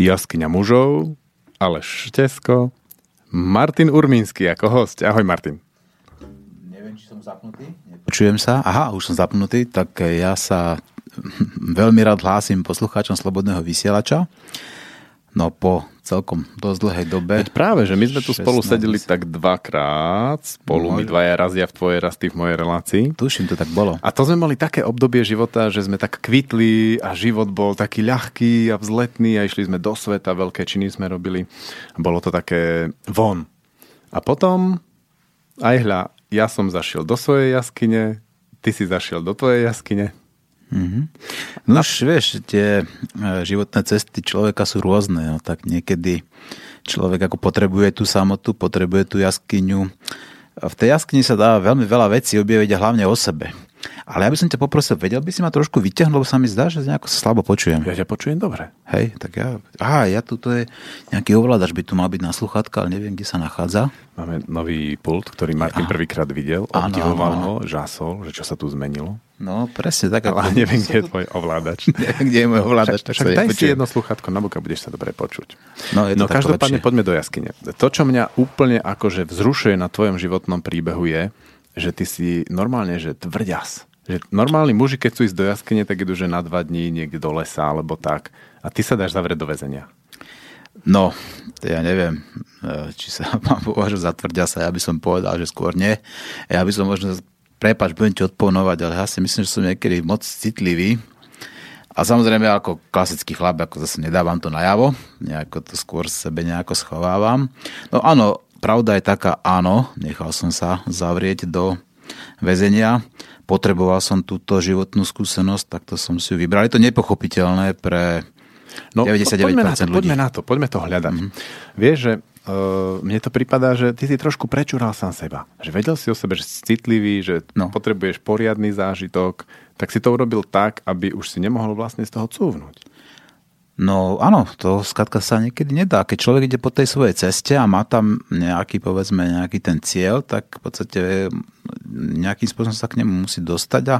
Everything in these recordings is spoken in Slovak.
Jaskyňa mužov, Aleš Štesko, Martin Urmínsky ako host. Ahoj Martin. Neviem, či som zapnutý. Počujem sa. Aha, už som zapnutý. Tak ja sa veľmi rád hlásim poslucháčom Slobodného vysielača. No po celkom dosť dlhej dobe. Veď práve, že my sme tu spolu sedeli tak dvakrát, spolu my dvaja razia v tvojej raz, v mojej relácii. Tuším, to tak bolo. A to sme mali také obdobie života, že sme tak kvitli a život bol taký ľahký a vzletný a išli sme do sveta, veľké činy sme robili. Bolo to také von. A potom, aj hľa, ja som zašiel do svojej jaskyne, ty si zašiel do tvojej jaskyne, Mm-hmm. No už vieš, tie e, životné cesty človeka sú rôzne, no, tak niekedy človek ako potrebuje tú samotu, potrebuje tú jaskyňu. V tej jaskyni sa dá veľmi veľa vecí objaviť a hlavne o sebe. Ale ja by som ťa poprosil, vedel by si ma trošku vyťahnuť, lebo sa mi zdá, že nejako slabo počujem. Ja ťa počujem dobre. Hej, tak ja... Aha, ja tu to je nejaký ovládač, by tu mal byť na sluchátka, ale neviem, kde sa nachádza. Máme nový pult, ktorý Martin prvýkrát videl, obdivoval ho, žásol, že čo sa tu zmenilo. No, presne tak. Ale neviem, kde je tvoj ovládač. neviem, kde je môj ovládač. Však, však daj si jedno sluchátko na boka, budeš sa dobre počuť. No, je to no každopádne lepšie. poďme do jaskyne. To, čo mňa úplne akože vzrušuje na tvojom životnom príbehu je, že ty si normálne, že tvrďas že normálni muži, keď chcú ísť do jaskyne, tak idú, že na dva dní niekde do lesa alebo tak. A ty sa dáš zavrieť do väzenia. No, ja neviem, e, či sa mám považovať za tvrdia sa, ja by som povedal, že skôr nie. Ja by som možno, prepač, budem ti odponovať, ale ja si myslím, že som niekedy moc citlivý. A samozrejme, ako klasický chlap, ako zase nedávam to najavo, nejako to skôr sebe nejako schovávam. No áno, pravda je taká, áno, nechal som sa zavrieť do väzenia potreboval som túto životnú skúsenosť, tak to som si ju vybral. Je to nepochopiteľné pre no, 99% poďme na to, ľudí. Poďme na to, poďme to hľadať. Mm-hmm. Vieš, že uh, mne to pripadá, že ty si trošku prečural sám seba. Že vedel si o sebe, že si citlivý, že no. potrebuješ poriadny zážitok, tak si to urobil tak, aby už si nemohol vlastne z toho cúvnuť. No áno, to skladka sa niekedy nedá. Keď človek ide po tej svojej ceste a má tam nejaký, povedzme, nejaký ten cieľ, tak v podstate nejakým spôsobom sa k nemu musí dostať a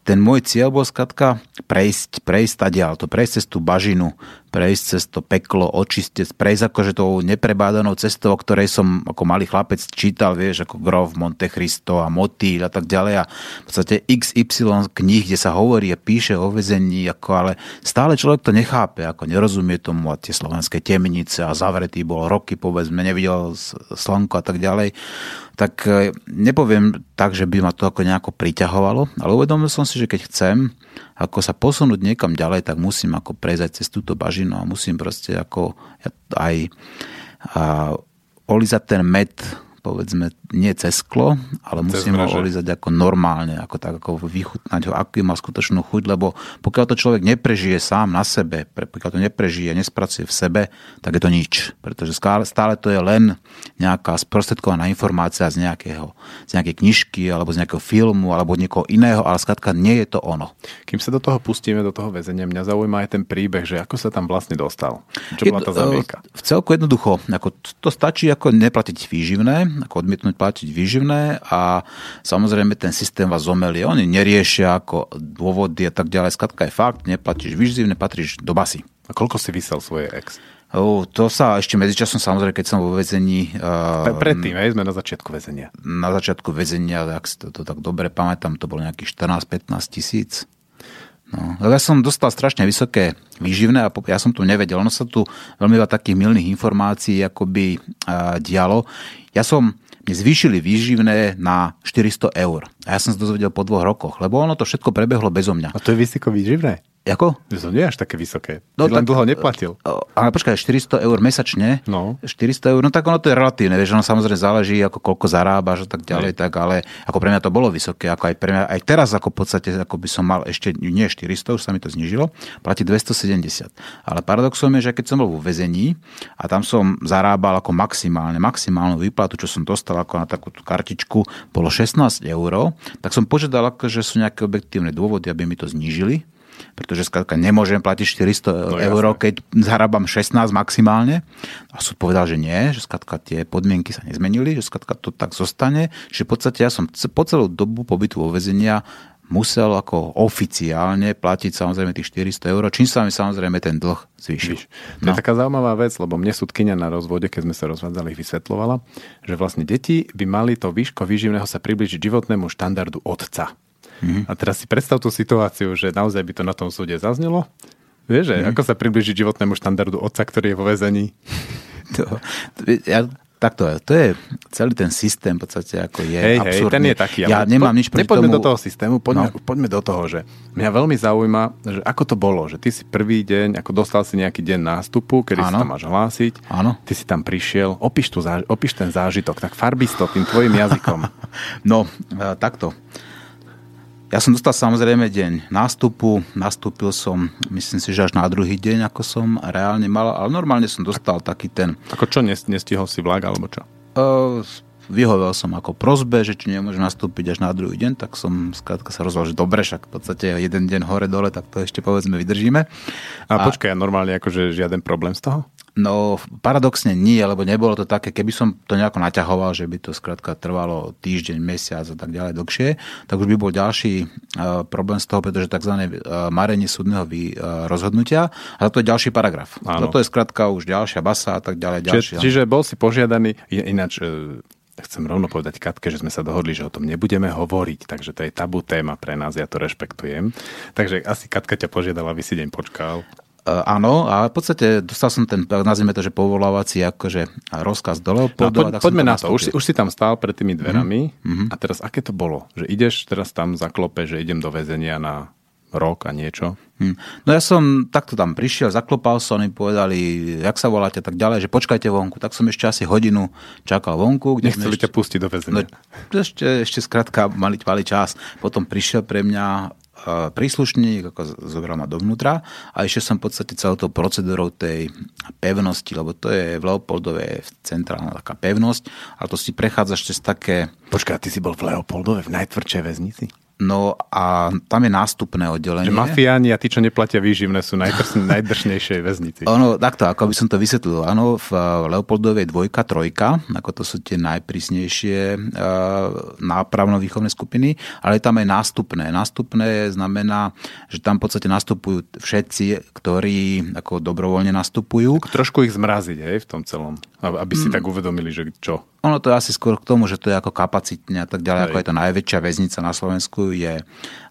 ten môj cieľ bol skladka prejsť, prejsť tadiaľ, to prejsť cez tú bažinu, prejsť cez to peklo, očistec, prejsť akože tou neprebádanou cestou, o ktorej som ako malý chlapec čítal, vieš, ako Grove, Monte Cristo a Motýl a tak ďalej. A v podstate XY kníh, kde sa hovorí a píše o vezení, ako ale stále človek to nechápe, ako nerozumie tomu a tie slovenské temnice a zavretý bol roky, povedzme, nevidel slnko a tak ďalej tak e, nepoviem tak, že by ma to ako nejako priťahovalo, ale uvedomil som si, že keď chcem ako sa posunúť niekam ďalej, tak musím ako prejsť cez túto bažinu a musím proste ako aj a, olizať ten med povedzme, nie cez sklo, ale musím ho olízať ako normálne, ako tak, ako vychutnať ho, aký má skutočnú chuť, lebo pokiaľ to človek neprežije sám na sebe, pokiaľ to neprežije, nespracuje v sebe, tak je to nič. Pretože stále, to je len nejaká sprostredkovaná informácia z, nejakého, z nejakej knižky, alebo z nejakého filmu, alebo od niekoho iného, ale skladka nie je to ono. Kým sa do toho pustíme, do toho väzenia, mňa zaujíma aj ten príbeh, že ako sa tam vlastne dostal. Čo bola tá zavieka? V celku jednoducho, ako to stačí ako neplatiť výživné, ako odmietnúť platiť výživné a samozrejme ten systém vás zomelie. Oni neriešia ako dôvody a tak ďalej. Skladka je fakt, neplatíš výživné, patríš do basy. A koľko si vysel svoje ex? Oh, to sa ešte medzičasom, samozrejme, keď som vo väzení... Uh, Predtým, aj sme na začiatku väzenia. Na začiatku väzenia, ak si to, to tak dobre pamätám, to bolo nejakých 14-15 tisíc. No, ja som dostal strašne vysoké výživné a ja som tu nevedel. Ono sa tu veľmi veľa takých milných informácií akoby uh, dialo. Ja som, mne zvýšili výživné na 400 eur. A ja som sa dozvedel po dvoch rokoch, lebo ono to všetko prebehlo bezo mňa. A to je vysoko výživné? Ako? To nie je až také vysoké. No, Ty len dlho neplatil. Ale počkaj, 400 eur mesačne. No. 400 eur, no tak ono to je relatívne, vieš, ono samozrejme záleží, ako koľko zarábaš a tak ďalej, tak, ale ako pre mňa to bolo vysoké, ako aj pre mňa, aj teraz ako v podstate, ako by som mal ešte, nie 400, už sa mi to znižilo, platí 270. Ale paradoxom je, že keď som bol vo väzení a tam som zarábal ako maximálne, maximálnu výplatu, čo som dostal ako na takú kartičku, bolo 16 eur, tak som požiadal, že sú nejaké objektívne dôvody, aby mi to znížili pretože skladka nemôžem platiť 400 no, eur, keď zarábam 16 maximálne. A súd povedal, že nie, že skladka tie podmienky sa nezmenili, že skladka to tak zostane, že v podstate ja som po celú dobu pobytu vo väzenia musel ako oficiálne platiť samozrejme tých 400 eur, čím sa mi samozrejme ten dlh zvýšil. To no. je taká zaujímavá vec, lebo mne súdkynia na rozvode, keď sme sa rozvádzali, vysvetlovala, že vlastne deti by mali to výško výživného sa približiť životnému štandardu otca. Mm-hmm. A teraz si predstav tú situáciu, že naozaj by to na tom súde zaznelo. Vieš, že mm-hmm. ako sa približiť životnému štandardu otca, ktorý je vo väzení? To, ja takto, to je celý ten systém v podstate ako je hej, absurdný. Hej, ten je taký. Ja nemám nič proti tomu. do toho systému, poďme, no. poďme do toho, že mňa veľmi zaujíma, že ako to bolo, že ty si prvý deň, ako dostal si nejaký deň nástupu, kedy ano. si tam máš hlásiť, ano. ty si tam prišiel, opíš, tu, opíš ten zážitok, tak farbisto tým tvojim jazykom. no, e, takto. Ja som dostal samozrejme deň nástupu, nastúpil som, myslím si, že až na druhý deň, ako som reálne mal, ale normálne som dostal taký ten... Ako čo, nestihol si vlak, alebo čo? Uh, vyhovel som ako prozbe, že či nemôžem nastúpiť až na druhý deň, tak som skrátka sa rozhodol, že dobre, však v podstate jeden deň hore-dole, tak to ešte povedzme vydržíme. A, a počkaj, normálne akože žiaden problém z toho? No paradoxne nie, lebo nebolo to také, keby som to nejako naťahoval, že by to skrátka trvalo týždeň, mesiac a tak ďalej dlhšie, tak už by bol ďalší uh, problém z toho, pretože tzv. Uh, marenie súdneho vý, uh, rozhodnutia a to je ďalší paragraf. Áno. Toto je skrátka už ďalšia basa a tak ďalej. Ďalšia. Čiže, čiže bol si požiadaný, ináč chcem rovno povedať Katke, že sme sa dohodli, že o tom nebudeme hovoriť, takže to je tabu téma pre nás, ja to rešpektujem. Takže asi Katka ťa požiadala, aby si deň počkal. Uh, áno, a v podstate dostal som ten, nazvime to, že povolávací akože rozkaz do Leopoldu. No, poď, poďme na to. Už si, už si tam stál pred tými dverami mm-hmm. a teraz aké to bolo? Že ideš teraz tam zaklope, že idem do väzenia na rok a niečo? Hm. No ja som takto tam prišiel, zaklopal som, oni povedali, jak sa voláte, tak ďalej, že počkajte vonku. Tak som ešte asi hodinu čakal vonku. Kde Nechceli ešte, ťa pustiť do väzenia. No, ešte, ešte skrátka mali, mali čas. Potom prišiel pre mňa príslušník, ako zobral ma dovnútra a ešte som v podstate celou tou procedúrou tej pevnosti, lebo to je v Leopoldove centrálna taká pevnosť, ale to si prechádzaš cez také... Počkaj, ty si bol v Leopoldove, v najtvrdšej väznici? No a tam je nástupné oddelenie. Že mafiáni a tí, čo neplatia výživné, sú najdrž, najdršnejšej väznici. Ono, takto, ako by som to vysvetlil. Áno, v Leopoldovej dvojka, trojka, ako to sú tie najprísnejšie uh, nápravno-výchovné skupiny, ale je tam aj nástupné. Nástupné znamená, že tam v podstate nastupujú všetci, ktorí ako dobrovoľne nastupujú. Tak trošku ich zmraziť, hej, v tom celom. Aby si mm. tak uvedomili, že čo. Ono to je asi skôr k tomu, že to je ako kapacitne a tak ďalej, Hej. ako je to najväčšia väznica na Slovensku, je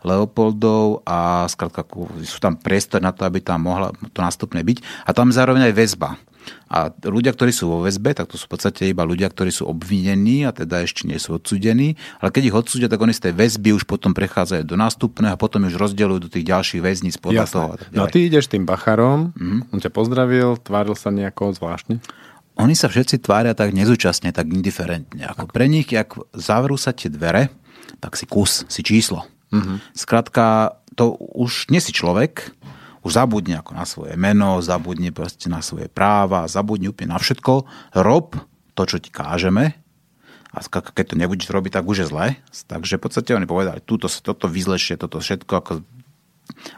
Leopoldov a skrátka sú tam priestor na to, aby tam mohla to nástupne byť. A tam zároveň aj väzba. A ľudia, ktorí sú vo väzbe, tak to sú v podstate iba ľudia, ktorí sú obvinení a teda ešte nie sú odsudení. Ale keď ich odsúdia, tak oni z tej väzby už potom prechádzajú do nástupného a potom už rozdeľujú do tých ďalších väzníc podľa Jasné. toho. No a ty ideš tým bacharom, mm-hmm. on ťa pozdravil, tváril sa nejako zvláštne? Oni sa všetci tvária tak nezúčastne, tak indiferentne. Ako pre nich, ak zavrú sa tie dvere, tak si kus, si číslo. Uh-huh. Skrátka, to už nie si človek, už zabudni ako na svoje meno, zabudni proste na svoje práva, zabudni úplne na všetko. Rob to, čo ti kážeme a keď to nebudeš robiť, tak už je zle. Takže v podstate oni povedali, túto, toto vyzlešie, toto všetko, ako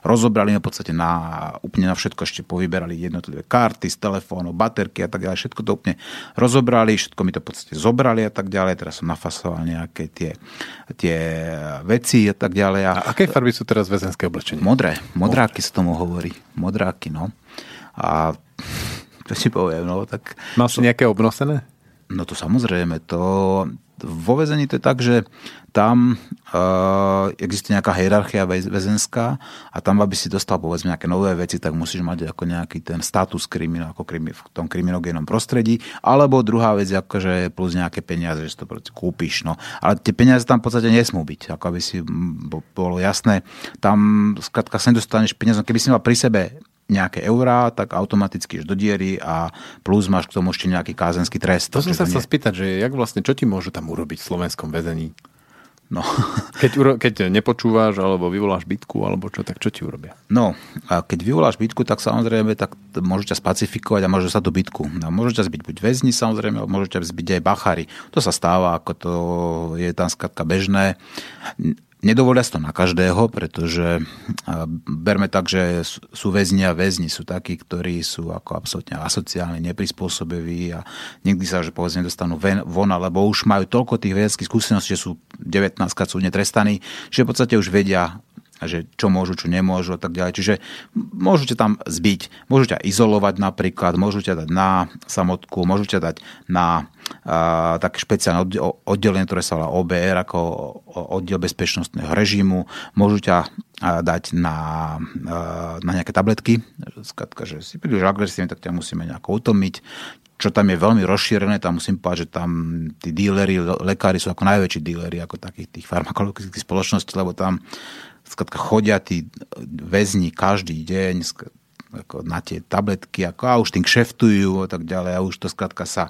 rozobrali v podstate na, úplne na všetko, ešte povyberali jednotlivé karty z telefónu, baterky a tak ďalej, všetko to úplne rozobrali, všetko mi to v podstate zobrali a tak ďalej, teraz som nafasoval nejaké tie, tie veci a tak ďalej. A, a aké farby sú teraz väzenské oblečenie? Modré, modráky sa tomu hovorí, modráky, no. A to si poviem, no tak... Mal si nejaké obnosené? No to samozrejme, to, vo väzení to je tak, že tam uh, existuje nejaká hierarchia väzenská a tam, aby si dostal povedzme nejaké nové veci, tak musíš mať ako nejaký ten status krimino, ako krimi, v tom kriminogénom prostredí, alebo druhá vec, akože plus nejaké peniaze, že si to kúpiš. No. Ale tie peniaze tam v podstate nesmú byť, ako aby si bolo jasné. Tam skrátka sa nedostaneš peniazom. Keby si mal pri sebe nejaké eurá, tak automaticky iš do diery a plus máš k tomu ešte nejaký kázenský trest. To som sa chcel spýtať, že jak vlastne, čo ti môžu tam urobiť v slovenskom väzení? No. Keď, keď nepočúvaš alebo vyvoláš bitku alebo čo, tak čo ti urobia? No, a keď vyvoláš bitku, tak samozrejme tak môžu ťa spacifikovať a môžu sa do bitku. A môžu ťa zbyť buď väzni samozrejme, môžu ťa zbyť aj bachári. To sa stáva, ako to je tam skladka bežné Nedovolia to na každého, pretože berme tak, že sú väzni a väzni sú takí, ktorí sú ako absolútne asociálni, neprispôsobiví a nikdy sa, že povedzme, dostanú von, alebo už majú toľko tých vedeckých skúseností, že sú 19 krát súdne trestaní, že v podstate už vedia že čo môžu, čo nemôžu a tak ďalej. Čiže môžete tam zbiť, môžu ťa izolovať napríklad, môžu ťa dať na samotku, môžu ťa dať na a, také špeciálne oddelenie, ktoré sa volá OBR, ako oddiel bezpečnostného režimu, môžu ťa dať na, na nejaké tabletky, skratka, že si príliš agresívne, tak ťa musíme nejako utomiť, čo tam je veľmi rozšírené, tam musím povedať, že tam tí díleri, lekári sú ako najväčší díleri ako takých tých farmakologických spoločností, lebo tam skratka chodia tí väzni každý deň ako na tie tabletky ako, a už tým kšeftujú a tak ďalej a už to skratka sa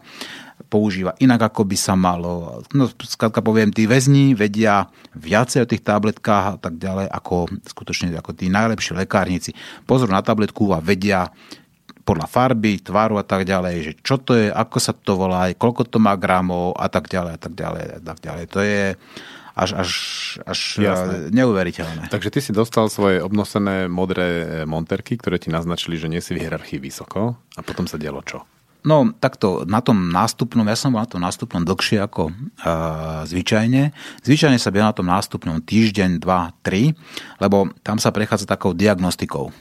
používa inak, ako by sa malo. No, skratka poviem, tí väzni vedia viacej o tých tabletkách a tak ďalej, ako skutočne ako tí najlepší lekárnici. Pozor na tabletku a vedia podľa farby, tvaru a tak ďalej, že čo to je, ako sa to volá, koľko to má gramov a tak ďalej a tak ďalej a tak ďalej. To je, až, až, až Jasné. neuveriteľné. Takže ty si dostal svoje obnosené modré monterky, ktoré ti naznačili, že nie si v hierarchii vysoko a potom sa dialo čo? No, takto na tom nástupnom, ja som bol na tom nástupnom dlhšie ako uh, zvyčajne. Zvyčajne sa bol na tom nástupnom týždeň, dva, tri, lebo tam sa prechádza takou diagnostikou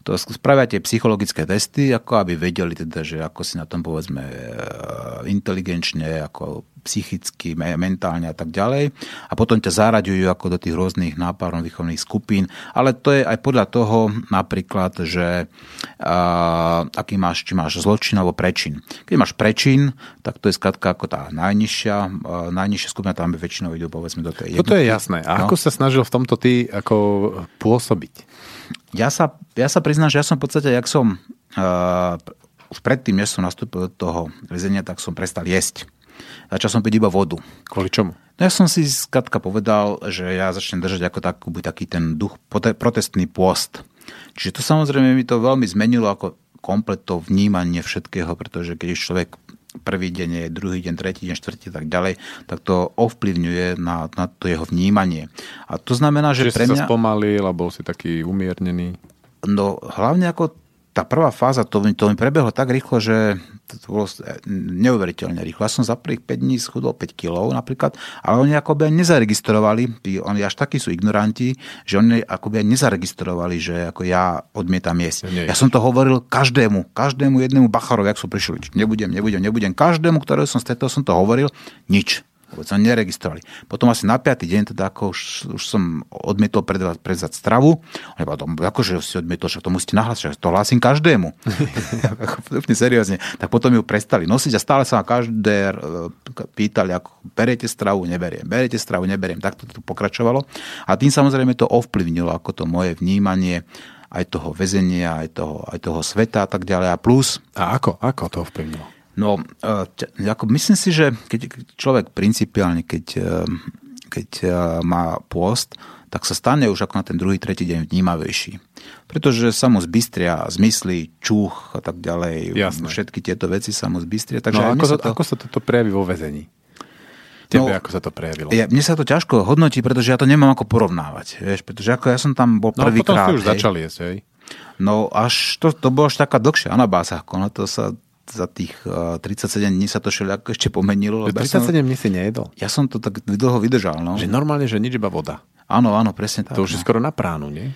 to spravia tie psychologické testy, ako aby vedeli teda, že ako si na tom povedzme e, inteligenčne, ako psychicky, mentálne a tak ďalej. A potom ťa zaraďujú ako do tých rôznych náparov výchovných skupín. Ale to je aj podľa toho napríklad, že a, aký máš, či máš zločin alebo prečin. Keď máš prečin, tak to je skratka ako tá najnižšia, a, najnižšia skupina, tam by väčšinou idú povedzme do tej Toto je jasné. A no? ako sa snažil v tomto ty ako pôsobiť? Ja sa, ja sa priznám, že ja som v podstate, jak som uh, už predtým, než som nastúpil do toho väzenia, tak som prestal jesť. Začal som piť iba vodu. Kvôli čomu? No ja som si skratka povedal, že ja začnem držať ako taký, taký ten duch, protestný pôst. Čiže to samozrejme mi to veľmi zmenilo ako komplet to vnímanie všetkého, pretože keď človek prvý deň je, druhý deň, tretí deň, štvrtý tak ďalej, tak to ovplyvňuje na, na to jeho vnímanie. A to znamená, že, že pre mňa... sa spomalil a bol si taký umiernený. No hlavne ako tá prvá fáza, to, to mi prebehlo tak rýchlo, že to bolo neuveriteľne rýchlo. Ja som za prvých 5 dní schudol 5 kg napríklad, ale oni akoby nezaregistrovali, oni až takí sú ignoranti, že oni akoby nezaregistrovali, že ako ja odmietam jesť. Nie, ja som to hovoril každému, každému jednému bacharovi, ak som prišiel, nebudem, nebudem, nebudem. Každému, ktorého som stretol, som to hovoril, nič vôbec sa neregistrovali. Potom asi na piatý deň, teda ako už, už som odmietol predzať stravu, lebo to, akože si odmietol, že to musíte nahlásiť, to hlásim každému. Úplne seriózne. Tak potom ju prestali nosiť a stále sa ma každé e, pýtali, ako berete stravu, neberiem, berete stravu, neberiem. Tak to tu pokračovalo. A tým samozrejme to ovplyvnilo ako to moje vnímanie aj toho väzenia, aj toho, aj toho sveta a tak ďalej. A plus... A ako? Ako to ovplyvnilo? No, e, ako myslím si, že keď človek principiálne, keď, e, keď e, má pôst, tak sa stane už ako na ten druhý, tretí deň vnímavejší. Pretože sa mu zbystria zmysly, čuch a tak ďalej. Jasné. Všetky tieto veci sa mu zbystria. Takže no, ako, sa to, ako sa toto prejaví vo väzení? Tebe, no, ako sa to prejavilo? Ja, mne sa to ťažko hodnotí, pretože ja to nemám ako porovnávať. Vieš, pretože ako ja som tam bol prvýkrát. No potom si už hej. začali jesť, hej? No až to, to bolo až taká dlhšia anabáza. Ako na to sa za tých 37 eh, dní sa to všelijako ešte pomenilo. 37 dní si nejedol? Ja som to tak dlho vydržal. No. Že normálne, že nič iba voda. Áno, áno, presne tak. To už je no. skoro na pránu, nie?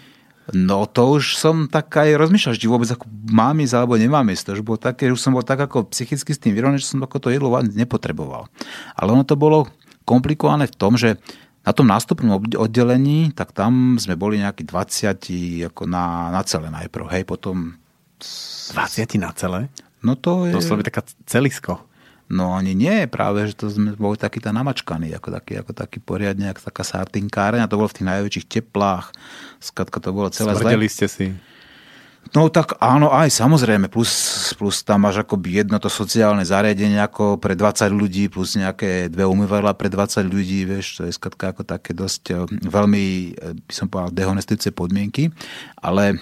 No to už som tak aj rozmýšľal, či vôbec ako mám ísť alebo nemám ísť. To už bolo také, že už som bol tak ako psychicky s tým vyrovnaný, že som ako to jedlo nepotreboval. Ale ono to bolo komplikované v tom, že na tom nástupnom oddelení, tak tam sme boli nejakí 20 ako na, na celé najprv, hej, potom... 20 na celé? No to je... To je taká celisko. No ani nie, práve, že to sme boli taký tá namačkaný, ako taký, ako taký poriadne, ako taká sartinkáreň a to bolo v tých najväčších teplách. Skladka to bolo celé Smrdeli zle. ste si? No tak áno, aj samozrejme, plus, plus tam máš akoby jedno to sociálne zariadenie ako pre 20 ľudí, plus nejaké dve umývadla pre 20 ľudí, vieš, to je skladka ako také dosť eh, veľmi, eh, by som povedal, dehonestujúce podmienky, ale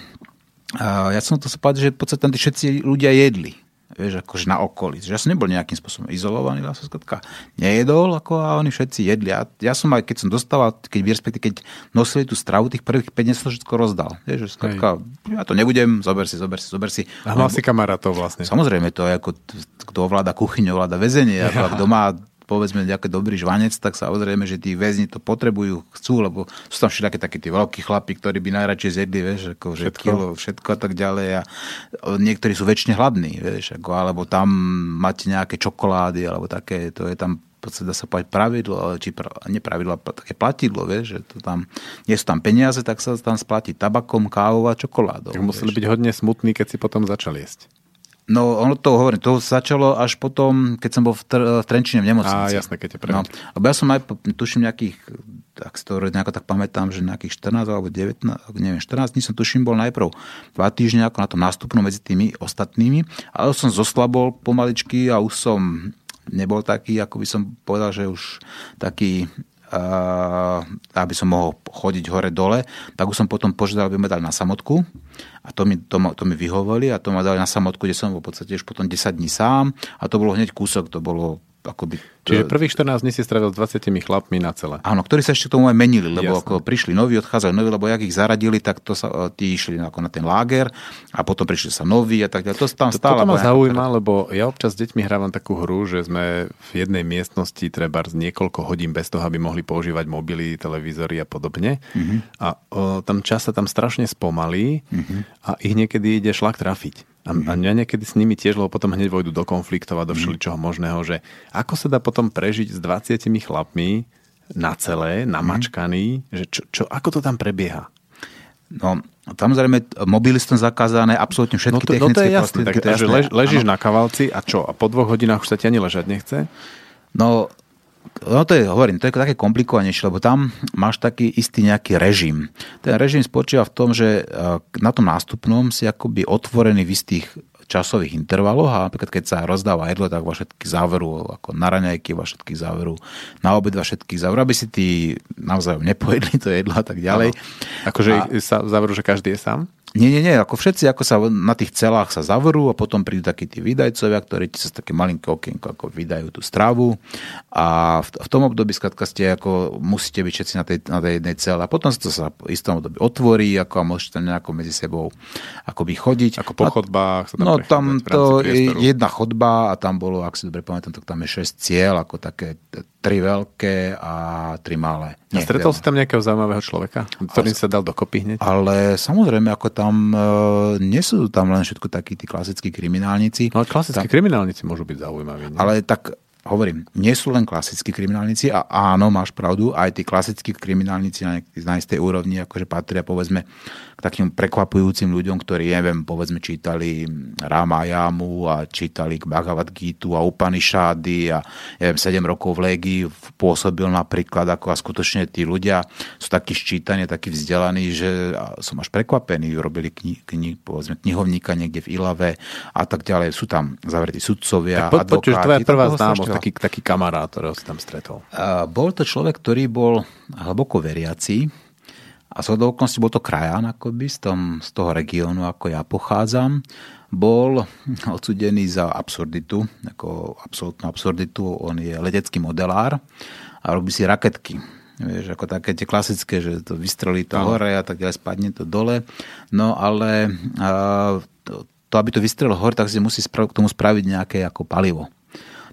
ja som to sa povedal, že v podstate tam tí všetci ľudia jedli vieš, akože na okolí. Že ja som nebol nejakým spôsobom izolovaný, ja som skratka nejedol, ako a oni všetci jedli. A ja som aj, keď som dostával, keď, keď nosili tú stravu, tých prvých 5 dní som všetko rozdal. Vieš, že skratka, ja to nebudem, zober si, zober si, zober si. A mal si kamarátov vlastne. Samozrejme, to je ako, kto ovláda kuchyňu, ovláda väzenie, ja. kto má povedzme nejaký dobrý žvanec, tak samozrejme, že tí väzni to potrebujú, chcú, lebo sú tam všetky takí tí veľkí chlapi, ktorí by najradšej zjedli, vieš, ako všetko. kilo, všetko a tak ďalej a niektorí sú väčšine hladní, vieš, ako, alebo tam máte nejaké čokolády, alebo také, to je tam podstate dá sa povedať pravidlo, či pra, nepravidlo, také platidlo, vieš, že to tam, nie sú tam peniaze, tak sa tam splatí tabakom, kávou a čokoládou. Tak museli byť hodne smutní, keď si potom začal jesť. No, ono to hovorím, to začalo až potom, keď som bol v, tr- v Trenčine v nemocnici. Á, jasné, keď ťa no, lebo ja som aj, tuším, nejakých, tak si to nejako tak pamätám, že nejakých 14 alebo 19, neviem, 14 dní som tuším bol najprv dva týždne ako na tom nástupnom medzi tými ostatnými, ale som zoslabol pomaličky a už som nebol taký, ako by som povedal, že už taký aby som mohol chodiť hore-dole, tak už som potom požiadal, aby ma dali na samotku. A to mi, to, to mi vyhovali a to ma dali na samotku, kde som bol v podstate už potom 10 dní sám. A to bolo hneď kúsok, to bolo akoby... Čiže prvých 14 dní si stravil s 20 chlapmi na celé. Áno, ktorí sa ešte k tomu aj menili, lebo Jasne. ako prišli noví, odchádzali noví, lebo jak ich zaradili, tak to sa, e, tí išli ako na ten láger a potom prišli sa noví a tak ďalej. To tam stále. To ma zaujíma, lebo ja občas s deťmi hrávam takú hru, že sme v jednej miestnosti treba z niekoľko hodín bez toho, aby mohli používať mobily, televízory a podobne. Mm-hmm. A o, tam čas sa tam strašne spomalí mm-hmm. a ich niekedy ide šlak trafiť. A, a ja niekedy s nimi tiež, lebo potom hneď vojdu do konfliktov a do mhm. všeličoho možného, že ako sa dá potom prežiť s 20 chlapmi na celé, namačkaný, mm. že čo, čo, ako to tam prebieha? No, samozrejme, mobilistom zakázané absolútne všetky no to, technické no to je jasné, tak, to je jasné. Lež, ležíš ano. na kavalci a čo? A po dvoch hodinách už sa ti ani ležať nechce? No, No to je, hovorím, to je také komplikovanejšie, lebo tam máš taký istý nejaký režim. Ten režim spočíva v tom, že eh, na tom nástupnom si akoby otvorený v istých časových intervaloch a napríklad keď sa rozdáva jedlo, tak vo všetkých záveru, ako na raňajky, vo všetkých záveru, na obed vo všetkých záveru, aby si tí naozaj nepojedli to jedlo a tak ďalej. Akože a... sa záveru, že každý je sám? Nie, nie, nie, ako všetci ako sa na tých celách sa zavrú a potom prídu takí tí výdajcovia, ktorí ti sa také malinké okienko ako vydajú tú stravu a v, v tom období skladka ste ako musíte byť všetci na tej, na tej jednej cele a potom sa to sa v istom období otvorí ako a môžete tam nejako medzi sebou akoby chodiť. Ako po chodbách sa tam No tam to je jedna chodba a tam bolo, ak si dobre pamätám, tak tam je 6 cieľ, ako také tri veľké a tri malé. Nie, a stretol si tam nejakého zaujímavého človeka, ktorým sa dal dokopy hneď? Ale samozrejme, ako tam, e, nie sú tam len všetko takí tí klasickí kriminálnici. No ale klasickí tam, kriminálnici môžu byť zaujímaví. Nie? Ale tak hovorím, nie sú len klasickí kriminálnici a áno, máš pravdu, aj tí klasickí kriminálnici na, na istej úrovni, akože patria povedzme takým prekvapujúcim ľuďom, ktorí, neviem, povedzme čítali Rama Jamu a čítali Bhagavad Gitu a Upanishady a neviem, 7 rokov v Légii pôsobil napríklad ako a skutočne tí ľudia sú takí ščítaní, takí vzdelaní, že som až prekvapený, robili kni, kni, povedzme, knihovníka niekde v Ilave a tak ďalej. Sú tam zavretí sudcovia, tak po, advokáti. Tvoja prvá známosť, taký, taký kamarát, ktorého si tam stretol? Uh, bol to človek, ktorý bol hlboko veriaci a z okolností bol to krajan akoby z, tom, z toho regiónu, ako ja pochádzam. Bol odsudený za absurditu, ako absolútnu absurditu. On je letecký modelár a robí si raketky. Vieš, ako také tie klasické, že to vystrelí to no. hore a tak ďalej, spadne to dole. No ale uh, to, to, aby to vystrelilo hore, tak si musí k tomu spraviť nejaké ako palivo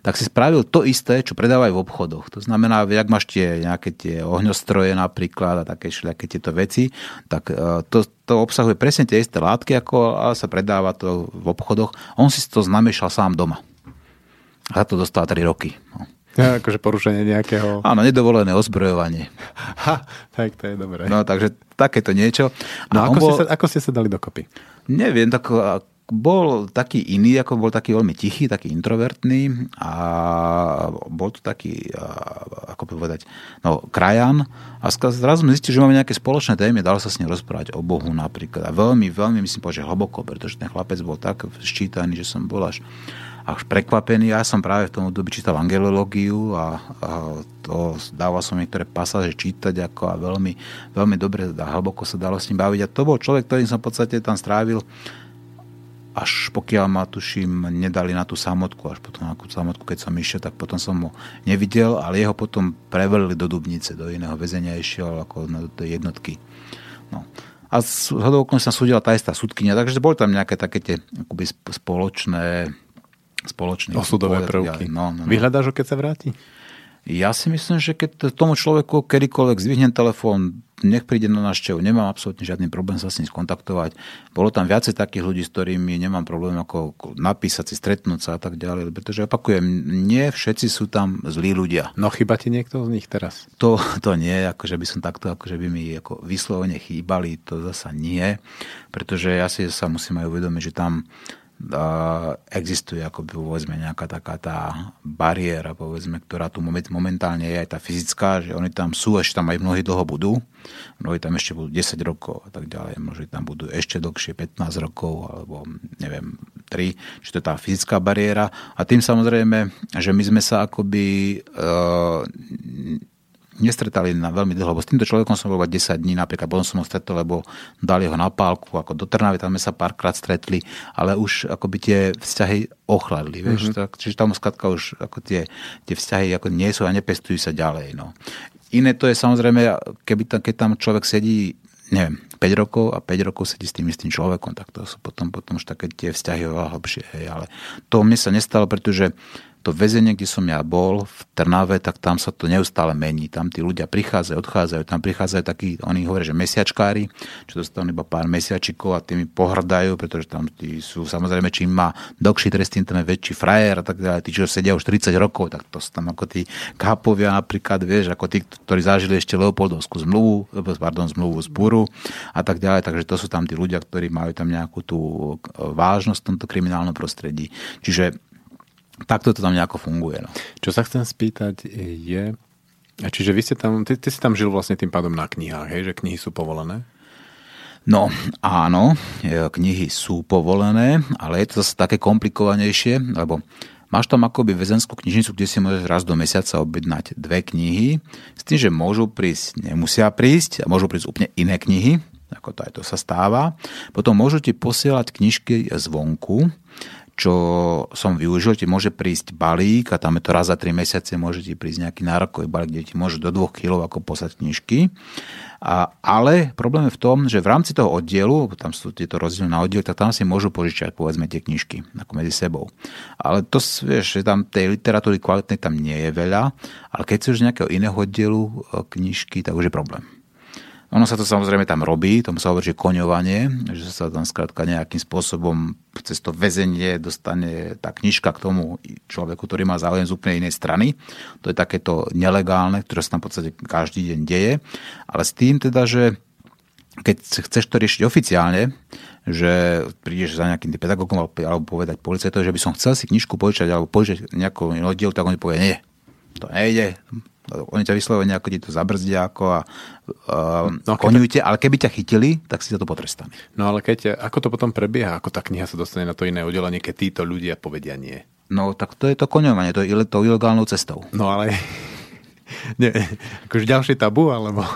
tak si spravil to isté, čo predávajú v obchodoch. To znamená, ak máš tie nejaké tie ohňostroje napríklad a také všelijaké tieto veci, tak e, to, to obsahuje presne tie isté látky, ako sa predáva to v obchodoch. On si to znamiešal sám doma. A za to dostal 3 roky. No. Ja, akože porušenie nejakého... Áno, nedovolené ozbrojovanie. Ha, tak to je dobré. No, takže takéto niečo. No, ako, bol... ste sa, ako ste sa dali dokopy? Neviem, tak bol taký iný, ako bol taký veľmi tichý, taký introvertný a bol to taký, ako povedať, no, krajan a zrazu sme zistili, že máme nejaké spoločné témy, dalo sa s ním rozprávať o Bohu napríklad a veľmi, veľmi, myslím, že hlboko, pretože ten chlapec bol tak ščítaný, že som bol až, až prekvapený. Ja som práve v tom období čítal angelológiu a, a to dával som niektoré pasáže čítať ako a veľmi, veľmi dobre a hlboko sa dalo s ním baviť. A to bol človek, ktorým som v podstate tam strávil až pokiaľ ma tuším nedali na tú samotku, až potom na tú samotku, keď som išiel, tak potom som ho nevidel, ale jeho potom prevelili do Dubnice, do iného väzenia išiel ako na tej jednotky. No. A z sa súdila tá istá súdkynia, takže boli tam nejaké také tie akoby spoločné spoločné osudové prvky. No, no, no. Vyhľadáš ho, keď sa vráti? Ja si myslím, že keď tomu človeku kedykoľvek zvihnem telefón, nech príde na návštevu, nemám absolútne žiadny problém sa s ním skontaktovať. Bolo tam viacej takých ľudí, s ktorými nemám problém ako napísať si, stretnúť sa a tak ďalej, pretože opakujem, nie všetci sú tam zlí ľudia. No chyba ti niekto z nich teraz? To, to nie, akože by som takto, akože by mi ako vyslovene chýbali, to zasa nie, pretože ja si sa musím aj uvedomiť, že tam existuje ako by povedzme nejaká taká tá bariéra, povedzme, ktorá tu momentálne je aj tá fyzická, že oni tam sú, ešte tam aj mnohí dlho budú, mnohí tam ešte budú 10 rokov a tak ďalej, možno tam budú ešte dlhšie 15 rokov alebo neviem 3, čiže to je tá fyzická bariéra. A tým samozrejme, že my sme sa akoby uh, nestretali na veľmi dlho, lebo s týmto človekom som bol 10 dní, napríklad potom som ho stretol, lebo dali ho na pálku, ako do Trnavy, tam sme sa párkrát stretli, ale už akoby tie vzťahy ochladli, vieš, mm-hmm. tak, čiže tam skladka už ako tie, tie vzťahy ako nie sú a nepestujú sa ďalej, no. Iné to je samozrejme, keby tam, keď tam človek sedí, neviem, 5 rokov a 5 rokov sedí s tým istým človekom, tak to sú potom, potom už také tie vzťahy oveľa hlbšie. Hej. Ale to mne sa nestalo, pretože to väzenie, kde som ja bol v Trnave, tak tam sa to neustále mení. Tam tí ľudia prichádzajú, odchádzajú, tam prichádzajú takí, oni hovoria, že mesiačkári, čo dostanú iba pár mesiačikov a tými pohrdajú, pretože tam tí sú samozrejme, čím má dlhší trest, tým ten väčší frajer a tak ďalej. Tí, čo sedia už 30 rokov, tak to sú tam ako tí kápovia napríklad, vieš, ako tí, ktorí zažili ešte Leopoldovskú zmluvu, pardon, zmluvu z Buru a tak ďalej. Takže to sú tam tí ľudia, ktorí majú tam nejakú tú vážnosť v tomto kriminálnom prostredí. Čiže takto to tam nejako funguje. No. Čo sa chcem spýtať je, čiže vy ste tam, ty, ty si tam žil vlastne tým pádom na knihách, hej, že knihy sú povolené? No áno, e, knihy sú povolené, ale je to zase také komplikovanejšie, lebo máš tam akoby väzenskú knižnicu, kde si môžeš raz do mesiaca objednať dve knihy, s tým, že môžu prísť, nemusia prísť, a môžu prísť úplne iné knihy, ako to aj to sa stáva. Potom môžu ti posielať knižky zvonku, čo som využil, ti môže prísť balík a tam je to raz za 3 mesiace, môže ti prísť nejaký nárokový balík, kde ti môže do 2 kg ako poslať knižky. A, ale problém je v tom, že v rámci toho oddielu, tam sú tieto rozdiely na oddiel, tak tam si môžu požičať povedzme tie knižky ako medzi sebou. Ale to vieš, že tam tej literatúry kvalitnej tam nie je veľa, ale keď si už nejakého iného oddielu e, knižky, tak už je problém. Ono sa to samozrejme tam robí, tomu sa hovorí, že koňovanie, že sa tam skrátka nejakým spôsobom cez to väzenie dostane tá knižka k tomu človeku, ktorý má záujem z úplne inej strany. To je takéto nelegálne, ktoré sa tam v podstate každý deň deje. Ale s tým teda, že keď chceš to riešiť oficiálne, že prídeš za nejakým pedagógom alebo povedať policajtovi, že by som chcel si knižku požičať alebo požičať nejakú oddiel, tak on povie, nie, to nejde, oni ťa vyslovene ako ti to zabrzdia ako a uh, no, konujte, ale keby ťa chytili, tak si za to potrestaný. No ale keď, ako to potom prebieha, ako tá kniha sa dostane na to iné oddelenie, keď títo ľudia povedia nie? No tak to je to koňovanie, to je to ilegálnou cestou. No ale nie, akože ďalšie tabu, alebo...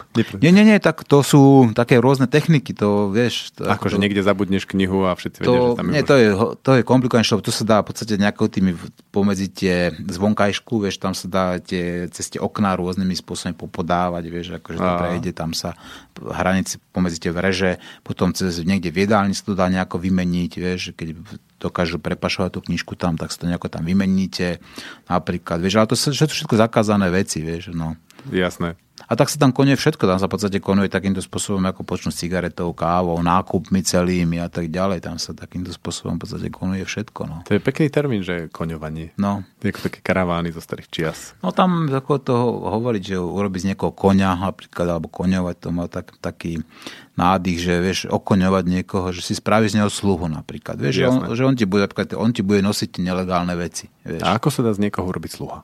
Nie, nie, nie, tak to sú také rôzne techniky, to vieš... To, akože to, niekde zabudneš knihu a všetci to, vedia, že tam je... Nie, to je, to je komplikované, to sa dá v podstate nejakou tými pomedzi tie zvonkajšku, vieš, tam sa dá tie, cez tie okná rôznymi spôsobmi popodávať, vieš, akože to prejde, tam sa hranici pomedzi tie vreže, potom cez niekde v jedálni sa to dá nejako vymeniť, vieš, keď dokážu prepašovať tú knižku tam, tak si to nejako tam vymeníte napríklad, vieš, ale to sú všetko zakázané veci, vieš, no. Jasné. A tak sa tam konuje všetko, tam sa v podstate konuje takýmto spôsobom, ako počnú s cigaretou, kávou, nákupmi celými a tak ďalej. Tam sa takýmto spôsobom v podstate konuje všetko. No. To je pekný termín, že koňovanie. No. Je ako také karavány zo starých čias. No tam ako to hovoriť, že urobiť z niekoho koňa napríklad, alebo koňovať, to má tak, taký nádych, že vieš okoňovať niekoho, že si spravíš z neho sluhu napríklad. Vieš, že on, že on, ti bude, on ti bude nosiť nelegálne veci. Vieš. A ako sa dá z niekoho urobiť sluha?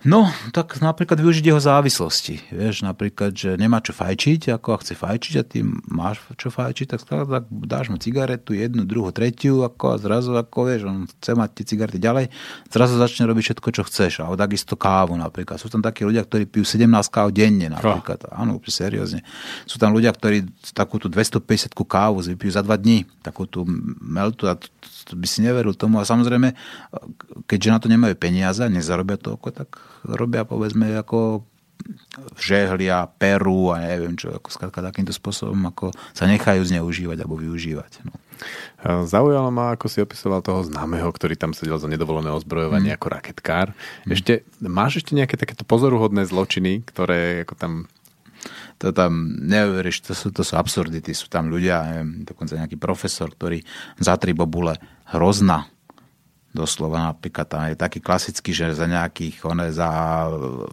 No, tak napríklad využiť jeho závislosti. Vieš, napríklad, že nemá čo fajčiť, ako chce fajčiť a ty máš čo fajčiť, tak, tak dáš mu cigaretu, jednu, druhú, tretiu, ako a zrazu, ako vieš, on chce mať tie cigarety ďalej, zrazu začne robiť všetko, čo chceš. A takisto kávu napríklad. Sú tam takí ľudia, ktorí pijú 17 káv denne napríklad. Oh. Áno, úplne seriózne. Sú tam ľudia, ktorí takúto 250 kávu vypijú za dva dní, takúto meltu a by si neveril tomu. A samozrejme, keďže na to nemajú peniaze nezarobia toľko, tak robia povedzme ako žehlia, perú a neviem čo, ako skladka takýmto spôsobom, ako sa nechajú zneužívať alebo využívať. No. Zaujalo ma, ako si opisoval toho známeho, ktorý tam sedel za nedovolené ozbrojovanie mm. ako raketkár. Mm. Ešte, máš ešte nejaké takéto pozoruhodné zločiny, ktoré ako tam to tam, neuveríš, to sú, to sú absurdity. Sú tam ľudia, neviem, dokonca nejaký profesor, ktorý za tri bobule hrozna Doslova napríklad tam je taký klasický, že za nejakých, one za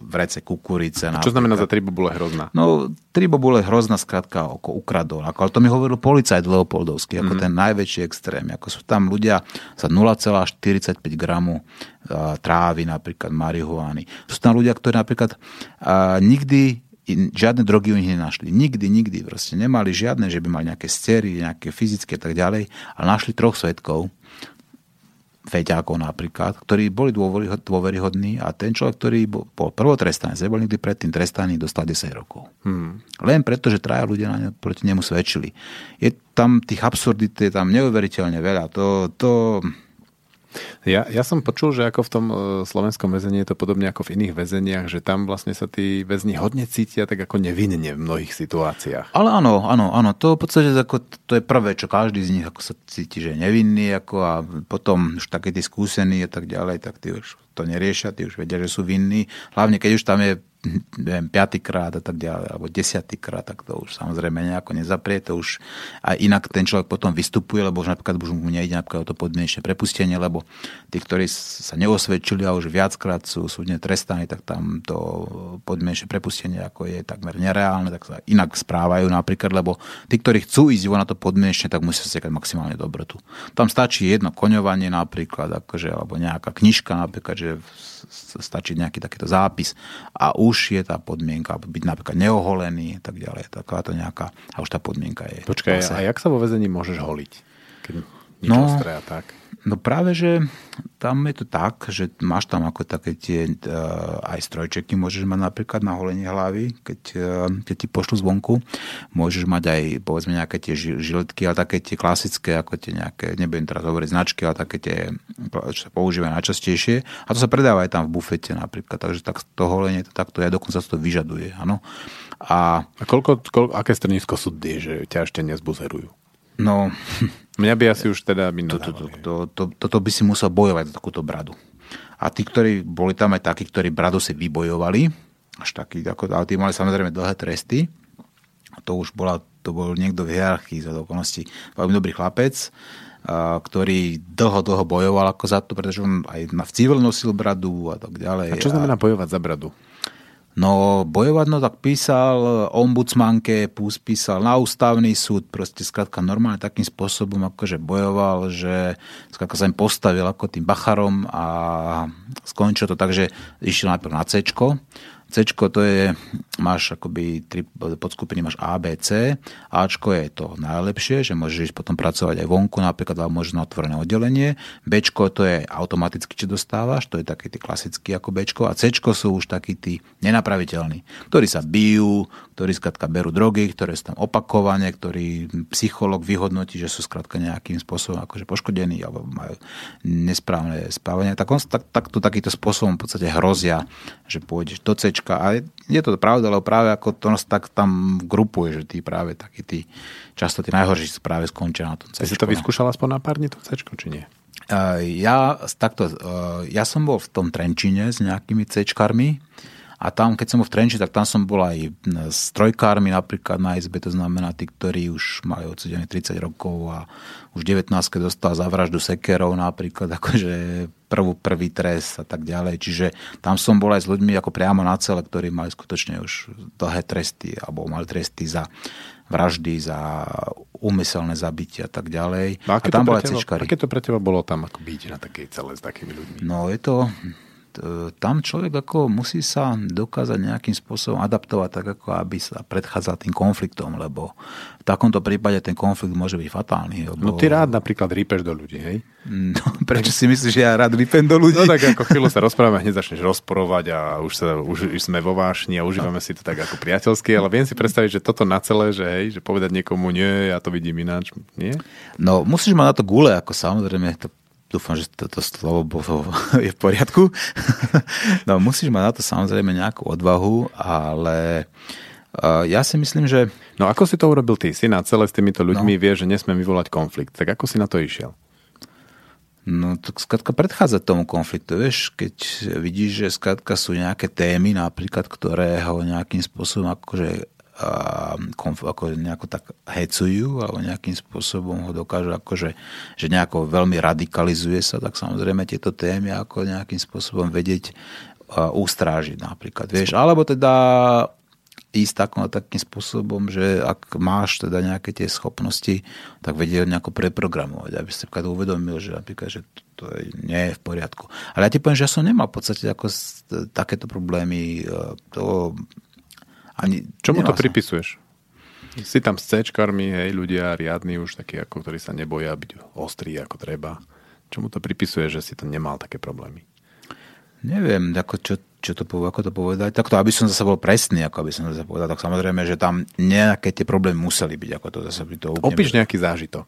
vrece kukurice. A čo znamená za tri bobule hrozná? No, tri bobule hrozná skrátka ako ukradol. Ako, ale to mi hovoril policajt Leopoldovský, ako mm-hmm. ten najväčší extrém. Ako sú tam ľudia za 0,45 gramu trávy, napríklad marihuany. Sú tam ľudia, ktorí napríklad a, nikdy žiadne drogy u nich nenašli. Nikdy, nikdy. Proste nemali žiadne, že by mali nejaké stery, nejaké fyzické a tak ďalej, ale našli troch svetkov, feťákov napríklad, ktorí boli dôveryhodní a ten človek, ktorý bol prvotrestaný, nebol nikdy predtým trestaný, dostal 10 rokov. Hmm. Len preto, že traja ľudia na ne, proti nemu svedčili. Je tam tých absurdít je tam neuveriteľne veľa. To, to, ja, ja som počul, že ako v tom e, slovenskom väzení je to podobne ako v iných väzeniach, že tam vlastne sa tí väzni hodne cítia tak ako nevinne v mnohých situáciách. Ale áno, áno, áno, to v podstate ako, to je prvé, čo každý z nich ako sa cíti, že je nevinný ako a potom už také tí skúsení a tak ďalej, tak tí už to neriešia, tí už vedia, že sú vinní. Hlavne keď už tam je neviem, piatýkrát a tak ďalej, alebo desiatýkrát, tak to už samozrejme nejako nezaprie, to už a inak ten človek potom vystupuje, lebo už napríklad už mu nejde napríklad o to podmienečné prepustenie, lebo tí, ktorí sa neosvedčili a už viackrát sú súdne trestaní, tak tam to podmienečné prepustenie ako je takmer nereálne, tak sa inak správajú napríklad, lebo tí, ktorí chcú ísť na to podmienečne, tak musia sekať maximálne dobrotu. Tam stačí jedno koňovanie napríklad, akože, alebo nejaká knižka napríklad, že stačí nejaký takýto zápis a už je tá podmienka, byť napríklad neoholený a tak ďalej. Taká to nejaká, a už tá podmienka je. Počkaj, a jak sa vo väzení môžeš holiť? Keď nič no, ostré a tak. No práve, že tam je to tak, že máš tam ako také tie uh, aj strojčeky, môžeš mať napríklad na holenie hlavy, keď, uh, keď ti pošlu zvonku. Môžeš mať aj povedzme nejaké tie žiletky, ale také tie klasické, ako tie nejaké, nebudem teraz hovoriť značky, ale také tie, čo sa používajú najčastejšie. A to sa predáva aj tam v bufete napríklad, takže tak to holenie to takto ja dokonca to vyžaduje. Áno. A, a koľko, koľko, aké strnisko sú tie, že ťa ešte nezbuzerujú? No, Mňa by asi už teda by to, to, to, to, to, Toto by si musel bojovať za takúto bradu. A tí, ktorí boli tam aj takí, ktorí bradu si vybojovali, až taký, ako, ale tí mali samozrejme dlhé tresty. A to už bola, to bol niekto v hierarchii za okolností. Veľmi dobrý chlapec, a, ktorý dlho, dlho bojoval ako za to, pretože on aj v civil nosil bradu a tak ďalej. A čo znamená bojovať za bradu? No bojovať, no tak písal ombudsmanke, písal na ústavný súd, proste skrátka normálne takým spôsobom akože bojoval, že skrátka sa im postavil ako tým bacharom a skončil to tak, že išiel najprv na C C to je, máš akoby tri podskupiny, máš A, B, C. Ačko je to najlepšie, že môžeš ísť potom pracovať aj vonku, napríklad vám môžeš na otvorené oddelenie. Bčko to je automaticky, čo dostávaš, to je taký ty klasický ako Bčko. A Cčko sú už takí tí nenapraviteľní, ktorí sa bijú, ktorí skrátka berú drogy, ktoré sú tam opakovane, ktorí psycholog vyhodnotí, že sú skrátka nejakým spôsobom akože poškodení alebo majú nesprávne spávanie. Tak, on, tak, tak to takýmto spôsobom v podstate hrozia, že pôjdeš do C pesnička. A je to pravda, lebo práve ako to nás tak tam grupuje, že tí práve takí tí, často tí najhorší práve skončia na tom C. Si to vyskúšal aspoň na pár dní to C, či nie? Ja, takto, ja som bol v tom Trenčine s nejakými C a tam, keď som bol v Trenči, tak tam som bol aj s trojkármi napríklad na izbe, to znamená tí, ktorí už majú odsedené 30 rokov a už 19 dostal za vraždu sekerov napríklad, akože prvú, prvý trest a tak ďalej. Čiže tam som bol aj s ľuďmi ako priamo na cele, ktorí mali skutočne už dlhé tresty alebo mali tresty za vraždy, za úmyselné zabitie a tak ďalej. No, a, a tam bola teba, Aké to pre teba bolo tam ako byť na takej cele s takými ľuďmi? No je to, tam človek ako musí sa dokázať nejakým spôsobom adaptovať tak, ako aby sa predchádzal tým konfliktom, lebo v takomto prípade ten konflikt môže byť fatálny. Lebo... No ty rád napríklad rípeš do ľudí, hej? No, prečo si myslíš, že ja rád rýpem do ľudí? No tak ako chvíľu sa rozprávame, hneď začneš rozporovať a už, sa, už, už sme vo vášni a užívame si to tak ako priateľsky, ale viem si predstaviť, že toto na celé, že hej, že povedať niekomu nie, ja to vidím ináč, nie? No musíš mať na to gule, ako samozrejme, to dúfam, že toto slovo bolo, je v poriadku. no musíš mať na to samozrejme nejakú odvahu, ale uh, ja si myslím, že... No ako si to urobil ty? Si na celé s týmito ľuďmi no. vie, že nesmie vyvolať konflikt. Tak ako si na to išiel? No tak skladka predchádza tomu konfliktu, vieš, keď vidíš, že skladka sú nejaké témy napríklad, ktoré ho nejakým spôsobom akože konf, ako nejako tak hecujú alebo nejakým spôsobom ho dokážu akože, že nejako veľmi radikalizuje sa, tak samozrejme tieto témy ako nejakým spôsobom vedieť ustrážiť napríklad, vieš, alebo teda ísť takom, takým spôsobom, že ak máš teda nejaké tie schopnosti, tak vedieť nejako preprogramovať, aby si napríklad uvedomil, že napríklad, že to je, nie je v poriadku. Ale ja ti poviem, že ja som nemal v podstate ako takéto problémy. E, to ani, Čomu to pripisuješ? Si tam s c hej, ľudia riadni už takí, ako, ktorí sa neboja byť ostrí ako treba. Čomu to pripisuje, že si to nemal také problémy? Neviem, ako čo, čo to, ako to povedať, takto, aby som zase bol presný, ako aby som zase povedal, tak samozrejme, že tam nejaké tie problémy museli byť, ako to zase by to úplne... Opíš nejaký zážitok.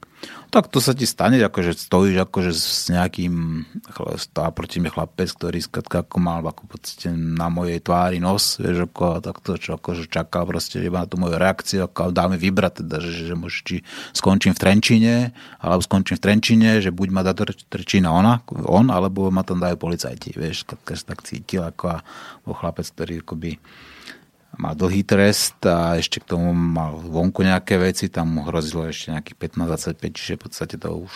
Tak to sa ti stane, akože stojíš akože s nejakým, stá proti mi chlapec, ktorý skratka ako mal ako podstate na mojej tvári nos, vieš, ako, a takto, čo akože čakal proste iba na tú moju reakciu, ako dá mi vybrať, teda, že, že môže, či skončím v Trenčine, alebo skončím v Trenčine, že buď ma dá Trenčína ona, on, alebo ma tam dajú policajti, vieš, tak cítil ako a bol chlapec, ktorý akoby mal dlhý trest a ešte k tomu mal vonku nejaké veci, tam mu hrozilo ešte nejakých 15-25, čiže v podstate to už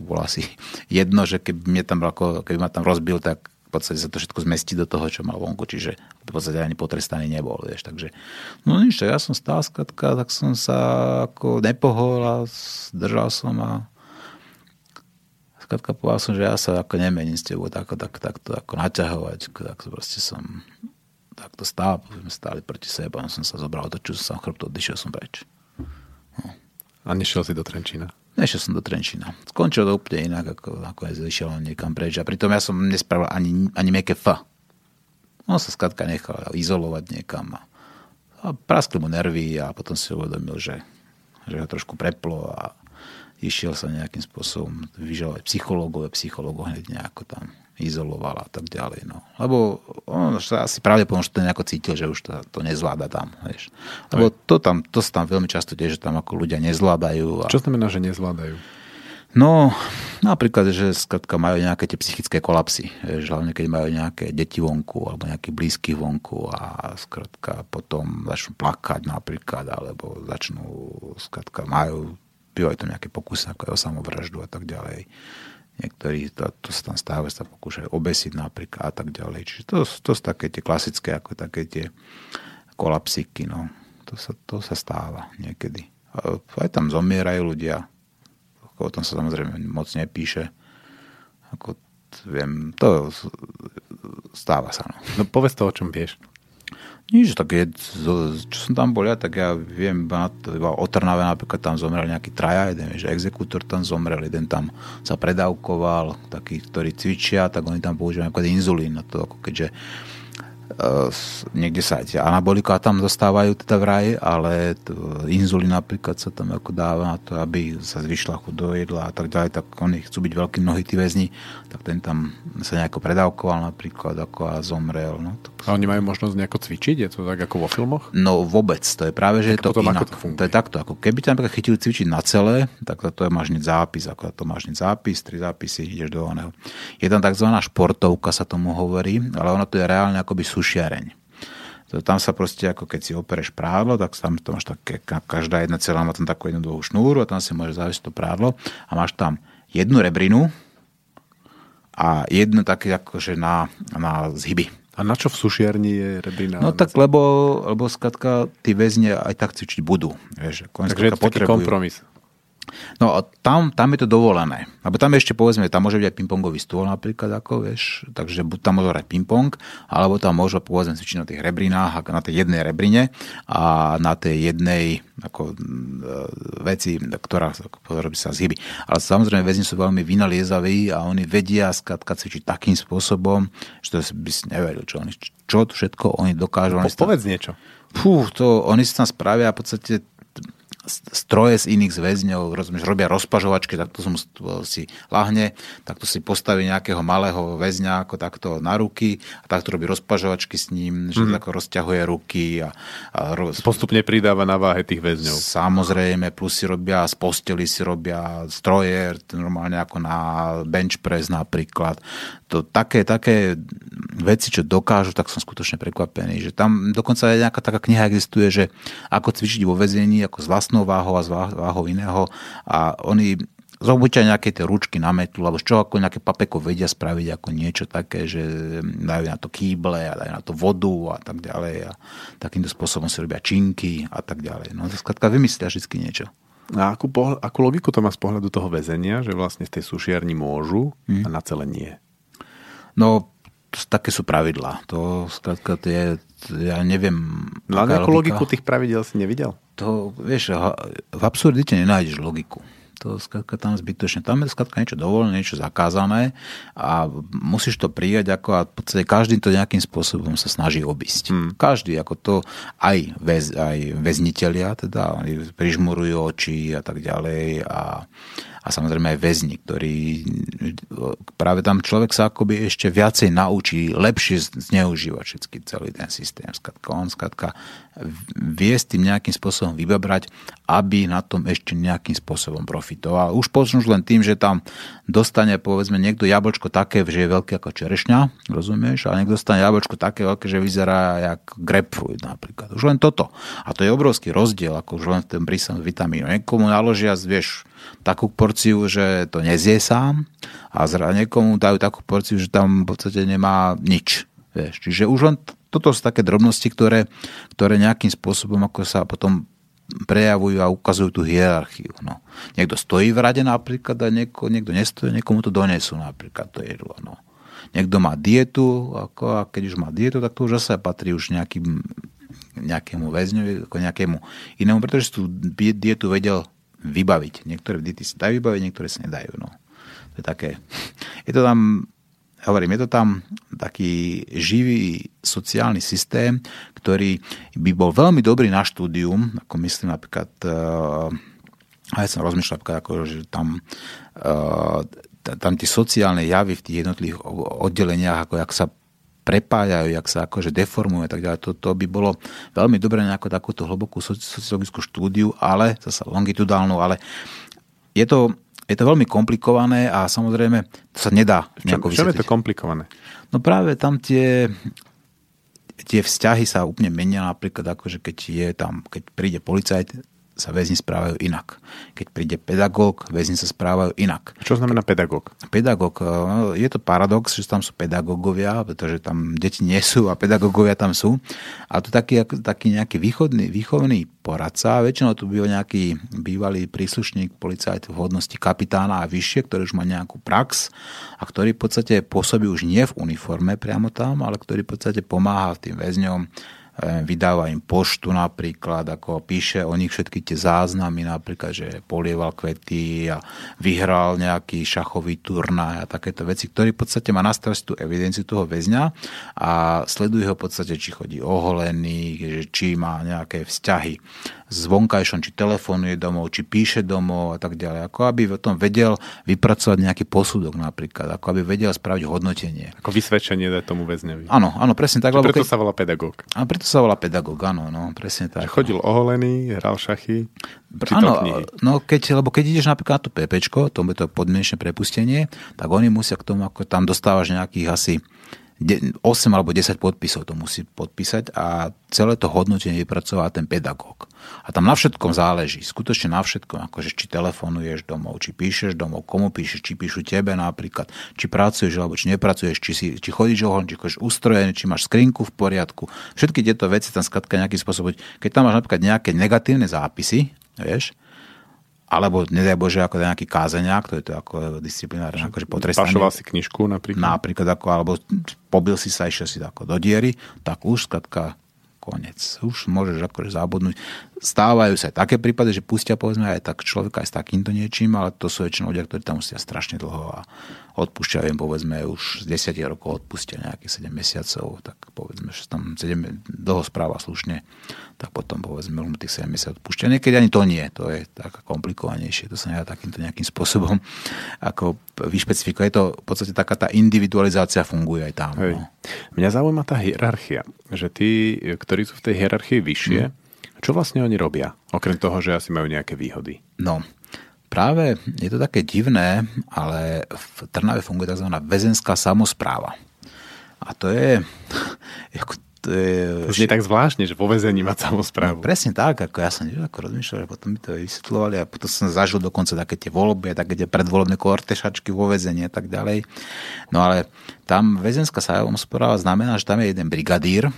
bolo asi jedno, že keby, mne tam, ako, keby ma tam rozbil, tak v podstate sa to všetko zmestí do toho, čo mal vonku, čiže v podstate ani potrestaný nebol, vieš, takže no nič, ja som stál skratka, tak som sa ako nepohol a držal som a skratka povedal som, že ja sa ako nemením s tebou tak, tak, tak, tak ako naťahovať, tak proste som takto stál, sme stáli proti sebe, a som sa zobral, otočil som sa chrbto, odišiel som preč. No. A nešiel si do Trenčína? Nešiel som do Trenčína. Skončil to úplne inak, ako, ako aj zišiel niekam preč. A pritom ja som nespravil ani, ani meké F. On sa skladka nechal izolovať niekam a, a praskli mu nervy a potom si uvedomil, že, že ho trošku preplo a išiel sa nejakým spôsobom vyžalovať psychológov, psychológov hneď nejako tam izoloval a tak ďalej. No. Lebo on sa asi pravdepodobne, že to nejako cítil, že už to, to nezvláda tam. Vieš. Lebo to, tam, to sa tam veľmi často deje, že tam ako ľudia nezvládajú. A... Čo znamená, že nezvládajú? No, napríklad, že skratka majú nejaké tie psychické kolapsy. Vieš, hlavne keď majú nejaké deti vonku alebo nejakých blízkych vonku a skratka potom začnú plakať napríklad, alebo začnú, skratka majú bývajú tam nejaké pokusy ako je o samovraždu a tak ďalej. Niektorí to, to sa tam stáva, sa pokúšajú obesiť napríklad a tak ďalej. Čiže to, to sú také tie klasické, ako také tie kolapsiky, no. To sa, to sa stáva niekedy. Aj tam zomierajú ľudia. O tom sa samozrejme moc nepíše. Ako viem, to stáva sa. No, no povedz to, o čom vieš. Nič, tak je, čo som tam bol ja, tak ja viem, iba o Trnave napríklad tam zomrel nejaký traja, jeden že exekútor tam zomrel, jeden tam sa predávkoval, takí, ktorí cvičia, tak oni tam používajú napríklad inzulín na to, ako keďže niekde sa aj tie anabolika tam dostávajú teda vraj, ale inzulín napríklad sa tam ako dáva na to, aby sa zvyšla chuť do jedla a tak ďalej, tak oni chcú byť veľký mnohí tí väzni, tak ten tam sa nejako predávkoval napríklad ako a zomrel. No, to... A oni majú možnosť nejako cvičiť? Je to tak ako vo filmoch? No vôbec, to je práve, že tak je to inak. To, to je takto, ako keby ťa napríklad chytili cvičiť na celé, tak to, to je máš zápis, ako to máš zápis, tri zápisy, ideš do oného. Je tam tzv. športovka sa tomu hovorí, ale ono to je reálne akoby sušiareň. To, tam sa proste, ako keď si opereš prádlo, tak tam to máš také, každá jedna celá má tam takú jednu dlhú šnúru a tam si môžeš zaviesť to prádlo a máš tam jednu rebrinu a jednu také akože na, na zhyby. A na čo v sušiarni je rebrina? No tak, lebo, lebo skratka tí väzne aj tak cvičiť budú. Vieš, Takže je to taký kompromis. No a tam, tam je to dovolené. Lebo tam ešte povedzme, tam môže byť aj pingpongový stôl napríklad, ako vieš, takže buď tam môže hrať pingpong, alebo tam môže povedzme cvičiť na tých rebrinách, na tej jednej rebrine a na tej jednej ako, e, veci, ktorá, ktorá sa zhyby. Ale samozrejme väzni sú veľmi vynaliezaví a oni vedia skratka cvičiť takým spôsobom, že to by si neveril, čo, oni, čo všetko oni dokážu. Po, povedz niečo. Fú, to oni si tam spravia v podstate stroje z iných zväzňov, rozumieš, robia rozpažovačky, takto som si lahne, takto si postaví nejakého malého väzňa ako takto na ruky a takto robí rozpažovačky s ním, že mm. ako rozťahuje ruky a, a roz... postupne pridáva na váhe tých väzňov. Samozrejme, plus si robia z posteli si robia stroje, normálne ako na bench press napríklad. To také, také veci, čo dokážu, tak som skutočne prekvapený, že tam dokonca aj nejaká taká kniha existuje, že ako cvičiť vo väzení, ako z vlastnou váhou a z váhou iného. A oni zobuďte nejaké tie ručky na metlu, alebo čo ako nejaké papeko vedia spraviť ako niečo také, že dajú na to kýble a dajú na to vodu a tak ďalej a takýmto spôsobom si robia činky a tak ďalej. No to skladka vymyslia vždy niečo. A akú, pohľad, akú logiku to má z pohľadu toho väzenia, že vlastne z tej sušiarni môžu hmm. a na celé nie? No, také sú pravidlá. To skladka tie, ja neviem... No nejakú logiku tých pravidel si nevidel? to, vieš, v absurdite nenájdeš logiku. To skladka tam zbytočne. Tam je skladka niečo dovolené, niečo zakázané a musíš to prijať ako a v podstate každý to nejakým spôsobom sa snaží obísť. Hmm. Každý, ako to aj, väz, aj väzniteľia, teda prižmurujú oči a tak ďalej a a samozrejme aj väzni, ktorí práve tam človek sa akoby ešte viacej naučí lepšie zneužívať všetky celý ten systém. Skratka, on skratka vie s tým nejakým spôsobom vybabrať, aby na tom ešte nejakým spôsobom profitoval. Už počnúš len tým, že tam dostane povedzme niekto jablčko také, že je veľké ako čerešňa, rozumieš? A niekto dostane jablčko také veľké, že vyzerá jak grapefruit napríklad. Už len toto. A to je obrovský rozdiel, ako už len ten prísom vitamínu. Niekomu naložia, vieš, takú porciu, že to nezie sám a zra niekomu dajú takú porciu, že tam v podstate nemá nič. Vieš. Čiže už len toto sú také drobnosti, ktoré, ktoré nejakým spôsobom ako sa potom prejavujú a ukazujú tú hierarchiu. No. Niekto stojí v rade napríklad a nieko, niekto nestojí, niekomu to donesú napríklad to jedlo. No. Niekto má dietu ako, a keď už má dietu, tak to už zase patrí už nejakým, nejakému väzňu, ako nejakému inému, pretože tú dietu vedel vybaviť. Niektoré diety sa dajú vybaviť, niektoré sa nedajú. No. To je také. Je to tam, hovorím, je to tam taký živý sociálny systém, ktorý by bol veľmi dobrý na štúdium, ako myslím napríklad, uh, ja som rozmýšľal ako, že tam uh, tam tie sociálne javy v tých jednotlivých oddeleniach, ako jak sa prepájajú, jak sa akože deformujú a tak ďalej. To, to by bolo veľmi dobré na takúto hlbokú sociologickú štúdiu, ale zase longitudálnu, ale je to, je to veľmi komplikované a samozrejme to sa nedá nejako Čo je to komplikované? No práve tam tie, tie vzťahy sa úplne menia, napríklad akože keď je tam, keď príde policajt sa väzni správajú inak. Keď príde pedagóg, väzni sa správajú inak. Čo znamená pedagóg? Pedagóg, no, je to paradox, že tam sú pedagógovia, pretože tam deti nie sú a pedagógovia tam sú. A to taký, taký nejaký východný, výchovný poradca, väčšinou tu býva nejaký bývalý príslušník policajt v hodnosti kapitána a vyššie, ktorý už má nejakú prax a ktorý v podstate pôsobí už nie v uniforme priamo tam, ale ktorý v podstate pomáha tým väzňom vydáva im poštu napríklad, ako píše o nich všetky tie záznamy, napríklad, že polieval kvety a vyhral nejaký šachový turnaj a takéto veci, ktorý v podstate má na starosti tú evidenciu toho väzňa a sleduje ho v podstate, či chodí oholený, či má nejaké vzťahy s vonkajšom, či telefonuje domov, či píše domov a tak ďalej. Ako aby o tom vedel vypracovať nejaký posudok napríklad, ako aby vedel spraviť hodnotenie. Ako vysvedčenie tomu väzňovi. Áno, áno, presne tak. Lebo preto keď... sa volá pedagóg. A preto sa volá pedagóg, áno, no, presne tak. Že chodil oholený, hral šachy, Áno, no keď, lebo keď ideš napríklad na to PPčko, to je to podmienečné prepustenie, tak oni musia k tomu, ako tam dostávaš nejakých asi 8 alebo 10 podpisov to musí podpísať a celé to hodnotenie vypracová ten pedagóg. A tam na všetkom záleží, skutočne na všetkom, akože či telefonuješ domov, či píšeš domov, komu píšeš, či píšu tebe napríklad, či pracuješ alebo či nepracuješ, či, si, či chodíš ohon, či chodíš ustrojený, či máš skrinku v poriadku. Všetky tieto veci tam skratka nejakým spôsobom, keď tam máš napríklad nejaké negatívne zápisy, vieš, alebo nedaj Bože ako nejaký kázeňák, to je to ako disciplinárne akože potrestanie. Pašoval si knižku napríklad? Napríklad, ako, alebo pobil si sa, išiel si ako do diery, tak už skratka konec. Už môžeš akože zabudnúť. Stávajú sa aj také prípady, že pustia povedzme aj tak človeka aj s takýmto niečím, ale to sú väčšinou ľudia, ktorí tam musia strašne dlho a odpúšťajú im povedzme už z 10 rokov odpustia nejakých 7 mesiacov, tak povedzme, že tam 7 dlho správa slušne, tak potom povedzme už tých 7 mesiacov odpúšťa. Niekedy ani to nie, to je tak komplikovanejšie, to sa nedá takýmto nejakým spôsobom ako vyšpecifikovať. Je to v podstate taká tá individualizácia funguje aj tam. Hej. No. Mňa zaujíma tá hierarchia, že tí, ktorí sú v tej hierarchii vyššie, hmm čo vlastne oni robia? Okrem toho, že asi majú nejaké výhody. No, práve je to také divné, ale v Trnave funguje tzv. väzenská samozpráva. A to je... To je... To je tak zvláštne, že po väzení mať samozprávu. No, presne tak, ako ja som neviem, ako rozmýšľal, že potom mi to vysvetľovali a potom som zažil dokonca také tie voľby, také tie predvolebné kortešačky vo väzení a tak ďalej. No ale tam väzenská samozpráva znamená, že tam je jeden brigadír,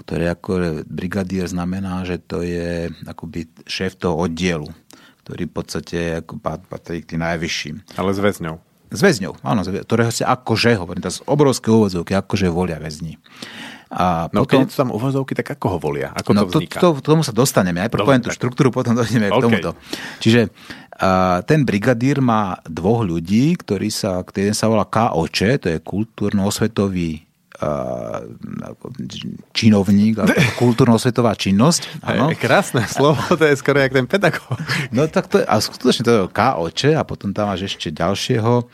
ktoré ako brigadier znamená, že to je akoby šéf toho oddielu, ktorý v podstate ako patrí k tým najvyšším. Ale s väzňou. S väzňou, áno, ktorého sa akože, hovorím, to obrovské úvodzovky, akože volia väzni. A no potom, keď sú tam uvozovky, tak ako ho volia? Ako no, to vzniká? To, to, k tomu sa dostaneme. Aj poviem tú štruktúru, potom dojdeme okay. k tomuto. Čiže a ten brigadír má dvoch ľudí, ktorí sa, jeden sa volá KOČ, to je kultúrno-osvetový činovník, kultúrno-svetová činnosť. Je krásne slovo, to je skoro jak ten pedagóg. No tak to a skutočne to je KOČ a potom tam máš ešte ďalšieho,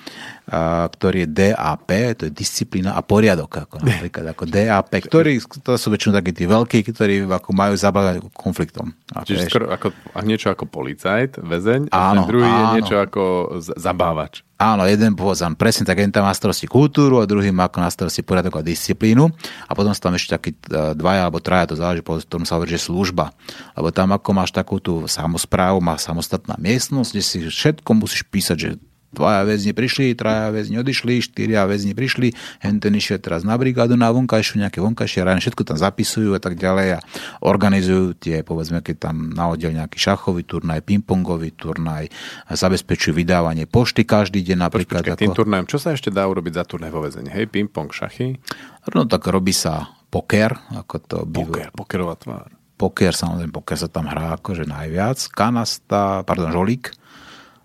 ktorý je DAP, to je disciplína a poriadok, ako napríklad ako DAP, ktorí, to sú väčšinou takí tí veľkí, ktorí ako majú zabávať konfliktom. A Čiže skoro ako, niečo ako policajt, väzeň, áno, a druhý áno. je niečo ako zabávač. Áno, jeden povedzám presne tak, jeden tam má starosti kultúru a druhý má ako na starosti poriadok a disciplínu. A potom sú tam ešte takí e, dvaja alebo traja, to záleží, po tom sa hovorí, že služba. Lebo tam ako máš takú tú samozprávu, má samostatná miestnosť, kde si všetko musíš písať, že dvaja väzni prišli, traja väzni odišli, štyria väzni prišli, ten išiel teraz na brigádu na vonkajšiu, nejaké vonkajšie rány, všetko tam zapisujú a tak ďalej a organizujú tie, povedzme, keď tam na oddiel nejaký šachový turnaj, pingpongový turnaj, a zabezpečujú vydávanie pošty každý deň napríklad. Počkej, ako... tým turnajom, čo sa ešte dá urobiť za turnaj vo väzení? Hej, pingpong, šachy? No tak robí sa poker, ako to Poker, pokerová tvár. Poker, samozrejme, poker sa tam hrá akože najviac. Kanasta, pardon, žolík,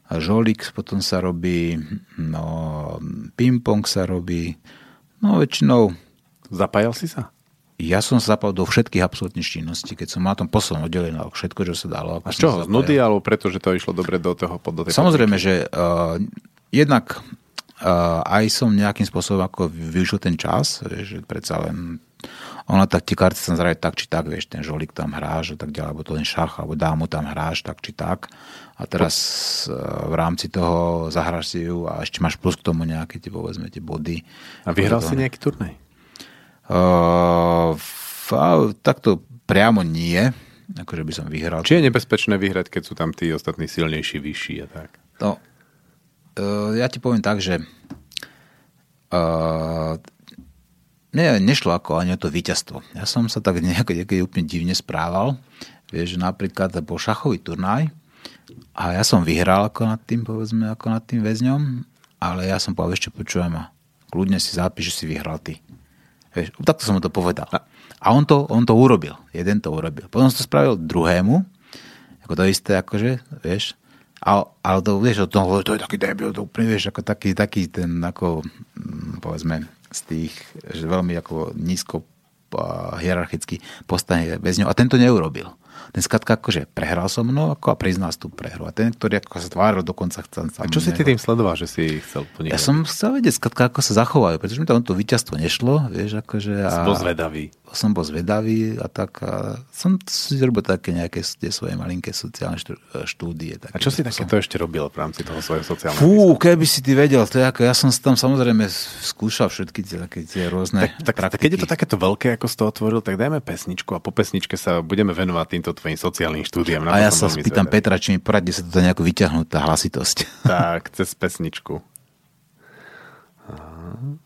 žolík potom sa robí, no ping-pong sa robí, no väčšinou... Zapájal si sa? Ja som sa zapal do všetkých absolútnych činností, keď som na tom poslednom oddelený všetko, čo sa dalo. A čoho? Z nudy, alebo preto, že to išlo dobre do toho do tej Samozrejme, podmienky? že uh, jednak uh, aj som nejakým spôsobom ako využil ten čas, že predsa len ona tak tie karty sa zrajú tak či tak, vieš, ten žolík tam hráš a tak ďalej, alebo to ten šach, alebo dámu tam hráš tak či tak a teraz e, v rámci toho zahráš si ju a ešte máš plus k tomu nejaké tie, povedzme, tie body. A vyhral si nejaký turnaj? Uh, takto priamo nie, akože by som vyhral. Či je nebezpečné vyhrať, keď sú tam tí ostatní silnejší, vyšší a tak? No, uh, ja ti poviem tak, že uh, ne, nešlo ako ani o to víťazstvo. Ja som sa tak nejako niekedy úplne divne správal. Vieš, že napríklad bol šachový turnaj, a ja som vyhral ako nad tým, povedzme, ako nad tým väzňom, ale ja som povedal, ešte počujem a kľudne si zapíš, že si vyhral ty. Vieš, takto som mu to povedal. A on to, on to urobil. Jeden to urobil. Potom som to spravil druhému, ako to isté, akože, vieš. A, ale to, vieš, to, to je taký debil, to úplne, vieš, ako taký, taký ten, ako, mm, povedzme, z tých, že veľmi ako nízko hierarchicky postavenie väzňov. A tento neurobil ten skratka akože prehral so mnou ako a priznal tú prehru. A ten, ktorý ako sa tváril, dokonca chcel A čo si ty tým sledoval, že si chcel to Ja som chcel vedieť skratka, ako sa zachovajú, pretože mi tam to víťazstvo nešlo, vieš, akože. A... Bol zvedavý som bol zvedavý a tak a som si robil také nejaké tie svoje malinké sociálne štúdie. a čo si také to ešte robil v rámci toho svojho sociálneho Fú, keby si ty vedel, to je ako, ja som tam samozrejme skúšal všetky tie, také tie rôzne tak, tak, tak, keď je to takéto veľké, ako si to otvoril, tak dajme pesničku a po pesničke sa budeme venovať týmto tvojim sociálnym štúdiam. A ja sa spýtam Petra, či mi poradí sa to nejako vyťahnuť, tá hlasitosť. Tak, cez pesničku. Aha.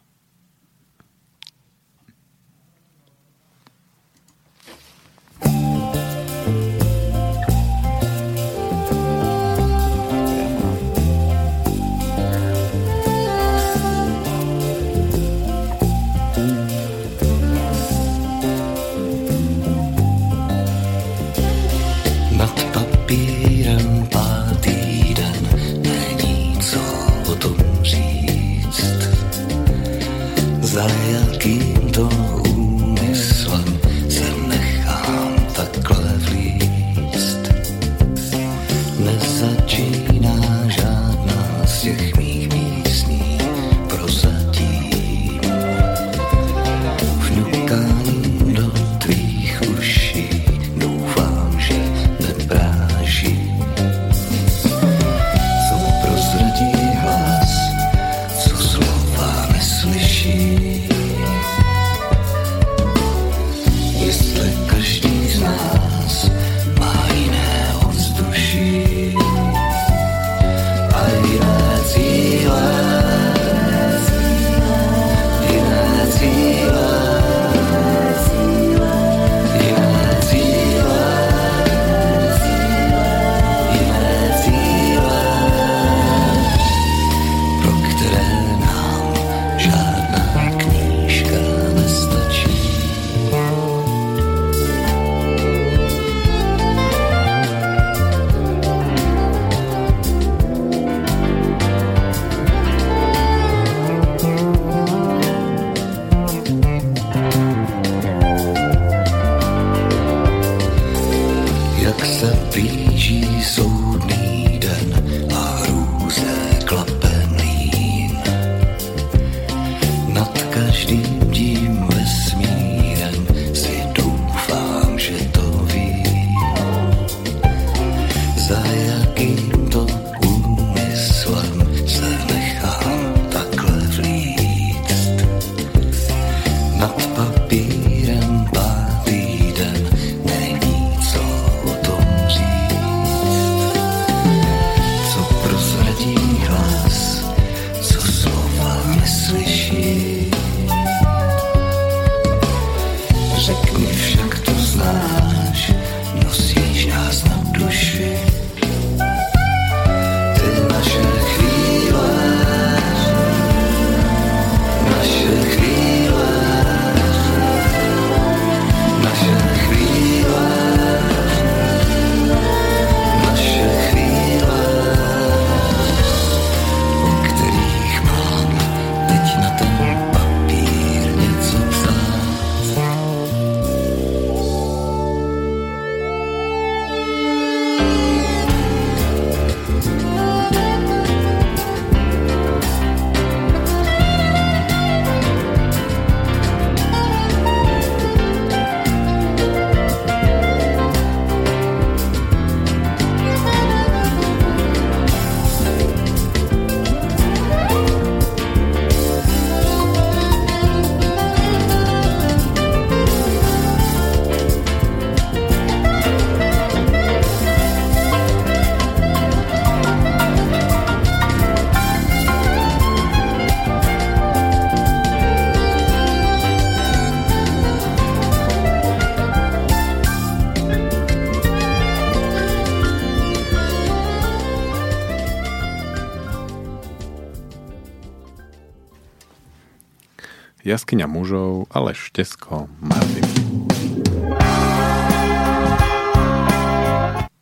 Jaskyňa mužov, ale Štesko, Martin.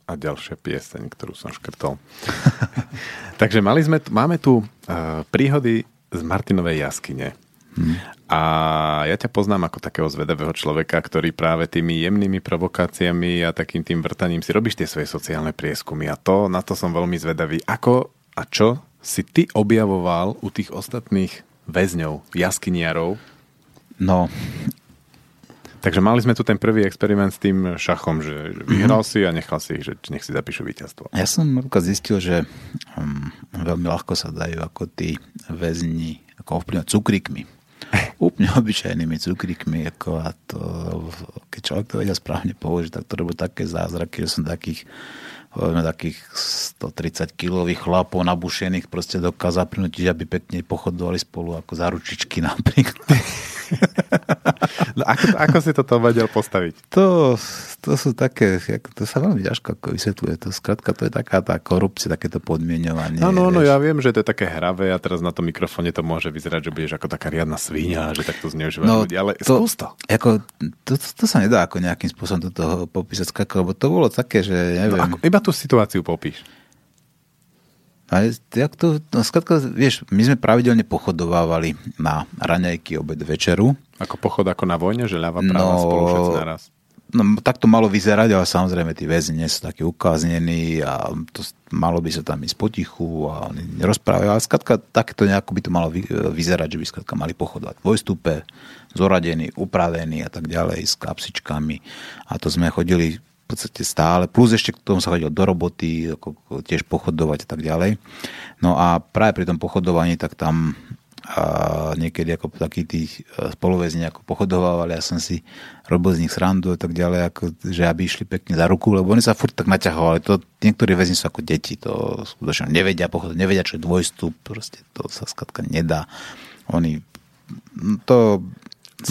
A ďalšia pieseň, ktorú som škrtol. Takže mali sme, máme tu uh, príhody z Martinovej jaskyne. Hmm. A ja ťa poznám ako takého zvedavého človeka, ktorý práve tými jemnými provokáciami a takým tým vrtaním si robíš tie svoje sociálne prieskumy. A to, na to som veľmi zvedavý. Ako a čo si ty objavoval u tých ostatných väzňov, jaskyniarov. No. Takže mali sme tu ten prvý experiment s tým šachom, že vyhral si a nechal si ich, že nech si zapíšu víťazstvo. Ja som napríklad zistil, že um, veľmi ľahko sa dajú ako tí väzni ako ovplyvňovať cukrikmi. Úplne obyčajnými cukrikmi. Ako a to, keď človek to vedel správne použiť, tak to robí také zázraky, že som takých povedzme takých 130 kilových chlapov nabušených proste dokázal prinútiť, aby pekne pochodovali spolu ako za ručičky napríklad. no ako, ako si toto vedel postaviť? To, to sú také, to sa veľmi ťažko ako vysvetľuje. To skrátka, to je taká tá korupcia, takéto podmienovanie. No, no, no, ja viem, že to je také hravé a teraz na tom mikrofóne to môže vyzerať, že budeš ako taká riadna svíňa, že takto zneužívaš no, ľudí, ale to, skús to. Ako, to, to. To sa nedá ako nejakým spôsobom do toho popísať, lebo to bolo také, že neviem. No, ako, iba tú situáciu popíš. A jak to, no, skladka, vieš, my sme pravidelne pochodovávali na raňajky, obed, večeru. Ako pochod ako na vojne, že ľava, práva, no, spolu všetci naraz? No, tak to malo vyzerať, ale samozrejme tí väzni nie sú takí ukáznení a to, malo by sa tam ísť potichu a oni nerozprávajú. Ale skladka, takéto nejako by to malo vyzerať, že by skladka mali pochodovať dvojstupe, zoradení, upravení a tak ďalej s kapsičkami. A to sme chodili v podstate stále, plus ešte k tomu sa chodil do roboty, ako, tiež pochodovať a tak ďalej. No a práve pri tom pochodovaní, tak tam a niekedy ako takí tí e, spoluväzni ako pochodovávali, ja som si robil z nich srandu a tak ďalej, ako, že aby išli pekne za ruku, lebo oni sa furt tak naťahovali. To, niektorí väzni sú ako deti, to skutočne nevedia pochodovať, nevedia, čo je dvojstup, proste to sa skratka nedá. Oni to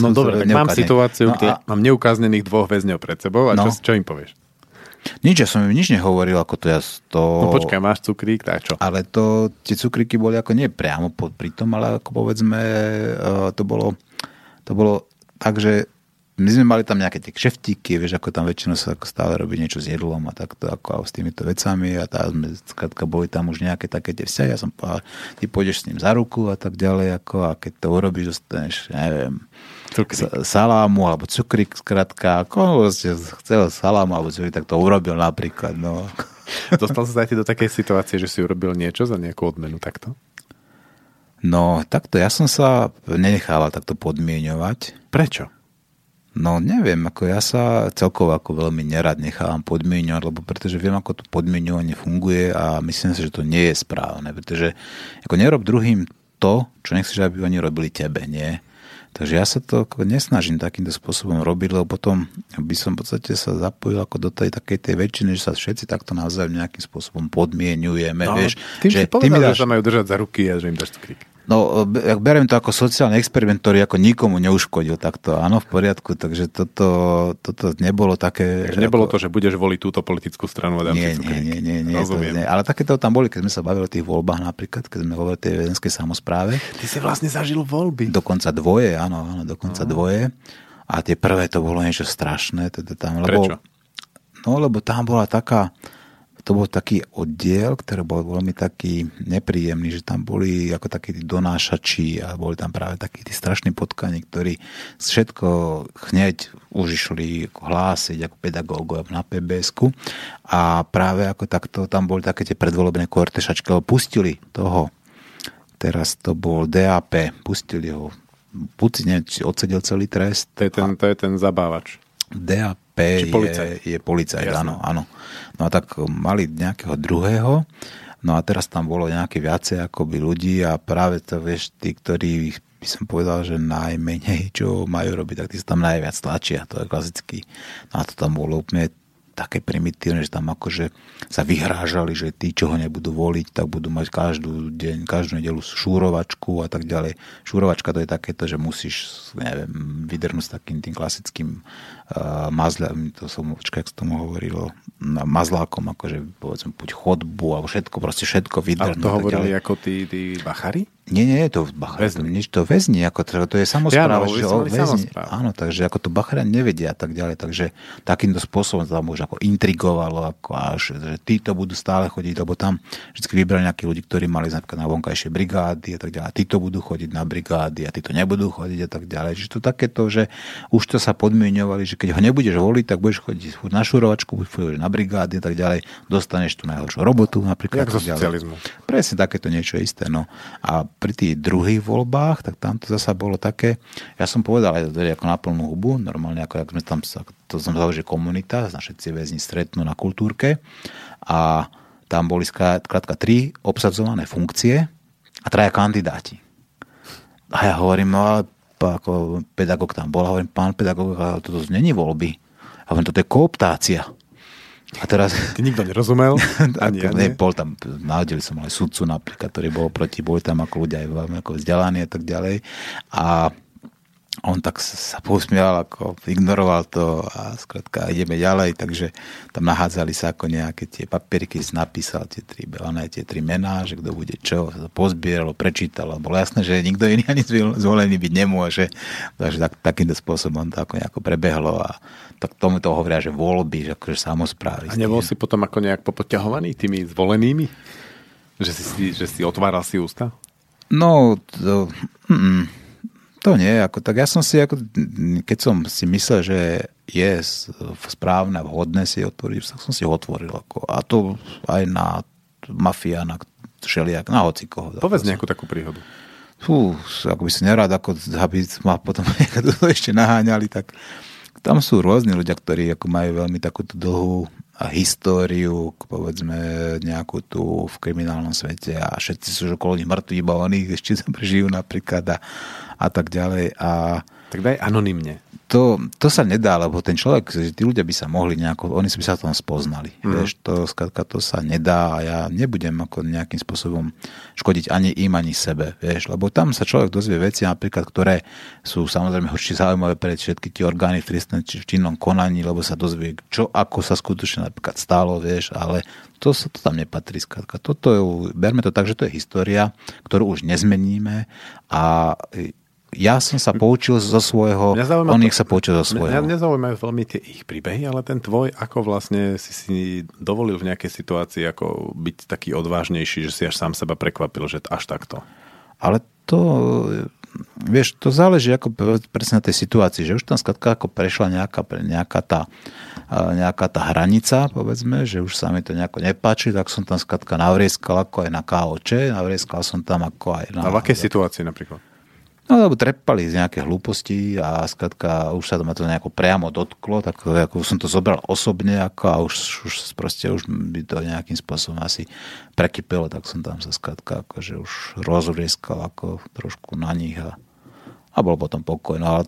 No dobre, tak mám situáciu, no, kde a... mám neukáznených dvoch väzňov pred sebou a no. čo, čo im povieš? Nič, ja som im nič nehovoril, ako to ja to... No počkaj, máš cukrík, tak čo? Ale to, tie cukríky boli ako nie priamo pod, pri tom, ale ako povedzme, uh, to bolo, to bolo tak, že my sme mali tam nejaké tie kšeftíky, vieš, ako tam väčšinou sa ako stále robí niečo s jedlom a takto, ako s týmito vecami a tá sme, skrátka, boli tam už nejaké také tie vzťahy, ja som povedal, ty pôjdeš s ním za ruku a tak ďalej, ako a keď to urobíš, dostaneš, neviem. Salámu alebo cukrík, skrátka, ako vlastne chcel salámu alebo cukrík, tak to urobil napríklad, no. Dostal sa ti do takej situácie, že si urobil niečo za nejakú odmenu takto? No, takto, ja som sa nenechával takto podmienovať. Prečo? No neviem, ako ja sa celkovo ako veľmi nerad nechávam podmienovať, lebo pretože viem, ako to podmienovanie funguje a myslím si, že to nie je správne, pretože ako nerob druhým to, čo nechceš, aby oni robili tebe, nie? Takže ja sa to nesnažím takýmto spôsobom robiť, lebo potom by som v podstate sa zapojil ako do tej takej tej väčšiny, že sa všetci takto navzájom nejakým spôsobom podmienujeme. No, vieš, tým že si povedal, dáš... že sa majú držať za ruky a že im dáš krik. No, beriem to ako sociálny experiment, ktorý ako nikomu neuškodil takto. Áno, v poriadku, takže toto, toto nebolo také... Takže nebolo ako... to, že budeš voliť túto politickú stranu a dám nie, nie, nie, nie, nie, to nie. Ale takéto tam boli, keď sme sa bavili o tých voľbách napríklad, keď sme hovorili o tej vedenskej samozpráve. Ty si vlastne zažil voľby. Dokonca dvoje, áno, áno, dokonca no. dvoje. A tie prvé to bolo niečo strašné. Teda tam, lebo, Prečo? No, lebo tam bola taká to bol taký oddiel, ktorý bol veľmi taký nepríjemný, že tam boli ako takí tí donášači a boli tam práve takí tí strašní potkani, ktorí všetko hneď už išli hlásiť ako pedagógov na pbs a práve ako takto tam boli také tie predvolebné kortešačky, lebo pustili toho, teraz to bol DAP, pustili ho, buď neviem, odsedel celý trest. To je ten, to je ten zabávač. DAP je, je policajt, áno, áno. No a tak mali nejakého druhého, no a teraz tam bolo nejaké viacej akoby ľudí a práve to, vieš, tí, ktorí by som povedal, že najmenej, čo majú robiť, tak tí sa tam najviac tlačia, to je klasický. No a to tam bolo úplne také primitívne, že tam akože sa vyhrážali, že tí, čo ho nebudú voliť, tak budú mať každú deň, každú nedelu šúrovačku a tak ďalej. Šúrovačka to je takéto, že musíš, neviem, vydrnúť s takým tým klasickým uh, mazľom, to som, počkaj, jak tomu hovorilo, mazlákom, akože povedzme, buď chodbu, alebo všetko, proste všetko vydrnúť. Ale to hovorili ako tí, tí bachari? Nie, nie, to Bachar, nič to väzni, ako to, to je samozpráva, ja, no, že o, väzni, áno, takže ako to Bacharian nevedia a tak ďalej, takže takýmto spôsobom tam už ako intrigovalo, ako až, že títo budú stále chodiť, lebo tam vždy vybrali nejakí ľudí, ktorí mali napríklad na vonkajšie brigády a tak ďalej, a títo budú chodiť na brigády a títo nebudú chodiť a tak ďalej, že to takéto, že už to sa podmienovali, že keď ho nebudeš voliť, tak budeš chodiť na šurovačku, budeš na brigády a tak ďalej, dostaneš tu najhoršiu robotu napríklad. Jak zo socializmu. Presne takéto niečo isté, no. A pri tých druhých voľbách, tak tam to zasa bolo také, ja som povedal aj to ako na plnú hubu, normálne ako ak sme tam, to som povedal, že komunita, všetci väzni stretnú na kultúrke a tam boli skrátka tri obsadzované funkcie a traja kandidáti. A ja hovorím, no ako pedagóg tam bol, hovorím, pán pedagóg, ale toto není voľby. A hovorím, toto je kooptácia. A teraz... Ty nikto nerozumel? Ani ja nie. Bol tam, náhodili som aj sudcu napríklad, ktorý bol proti, boli tam ako ľudia aj veľmi ako vzdelaní a tak ďalej. A on tak sa posmial, ako ignoroval to a skrátka ideme ďalej, takže tam nahádzali sa ako nejaké tie papierky, napísal tie tri, one, tie tri mená, že kto bude čo, sa pozbieralo, prečítalo, bolo jasné, že nikto iný ani zvolený byť nemôže, takže tak, takýmto spôsobom to ako nejako prebehlo a tak tomu to hovoria, že voľby, že akože samozprávy. A nebol si potom ako nejak popoťahovaný tými zvolenými? Že si, že si otváral si ústa? No, to, mm, to nie. Ako, tak ja som si, ako, keď som si myslel, že je správne, vhodné si otvoriť, tak som si ho otvoril. Ako, a to aj na mafia, na všelijak, na hocikoho. Povedz nejakú takú príhodu. Fú, ako by si nerád, ako, aby ma potom ešte naháňali, tak tam sú rôzni ľudia, ktorí ako majú veľmi takúto dlhú históriu, povedzme, nejakú tu v kriminálnom svete a všetci sú okolo nich mŕtvi, iba oni ešte žijú napríklad a, a tak ďalej. A, tak daj anonymne to, to sa nedá, lebo ten človek, tí ľudia by sa mohli nejako, oni by sa tom spoznali. Mm. Vieš, to, skladka, to sa nedá a ja nebudem ako nejakým spôsobom škodiť ani im, ani sebe. Vieš, lebo tam sa človek dozvie veci, napríklad, ktoré sú samozrejme určite zaujímavé pre všetky tie orgány v trestnom či v činnom konaní, lebo sa dozvie, čo ako sa skutočne napríklad stalo, vieš, ale to sa to tam nepatrí. Skladka. Toto je, berme to tak, že to je história, ktorú už nezmeníme a ja som sa poučil zo svojho, on ich sa poučil zo svojho. Mňa nezaujímajú veľmi tie ich príbehy, ale ten tvoj, ako vlastne si si dovolil v nejakej situácii ako byť taký odvážnejší, že si až sám seba prekvapil, že až takto. Ale to, vieš, to záleží ako presne na tej situácii, že už tam skladka ako prešla nejaká, nejaká, tá, nejaká tá hranica, povedzme, že už sa mi to nejako nepáči, tak som tam skladka navrieskal ako aj na KOČ, navrieskal som tam ako aj na... A v akej situácii napríklad? No lebo trepali z nejaké hlúposti a skladka už sa to ma to nejako priamo dotklo, tak ako som to zobral osobne ako a už, už proste už by to nejakým spôsobom asi prekypelo, tak som tam sa skladka akože už rozvrieskal ako trošku na nich a, a bol potom pokoj. No ale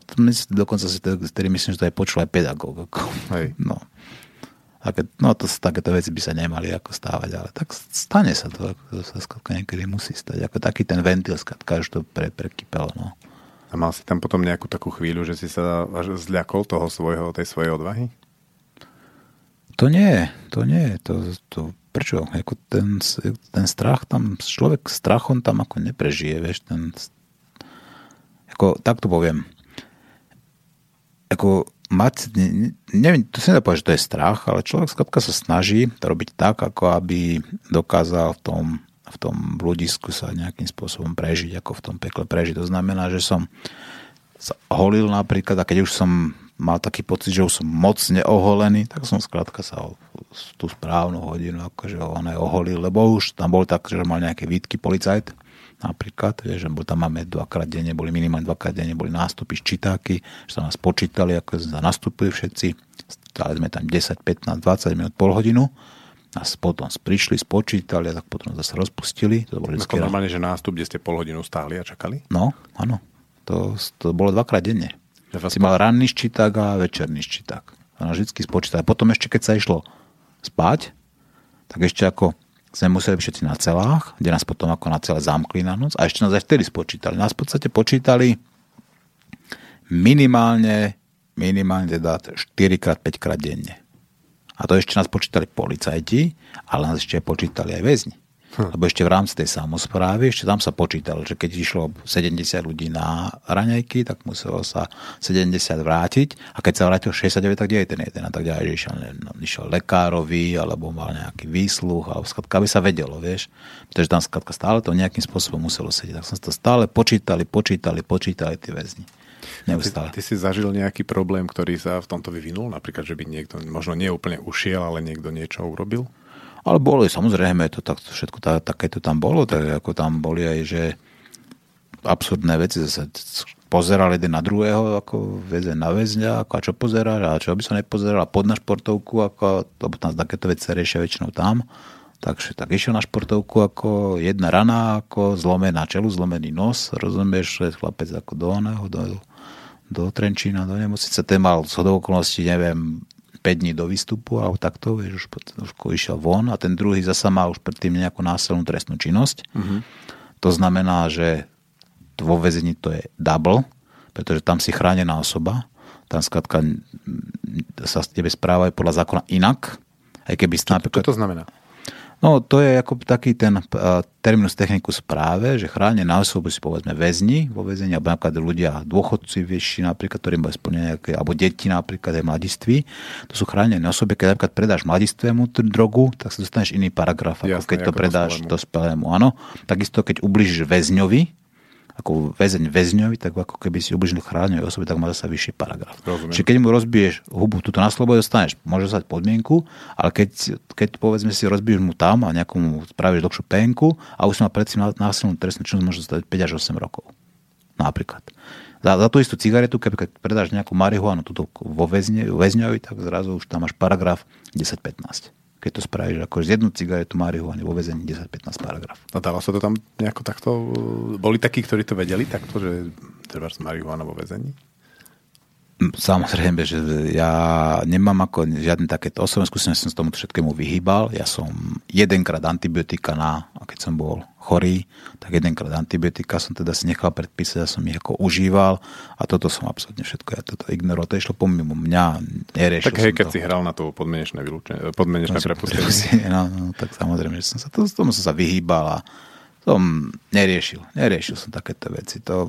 dokonca si tedy myslím, že to aj počul aj pedagóg. Ako, Hej. No. Také, no to, takéto veci by sa nemali ako stávať, ale tak stane sa to, ako to sa skladka niekedy musí stať. Ako taký ten ventil skladka, už to pre, prekypelo. No. A mal si tam potom nejakú takú chvíľu, že si sa až zľakol toho svojho, tej svojej odvahy? To nie, to nie. To, to, prečo? Ako ten, ten strach tam, človek strachom tam ako neprežije, vieš, ten, ako, tak to poviem. Ako mať, ne, neviem, to sa nedá že to je strach, ale človek skladka sa snaží to robiť tak, ako aby dokázal v tom, v tom bludisku sa nejakým spôsobom prežiť, ako v tom pekle prežiť. To znamená, že som sa holil napríklad a keď už som mal taký pocit, že už som moc neoholený, tak som skrátka sa tú správnu hodinu akože on aj oholil, lebo už tam bol tak, že mal nejaké výtky policajt, napríklad, že tam máme dvakrát denne, boli minimálne dvakrát denne, boli nástupy, ščitáky, že sa nás počítali, ako sa nastupili všetci, stále sme tam 10, 15, 20 minút, pol hodinu, nás potom prišli, spočítali a tak potom zase rozpustili. To bolo vždycky normálne, že nástup, kde ste pol hodinu stáli a čakali? No, áno. To, to bolo dvakrát denne. Že si mal ranný ščiták a večerný ščiták. A vždy spočítali. Potom ešte, keď sa išlo spať, tak ešte ako sme museli všetci na celách, kde nás potom ako na celé zamkli na noc a ešte nás aj vtedy spočítali. Nás v podstate počítali minimálne, minimálne teda 4-5 krát denne. A to ešte nás počítali policajti, ale nás ešte počítali aj väzni. Hm. Lebo ešte v rámci tej samozprávy, ešte tam sa počítalo, že keď išlo 70 ľudí na raňajky, tak muselo sa 70 vrátiť a keď sa vrátil 69, tak kde je ten jeden a tak ďalej, že išiel, išiel lekárovi alebo mal nejaký výsluh alebo skladka, aby sa vedelo, vieš. Pretože tam skladka stále to nejakým spôsobom muselo sedieť. Tak som to stále počítali, počítali, počítali tie väzni. Neustále. Ty, ty si zažil nejaký problém, ktorý sa v tomto vyvinul? Napríklad, že by niekto možno nie úplne ušiel, ale niekto niečo urobil? Ale bolo, samozrejme, to tak, všetko tak, také to tam bolo, tak ako tam boli aj, že absurdné veci, zase pozeral jeden na druhého, ako väzeň na väzňa, ako a čo pozeráš, a čo by som nepozeral, pod na športovku, ako, lebo tam takéto veci sa riešia väčšinou tam, takže tak išiel na športovku, ako jedna rana, ako zlomená čelu, zlomený nos, rozumieš, chlapec ako do oného, do, do Trenčína, do nemocnice, ten mal z okolností, neviem, 5 dní do výstupu alebo takto, vieš, už, už išiel von a ten druhý zasa má už predtým nejakú násilnú trestnú činnosť. Uh-huh. To znamená, že vo väzení to je double, pretože tam si chránená osoba, tam skladka sa s tebe správajú podľa zákona inak, aj keby čo, napríklad... Čo to znamená? No to je ako taký ten uh, terminus technicus práve, že chránené osoby si povedzme väzni vo väzení, alebo napríklad ľudia, dôchodci vyšší napríklad, ktorí majú splnené nejaké, alebo deti napríklad aj mladiství. To sú chránené osoby, keď napríklad predáš mladistvému drogu, tak sa dostaneš iný paragraf, ako Jasne, keď to predáš dospelému. Áno. Takisto keď ubližíš väzňovi, ako väzeň väzňovi, tak ako keby si ubližil chránenej osobe, tak má zase vyšší paragraf. Rozumiem. Čiže keď mu rozbiješ hubu tuto na slobode, dostaneš, môže sa podmienku, ale keď, keď povedzme si rozbiješ mu tam a nejakomu spravíš dlhšiu penku a už má predtým násilnú trestnú činnosť, môže stať 5 až 8 rokov. Napríklad. Za, za tú istú cigaretu, keď predáš nejakú marihuanu tuto vo väzne, väzňovi, tak zrazu už tam máš paragraf 10-15 keď to spravíš ako z jednu cigaretu marihuany vo vezení 10-15 paragraf. No dalo sa to tam nejako takto... Boli takí, ktorí to vedeli takto, že treba marihuana vo vezení? Samozrejme, že ja nemám ako žiadne takéto osobné skúsenosti, som tomu všetkému vyhýbal. Ja som jedenkrát antibiotika na, a keď som bol chorý, tak jedenkrát antibiotika som teda si nechal predpísať, ja som ich ako užíval a toto som absolútne všetko, ja toto ignoroval. To išlo pomimo mňa, neriešil Tak hej, keď to. si hral na to podmenečné, vylúčenie, podmenečné no, prepustenie. No, no, tak samozrejme, že som sa, to, tomu som sa vyhýbal a som neriešil, neriešil som takéto veci. To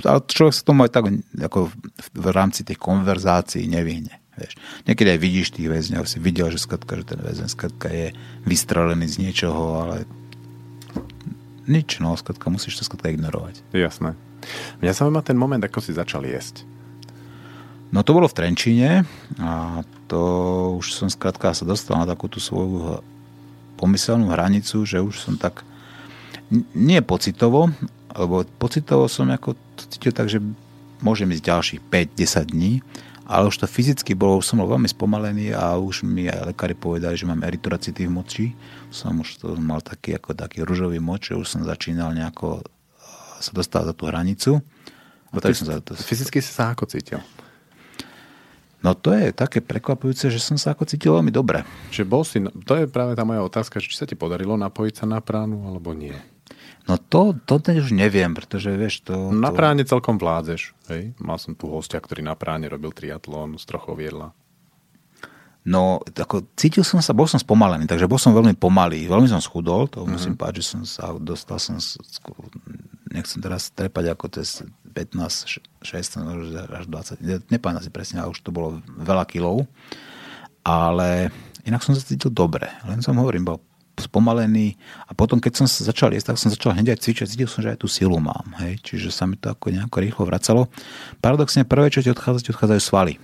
ale človek sa tomu aj tak ako v rámci tých konverzácií nevyhne. Vieš. Niekedy aj vidíš tých väzňov, si videl, že, skatka, že ten väzen skatka je vystrelený z niečoho, ale nič, no, skatka, musíš to skatka ignorovať. Jasné. Mňa sa má ten moment, ako si začal jesť. No to bolo v Trenčíne a to už som skrátka sa dostal na takú tú svoju pomyselnú hranicu, že už som tak nie pocitovo, lebo pocitovo som ako cítil tak, že môžem ísť ďalších 5-10 dní, ale už to fyzicky bolo, už som bol veľmi spomalený a už mi aj lekári povedali, že mám eritrocity v moči. Som už to mal taký, ako taký ružový moč, že už som začínal nejako sa dostávať za tú hranicu. A ty, som sa to... Fyzicky si sa ako cítil? No to je také prekvapujúce, že som sa ako cítil veľmi dobre. Čiže bol si, to je práve tá moja otázka, či sa ti podarilo napojiť sa na pránu, alebo nie? No to, to už neviem, pretože vieš to... Na práne celkom vládzeš. Hej? Mal som tu hostia, ktorý na práne robil triatlón z trochou jedla. No, ako cítil som sa, bol som spomalený, takže bol som veľmi pomalý. Veľmi som schudol, to mm-hmm. musím povedať, že som sa dostal som, nechcem teraz trepať ako cez 15, 16, až 20, nepamätám si presne, ale už to bolo veľa kilov. Ale inak som sa cítil dobre. Len som hovorím, bol spomalený a potom, keď som sa začal jesť, tak som začal hneď aj cvičiť, cítil som, že aj tú silu mám, hej, čiže sa mi to ako nejako rýchlo vracalo. Paradoxne prvé, čo ti odchádza, ti odchádzajú svaly.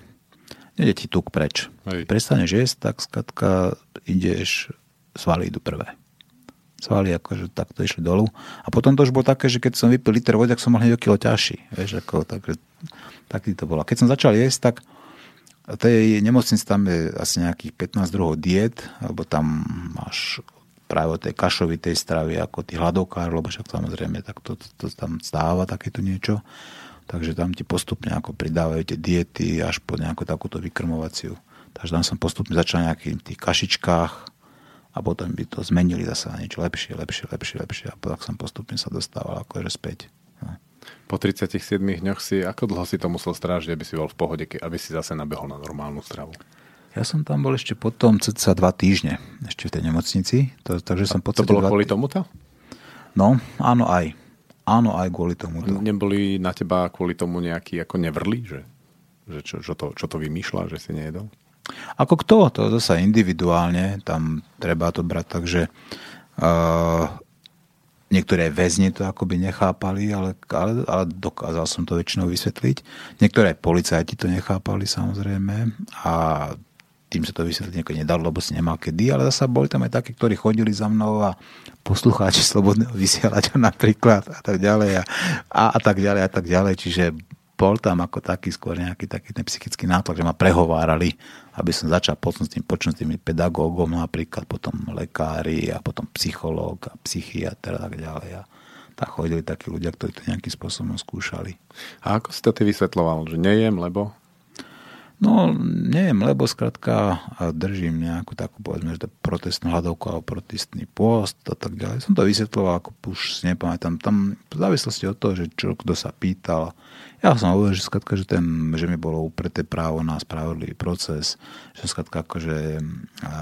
Nede ti tuk preč. Hej. Prestaneš jesť, tak skratka ideš, svaly idú prvé. Svaly akože takto išli dolu. A potom to už bolo také, že keď som vypil liter vody, tak som mal hneď o kilo ťažší. Vieš, ako, takže, taký to bolo. A keď som začal jesť, tak tej nemocnici tam je asi nejakých 15 druhov diet, alebo tam máš práve o tej kašovitej stravy ako tí hladovkár, lebo však samozrejme tak to, to, to tam stáva takéto niečo. Takže tam ti postupne ako pridávajú tie diety až po nejakú takúto vykrmovaciu. Takže tam som postupne začal nejakým tých kašičkách a potom by to zmenili zase na niečo lepšie, lepšie, lepšie, lepšie a tak som postupne sa dostával akože späť. No. Po 37 dňoch si, ako dlho si to musel strážiť, aby si bol v pohode, aby si zase nabehol na normálnu stravu? Ja som tam bol ešte potom cca dva týždne, ešte v tej nemocnici. To, takže som to bolo kvôli tomuto? No, áno aj. Áno aj kvôli tomuto. Neboli na teba kvôli tomu nejakí ako nevrli, že, že čo, čo, to, čo to vymýšľa, že si nejedol? Ako kto? To zase individuálne. Tam treba to brať tak, že uh, niektoré väzni to akoby nechápali, ale, ale, ale dokázal som to väčšinou vysvetliť. Niektoré policajti to nechápali samozrejme a tým sa to vysvetliť nejako nedalo, lebo si nemal kedy, ale zase boli tam aj takí, ktorí chodili za mnou a poslucháči slobodného vysielača napríklad a tak ďalej a, a, a tak ďalej a tak ďalej, čiže bol tam ako taký skôr nejaký taký ten psychický nátlak, že ma prehovárali, aby som začal počnúť s tým, počnúť s tým pedagógom napríklad, potom lekári a potom psychológ a psychiatr a tak ďalej. A tak chodili takí ľudia, ktorí to nejakým spôsobom skúšali. A ako si to ty vysvetloval? Že nejem, lebo? No, neviem, lebo skrátka držím nejakú takú, povedzme, že protestnú hľadovku alebo protestný post a tak ďalej. Som to vysvetloval, ako už si nepamätám. Tam v závislosti od toho, že čo kto sa pýtal. Ja som hovoril, že skrátka, že, ten, že mi bolo upreté právo na spravodlivý proces, že skrátka akože a,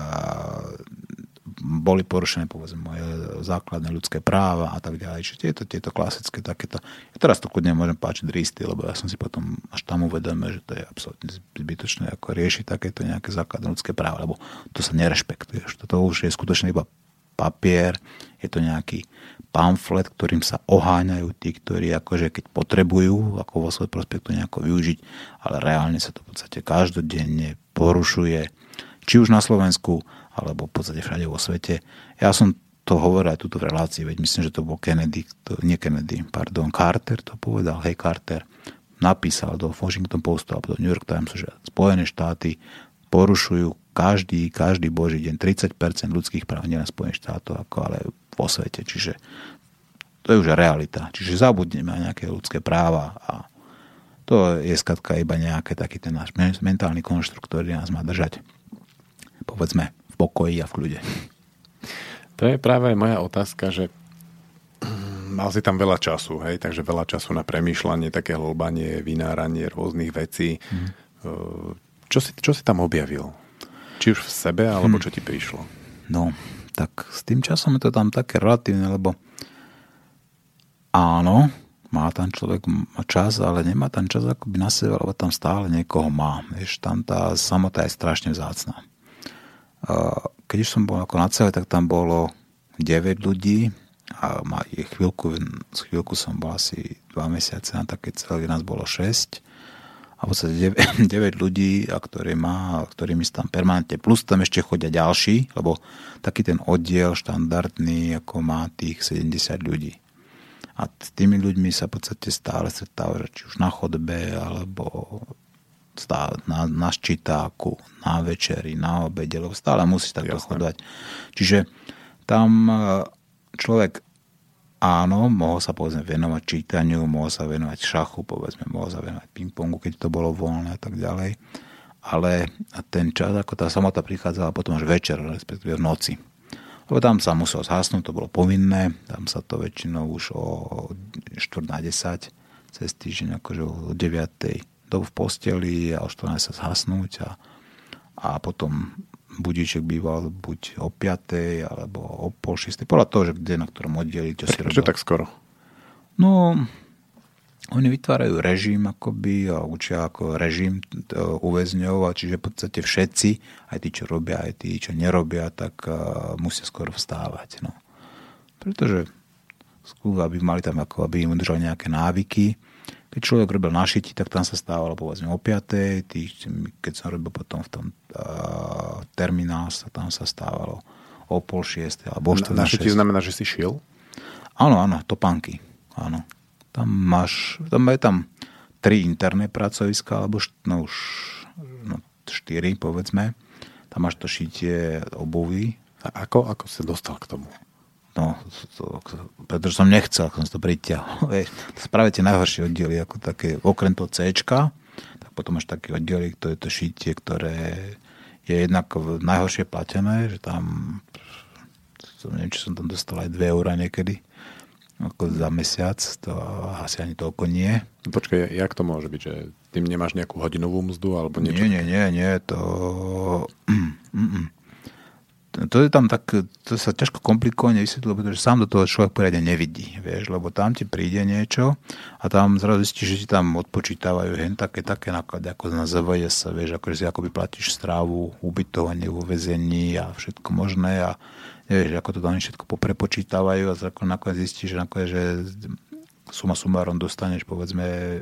boli porušené povedzme moje základné ľudské práva a tak ďalej. Čiže tieto, tieto klasické takéto. Ja teraz to kudne môžem páčiť risty, lebo ja som si potom až tam uvedomil, že to je absolútne zbytočné ako riešiť takéto nejaké základné ľudské práva, lebo to sa nerešpektuje. Toto už je skutočne iba papier, je to nejaký pamflet, ktorým sa oháňajú tí, ktorí akože keď potrebujú, ako vo svoj prospekt to nejako využiť, ale reálne sa to v podstate každodenne porušuje, či už na Slovensku, alebo v podstate všade vo svete. Ja som to hovoril aj tuto v relácii, veď myslím, že to bol Kennedy, to, nie Kennedy, pardon, Carter to povedal, hej Carter, napísal do Washington Postu alebo do New York Times, že Spojené štáty porušujú každý, každý boží deň 30% ľudských práv, nielen Spojených štátov, ako ale vo svete. Čiže to je už realita. Čiže zabudneme na nejaké ľudské práva a to je skatka iba nejaký taký ten náš mentálny konštrukt, ktorý nás má držať povedzme pokoji a v kľude. To je práve moja otázka, že mal si tam veľa času, hej, takže veľa času na premýšľanie, také hlbanie, vynáranie rôznych vecí. Mm. Čo, si, čo si tam objavil? Či už v sebe, alebo hm. čo ti prišlo? No, tak s tým časom je to tam také relatívne, lebo áno, má tam človek čas, ale nemá tam čas akoby na sebe, lebo tam stále niekoho má. Vieš, tam tá samota je strašne vzácná. Keď už som bol ako na celé, tak tam bolo 9 ľudí a chvíľku, chvíľku som bol asi 2 mesiace na také celé, nás bolo 6 a v podstate 9, 9 ľudí, a ktorý má, ktorými tam permanentne, plus tam ešte chodia ďalší, lebo taký ten oddiel štandardný, ako má tých 70 ľudí. A s tými ľuďmi sa v podstate stále stretáva, či už na chodbe, alebo stále na, na ščitáku, na večeri, na obede, lebo stále musí takto chodovať. Čiže tam e, človek áno, mohol sa povedzme venovať čítaniu, mohol sa venovať šachu, povedzme, mohol sa venovať pingpongu, keď to bolo voľné a tak ďalej. Ale ten čas, ako tá samota prichádzala potom až večer, respektíve v noci. Lebo tam sa musel zhasnúť, to bolo povinné, tam sa to väčšinou už o 4 na 10 cez týždeň, akože o 9 do v posteli a o 14 sa zhasnúť a, a potom budíček býval buď o 5. alebo o pol 6. Podľa toho, že kde na ktorom oddeli, čo si robil. Čo tak skoro? No, oni vytvárajú režim akoby a učia ako režim uväzňov a čiže v podstate všetci, aj tí, čo robia, aj tí, čo nerobia, tak uh, musia skoro vstávať. No. Pretože skôr, aby mali tam ako, aby im udržali nejaké návyky, keď človek robil na šiti, tak tam sa stávalo povedzme o 5. Tý, keď som robil potom v tom uh, terminál, sa tam sa stávalo o pol 6. Alebo na, na šiti znamená, že si šiel? Áno, áno, topánky. Áno. Tam máš, tam je tam tri interné pracoviska, alebo št, no už no, štyri, povedzme. Tam máš to šitie obuvy. A ako, ako sa dostal k tomu? No, to, pretože som nechcel, som to pritiahol. To sú práve tie najhoršie oddiely, ako také, okrem toho C, tak potom máš také oddiely, to je to šitie, ktoré je jednak najhoršie platené, že tam, neviem, či som tam dostal aj 2 eurá niekedy, ako za mesiac, to asi ani toľko nie. Počkaj, jak to môže byť, že tým nemáš nejakú hodinovú mzdu alebo niečo? Nie, nie, nie, nie, to... Mm-mm to je tam tak, to sa ťažko komplikovane vysvetľuje, pretože sám do toho človek poriadne nevidí, vieš, lebo tam ti príde niečo a tam zrazu zistíš, že ti tam odpočítavajú hen také, také náklady, ako na ZVS, vieš, akože si akoby platíš strávu, ubytovanie, uväzení a všetko možné a nevieš, ako to tam všetko poprepočítavajú a zrazu nakoniec zistíš, že nakoniec, že suma sumárom dostaneš povedzme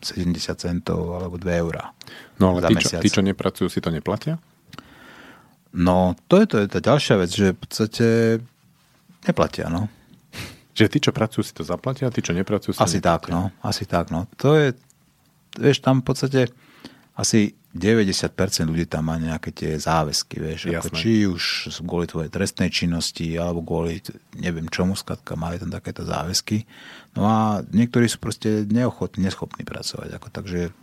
70 centov alebo 2 eurá. No ale tí čo, tí, čo nepracujú, si to neplatia? No, to je, to je tá ďalšia vec, že v podstate neplatia, no. Že tí, čo pracujú, si to zaplatia, a tí, čo nepracujú, si Asi tak, no. Asi tak, no. To je, vieš, tam v podstate asi 90% ľudí tam má nejaké tie záväzky, vieš, ako či už kvôli tvojej trestnej činnosti, alebo kvôli neviem čomu, skladka majú tam takéto záväzky. No a niektorí sú proste neochotní, neschopní pracovať, ako takže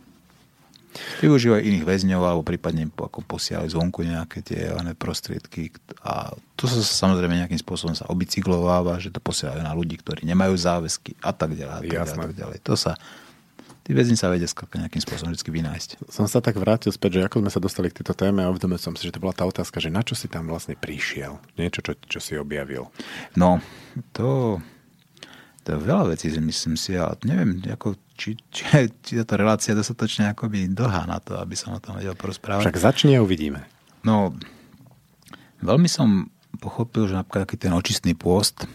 Využívajú iných väzňov alebo prípadne ako posielali zvonku nejaké tie prostriedky a to sa samozrejme nejakým spôsobom sa obicyklováva, že to posielajú na ľudí, ktorí nemajú záväzky a tak ďalej. A tak ďalej, a tak ďalej. To sa tí väzni sa vedia nejakým spôsobom vždy vynájsť. Som sa tak vrátil späť, že ako sme sa dostali k tejto téme a uvedomil som si, že to bola tá otázka, že na čo si tam vlastne prišiel? Niečo, čo, čo si objavil. No, to, to je veľa vecí, myslím si, ale neviem, ako, či, či, či táto relácia je dostatočne akoby dlhá na to, aby som o tom vedel porozprávať. Však začne a uvidíme. No, veľmi som pochopil, že napríklad aký ten očistný pôst,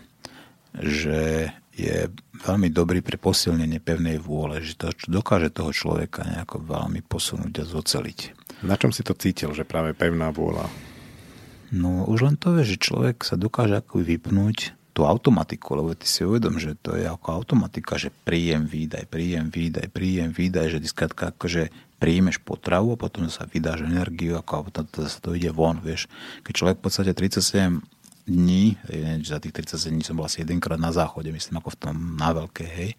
že je veľmi dobrý pre posilnenie pevnej vôle, že to dokáže toho človeka nejako veľmi posunúť a zoceliť. Na čom si to cítil, že práve pevná vôľa? No už len to vie, že človek sa dokáže ako vypnúť tú automatiku, lebo ty si uvedom, že to je ako automatika, že príjem, výdaj, príjem, výdaj, príjem, výdaj, že ty skrátka akože príjmeš potravu a potom sa vydáš energiu, ako potom to ide von, vieš. Keď človek v podstate 37 dní, za tých 37 dní som bol asi jedenkrát na záchode, myslím ako v tom na veľké, hej.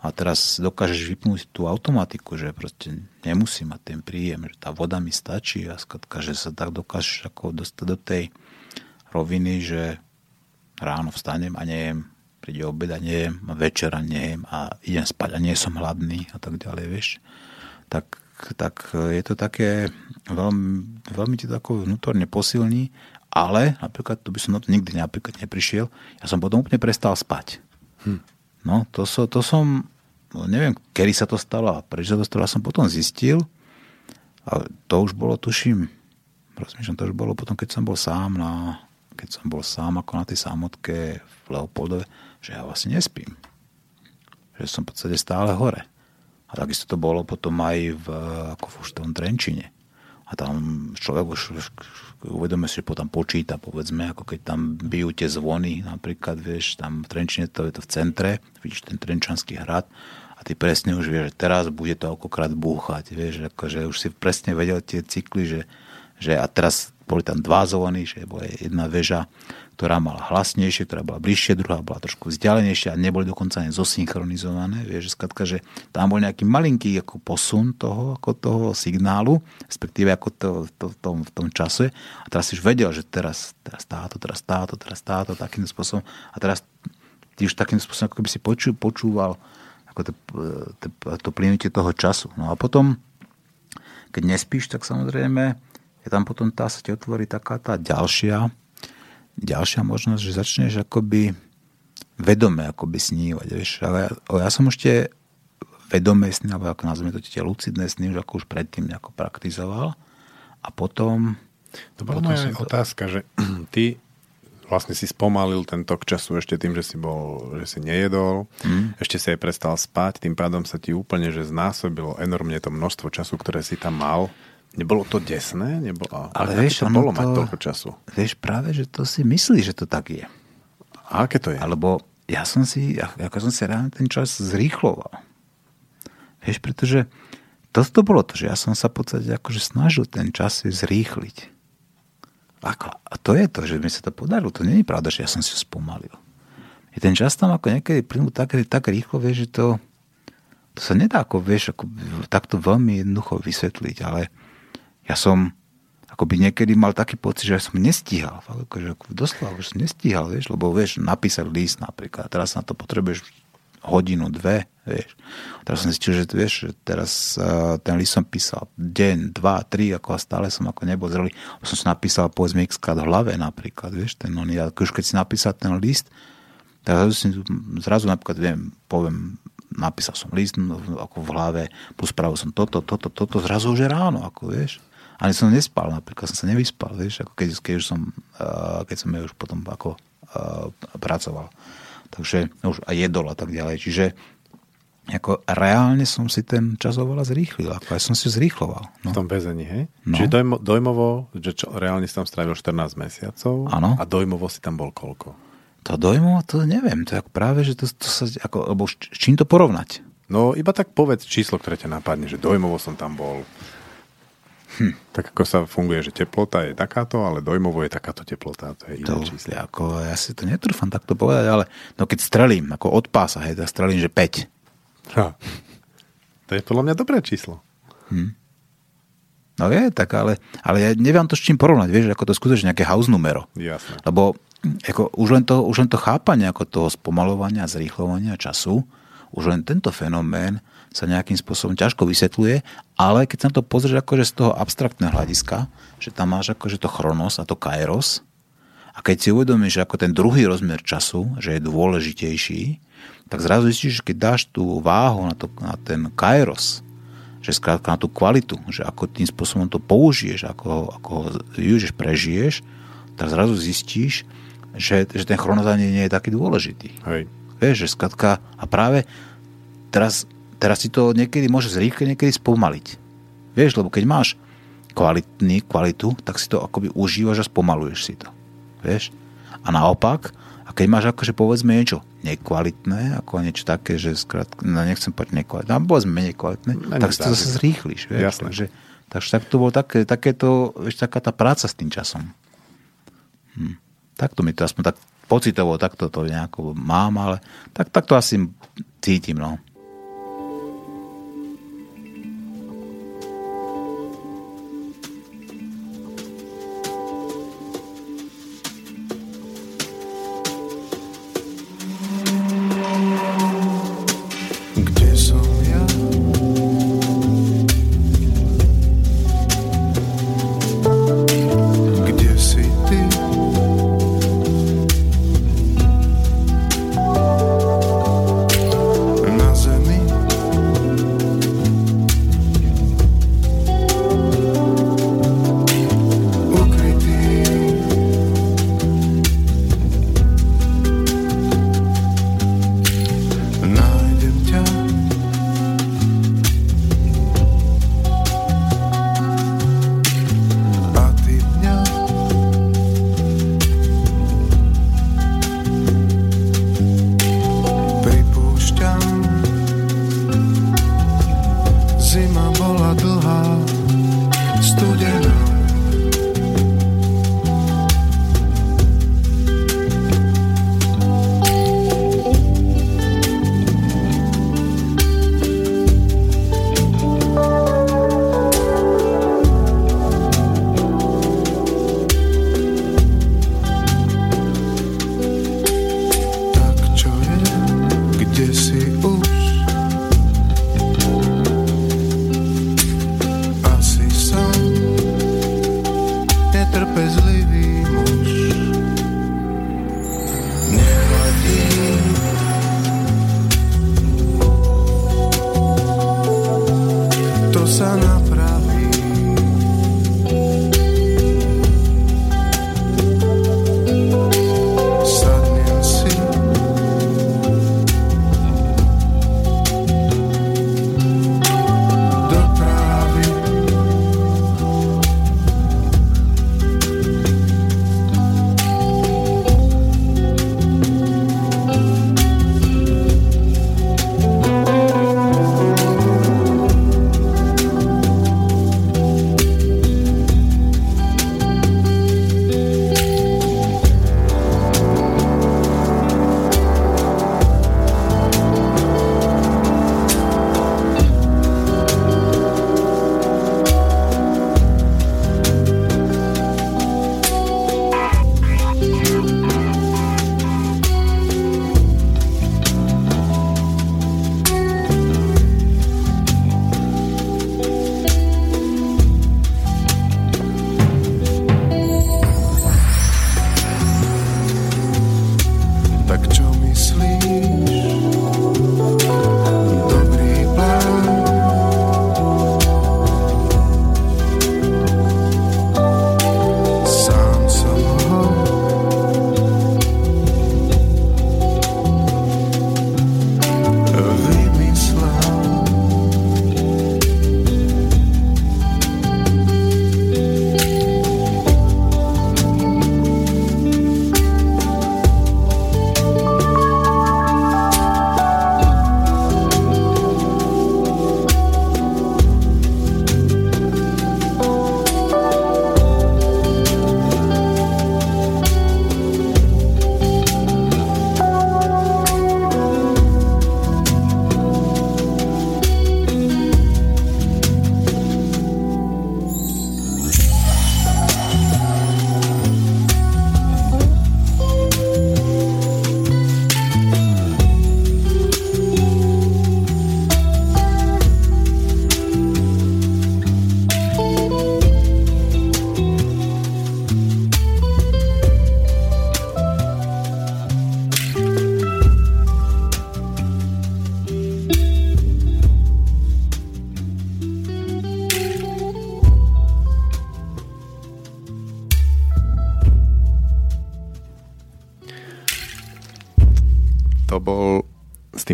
A teraz dokážeš vypnúť tú automatiku, že proste nemusí mať ten príjem, že tá voda mi stačí a skladka, že sa tak dokážeš ako dostať do tej roviny, že ráno vstanem a nejem, príde obed a nejem, a večera nejem a idem spať a nie som hladný a tak ďalej, vieš. Tak, tak je to také, veľmi, veľmi ti to ako vnútorne posilní ale napríklad, tu by som na to nikdy napríklad neprišiel, ja som potom úplne prestal spať. Hm. No, to, so, to som, no, neviem, kedy sa to stalo a prečo sa to stalo, som potom zistil, a to už bolo, tuším, rozmýšľam, to už bolo potom, keď som bol sám na, keď som bol sám ako na tej samotke v Leopoldove, že ja vlastne nespím. Že som v podstate stále hore. A takisto to bolo potom aj v, ako v tom Trenčine a tam človek už uvedomuje si, že potom počíta, povedzme, ako keď tam bijú tie zvony, napríklad, vieš, tam v Trenčine to je to v centre, vidíš ten Trenčanský hrad a ty presne už vieš, že teraz bude to okokrát búchať, vieš, akože už si presne vedel tie cykly, že, že a teraz boli tam dva zvony, že bola jedna väža, ktorá mala hlasnejšie, ktorá bola bližšie, druhá bola trošku vzdialenejšia a neboli dokonca ani zosynchronizované. Vieš, skratka, že tam bol nejaký malinký ako posun toho, ako toho signálu, respektíve ako to, to, v, tom, v tom čase. A teraz si už vedel, že teraz, teraz táto, teraz táto, teraz táto, takým spôsobom. A teraz ty už takým spôsobom, ako by si poču, počúval ako to, to, to plynutie toho času. No a potom, keď nespíš, tak samozrejme je tam potom tá sa ti otvorí taká tá ďalšia ďalšia možnosť, že začneš akoby vedome akoby snívať, vieš. Ale ja, ja som ešte vedomé sny, alebo ako nazveme to tie lucidné sny, už ako už predtým nejako praktizoval. A potom... To bola moja to... otázka, že ty vlastne si spomalil ten tok času ešte tým, že si bol, že si nejedol, mm. ešte si aj prestal spať, tým pádom sa ti úplne, že znásobilo enormne to množstvo času, ktoré si tam mal Nebolo to desné? Nebolo, ale vieš, to bolo to, mať toľko času? Vieš, práve, že to si myslí, že to tak je. A aké to je? Alebo ja som si, ako som si ráno ten čas zrýchloval. Vieš, pretože toto bolo to, že ja som sa v podstate akože snažil ten čas zrýchliť. Ako? A to je to, že mi sa to podarilo. To nie je pravda, že ja som si spomalil. Je ten čas tam ako niekedy plynul tak, tak rýchlo, vieš, že to, to sa nedá ako, vieš, ako, takto veľmi jednoducho vysvetliť, ale ja som akoby niekedy mal taký pocit, že som nestíhal. Akože, doslova, že som nestíhal, vieš, lebo vieš, napísať list napríklad, teraz na to potrebuješ hodinu, dve, vieš. Teraz som zistil, že vieš, teraz uh, ten list som písal deň, dva, tri, ako a stále som ako nebol zrelý. Som si napísal povedzme x v hlave napríklad, vieš, ten oný, už keď si napísal ten list, tak zrazu, si, zrazu napríklad viem, poviem, napísal som list no, ako v hlave, plus spravil som toto, toto, toto, zrazu už je ráno, ako vieš. Ani som nespal, napríklad som sa nevyspal, vieš, ako keď, keď, už som, keď som ja už potom ako pracoval. Takže už aj jedol a tak ďalej. Čiže ako reálne som si ten čas oveľa zrýchlil, ako aj som si zrýchloval. No. V tom väzení, hej? No. Čiže dojmo, dojmovo, že čo, reálne si tam strávil 14 mesiacov ano. a dojmovo si tam bol koľko? To dojmovo, to neviem, to je ako práve, že to, to sa, ako, alebo s čím to porovnať? No iba tak povedz číslo, ktoré ťa napadne, že dojmovo som tam bol Hm. Tak ako sa funguje, že teplota je takáto, ale dojmovo je takáto teplota. To je iné to, číslo. Ako, ja si to netrúfam takto povedať, ale no keď strelím, ako od pása, hej, tak strelím, že 5. Ha. To je podľa mňa dobré číslo. Hm. No je, tak ale, ale ja neviem to s čím porovnať, vieš, ako to skutočne nejaké house numero. Jasné. Lebo ako, už, len to, už len to chápanie ako toho spomalovania, zrýchlovania času, už len tento fenomén sa nejakým spôsobom ťažko vysvetľuje, ale keď sa to pozrieš akože z toho abstraktného hľadiska, že tam máš akože to chronos a to kairos, a keď si uvedomíš, že ako ten druhý rozmer času, že je dôležitejší, tak zrazu zistíš, že keď dáš tú váhu na, to, na ten kairos, že skrátka na tú kvalitu, že ako tým spôsobom to použiješ, ako, ako ho využiješ, prežiješ, tak zrazu zistíš, že, že ten chronozanie nie je taký dôležitý. Hej. Vieš, že skrátka, a práve teraz, teraz si to niekedy môže zrýchliť, niekedy spomaliť. Vieš, lebo keď máš kvalitný, kvalitu, tak si to akoby užívaš a spomaluješ si to. Vieš? A naopak, a keď máš akože povedzme niečo nekvalitné, ako niečo také, že skrátka, no nechcem povedať nekvalitné, ale povedzme menej kvalitné, Menej tak si to zase zrýchliš. Vieš? Jasné. Takže, takže tak to bolo také, takéto, vieš, taká tá práca s tým časom. Hm. Takto mi to aspoň tak pocitovo, takto to nejako mám, ale tak, tak to asi cítim, no.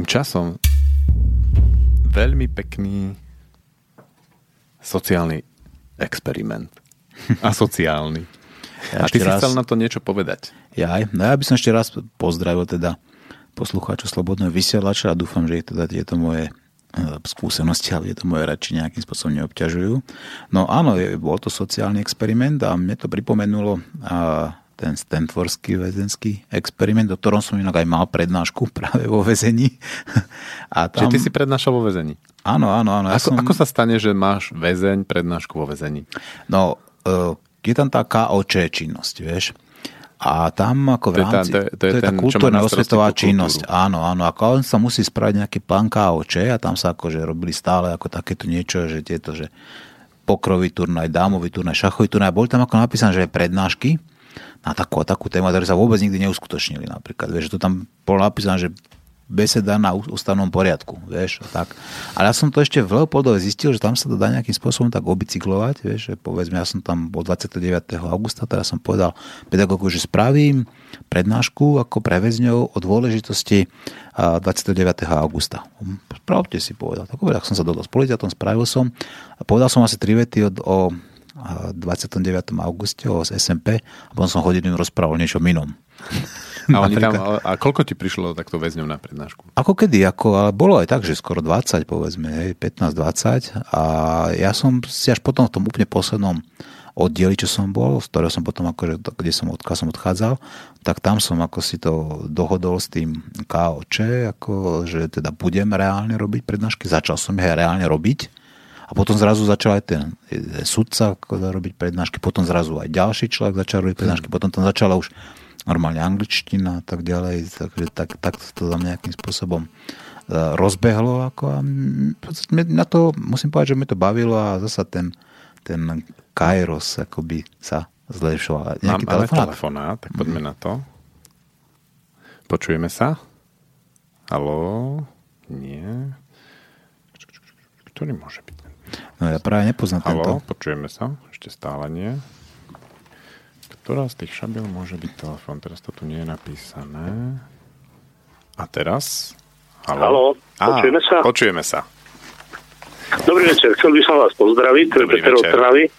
Tým časom veľmi pekný sociálny experiment. A sociálny. Ja a ty si raz... chcel na to niečo povedať. Ja aj. No ja by som ešte raz pozdravil teda poslucháčov Slobodného vysielača a dúfam, že teda tieto moje e, skúsenosti, ale je to moje reči nejakým spôsobom neobťažujú. No áno, bol to sociálny experiment a mne to pripomenulo a ten Stanfordský väzenský experiment, o ktorom som inak aj mal prednášku práve vo väzení. A tam... Čiže ty si prednášal vo väzení? Áno, áno, áno. Ja ako, som... ako sa stane, že máš väzeň, prednášku vo väzení? No, e, je tam tá KOČ činnosť, vieš. A tam ako v rámci, to je, to je, to je, to je ten, tá kultúrna osvetová činnosť. Áno, áno. Ako on sa musí spraviť nejaký plán KOČ a tam sa akože robili stále ako takéto niečo, že tieto, že pokrový turnaj, dámový turnaj, šachový turnaj. Boli tam ako napísané, že prednášky na takú a takú tému, ktoré sa vôbec nikdy neuskutočnili napríklad. Vieš, to tam bolo napísané, že beseda na ústavnom poriadku, vieš, tak. Ale ja som to ešte v Leopoldove zistil, že tam sa to dá nejakým spôsobom tak obicyklovať, vieš, že povedzme, ja som tam bol 29. augusta, teraz som povedal pedagogu, že spravím prednášku ako pre väzňov o dôležitosti 29. augusta. Spravte si povedal. Tak, tak som sa dodal s policajtom, spravil som a povedal som asi tri vety od, o 29. auguste o SMP a potom som hodinu rozprával niečo inom. A, oni tam, a koľko ti prišlo takto väzňov na prednášku? Ako kedy, ako, ale bolo aj tak, že skoro 20, povedzme, 15-20 a ja som si až potom v tom úplne poslednom oddieli, čo som bol, z ktorého som potom, akože, kde som, odkiaľ som odchádzal, tak tam som ako si to dohodol s tým KOČ, ako, že teda budem reálne robiť prednášky, začal som ich reálne robiť a potom zrazu začal aj ten sudca robiť prednášky, potom zrazu aj ďalší človek začal robiť prednášky, potom tam začala už normálne angličtina a tak ďalej, takže tak, tak to tam nejakým spôsobom e, rozbehlo. Ako a na to musím povedať, že mi to bavilo a zasa ten, ten Kairos akoby sa zlepšoval. Nejaký Mám, telefonát? telefonát, tak poďme mm. na to. Počujeme sa? Haló? Nie. Ktorý môže byť? No ja práve nepoznám Halo, tento. počujeme sa? Ešte stále nie. Ktorá z tých šabiel môže byť telefón? Teraz to tu nie je napísané. A teraz? Halo, Halo počujeme sa? Počujeme sa. Dobrý večer, chcel by som vás pozdraviť, to je Peter Trnavy. E,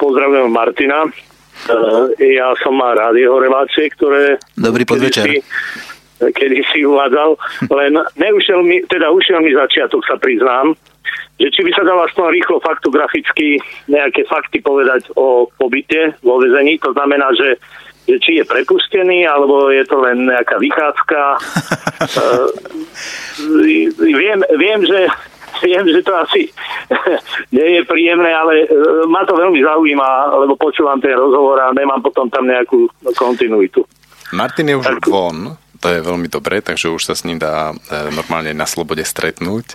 pozdravujem Martina. E, ja som mal rád jeho relácie, ktoré... Dobrý podvečer. Kedy si uvádzal, len neušiel mi, teda ušiel mi začiatok, sa priznám, že či by sa dalo aspoň rýchlo faktograficky nejaké fakty povedať o pobyte vo vezení. To znamená, že, že či je prepustený, alebo je to len nejaká vychádzka. uh, viem, viem, že viem, že to asi nie je príjemné, ale uh, ma to veľmi zaujíma, lebo počúvam ten rozhovor a nemám potom tam nejakú kontinuitu. Martin je už tak, von, to je veľmi dobré, takže už sa s ním dá e, normálne na slobode stretnúť.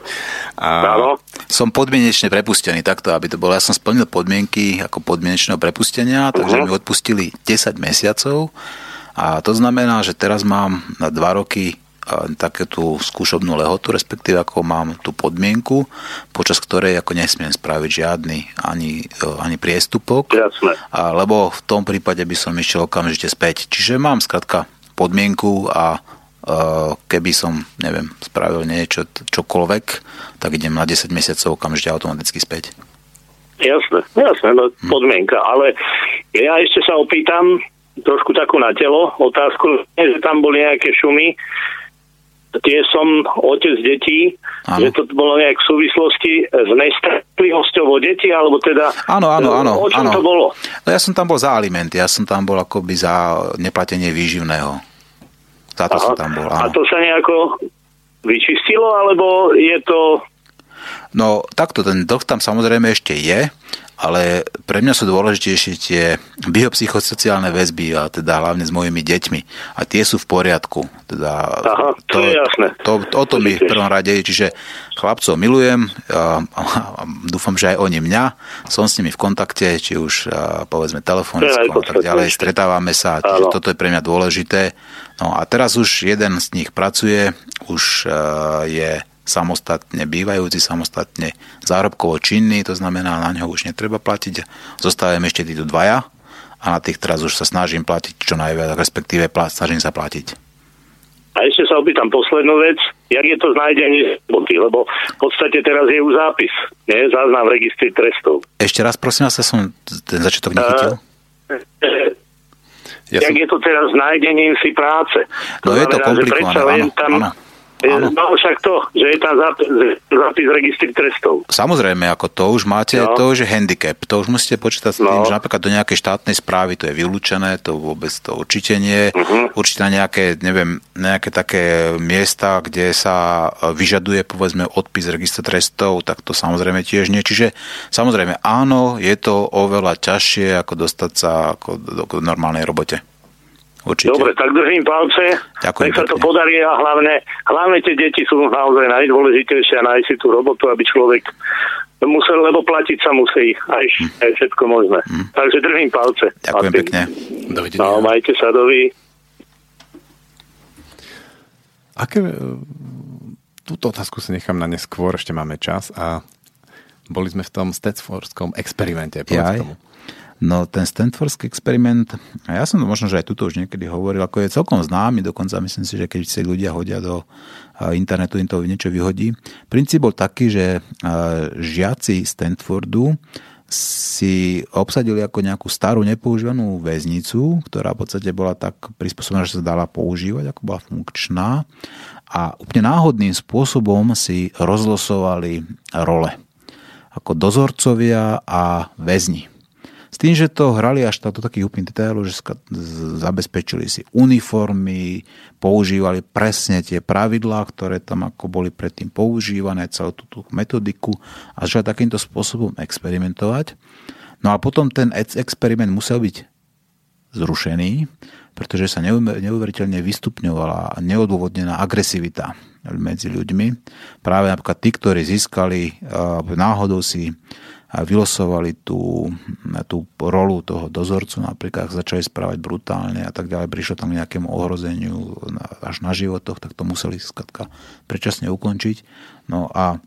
A... Áno. Som podmienečne prepustený, takto, aby to bolo. Ja som splnil podmienky ako podmienečného prepustenia, takže uh-huh. mi odpustili 10 mesiacov a to znamená, že teraz mám na 2 roky e, takéto skúšobnú lehotu, respektíve ako mám tú podmienku, počas ktorej ako nesmiem spraviť žiadny ani, e, ani priestupok, Jasne. A, lebo v tom prípade by som išiel okamžite späť. Čiže mám skratka podmienku a keby som, neviem, spravil niečo, čokoľvek, tak idem na 10 mesiacov okamžite automaticky späť. Jasné, jasné, no, hm. podmienka. Ale ja ešte sa opýtam trošku takú na telo otázku, že tam boli nejaké šumy, tie som otec detí, ano. že to bolo nejak v súvislosti s nestarostlivosťou o deti, alebo teda áno, áno, áno, o čom áno. to bolo? No ja som tam bol za alimenty, ja som tam bol akoby za neplatenie výživného. Za to Aha. som tam bol, áno. A to sa nejako vyčistilo, alebo je to... No takto, ten dlh tam samozrejme ešte je, ale pre mňa sú dôležitejšie tie biopsychosociálne väzby a teda hlavne s mojimi deťmi. A tie sú v poriadku. Teda Aha, to, to je jasné. To, to, o to mi v prvom rade, čiže chlapcov milujem a, a, a dúfam, že aj oni mňa. Som s nimi v kontakte, či už a, povedzme telefonicky a tak ďalej. Stretávame sa, čiže Áno. toto je pre mňa dôležité. No a teraz už jeden z nich pracuje, už a, je samostatne bývajúci, samostatne zárobkovo činný, to znamená, na ňo už netreba platiť. Zostávajú ešte títo dvaja a na tých teraz už sa snažím platiť čo najviac, respektíve snažím sa platiť. A ešte sa opýtam poslednú vec, jak je to nájdenie boty, lebo v podstate teraz je už zápis, nie? Záznam v registri trestov. Ešte raz prosím vás, ja som ten začiatok nechytil. Uh, ja jak som... je to teraz s nájdením si práce. No to je to komplikované, áno, tam, áno Áno. No však to, že je tam zápis, zápis registri trestov. Samozrejme, ako to už máte, no. to už je handicap. To už musíte počítať s tým, no. že napríklad do nejakej štátnej správy to je vylúčené, to vôbec to určite nie. Uh-huh. Určite na nejaké, neviem, nejaké také miesta, kde sa vyžaduje povedzme odpis registra trestov, tak to samozrejme tiež nie. Čiže samozrejme áno, je to oveľa ťažšie ako dostať sa ako do, do normálnej robote. Určite. Dobre, tak držím palce. Ďakujem Nech sa to podarí a hlavne, hlavne tie deti sú naozaj najdôležitejšie a nájsť si tú robotu, aby človek musel, lebo platiť sa musí aj, hm. aj všetko možné. Hm. Takže držím palce. Ďakujem Martin. pekne. Dovidenia. No, majte sa, dovi. Aké, e, túto otázku si nechám na neskôr, ešte máme čas a boli sme v tom Stetsforskom experimente. Povedz tomu. No ten Stanfordský experiment, ja som to možno, že aj tuto už niekedy hovoril, ako je celkom známy, dokonca myslím si, že keď si ľudia hodia do internetu, im to niečo vyhodí. Princíp bol taký, že žiaci Stanfordu si obsadili ako nejakú starú nepoužívanú väznicu, ktorá v podstate bola tak prispôsobená, že sa dala používať, ako bola funkčná a úplne náhodným spôsobom si rozlosovali role ako dozorcovia a väzni. S tým, že to hrali až do takých úplných detailov, že zabezpečili si uniformy, používali presne tie pravidlá, ktoré tam ako boli predtým používané, celú tú, tú metodiku a začali takýmto spôsobom experimentovať. No a potom ten experiment musel byť zrušený, pretože sa neuveriteľne vystupňovala neodôvodnená agresivita medzi ľuďmi. Práve napríklad tí, ktorí získali, náhodou si vylosovali tú, tú rolu toho dozorcu, napríklad začali správať brutálne a tak ďalej, prišlo tam k nejakému ohrozeniu až na životoch, tak to museli skratka predčasne ukončiť. No a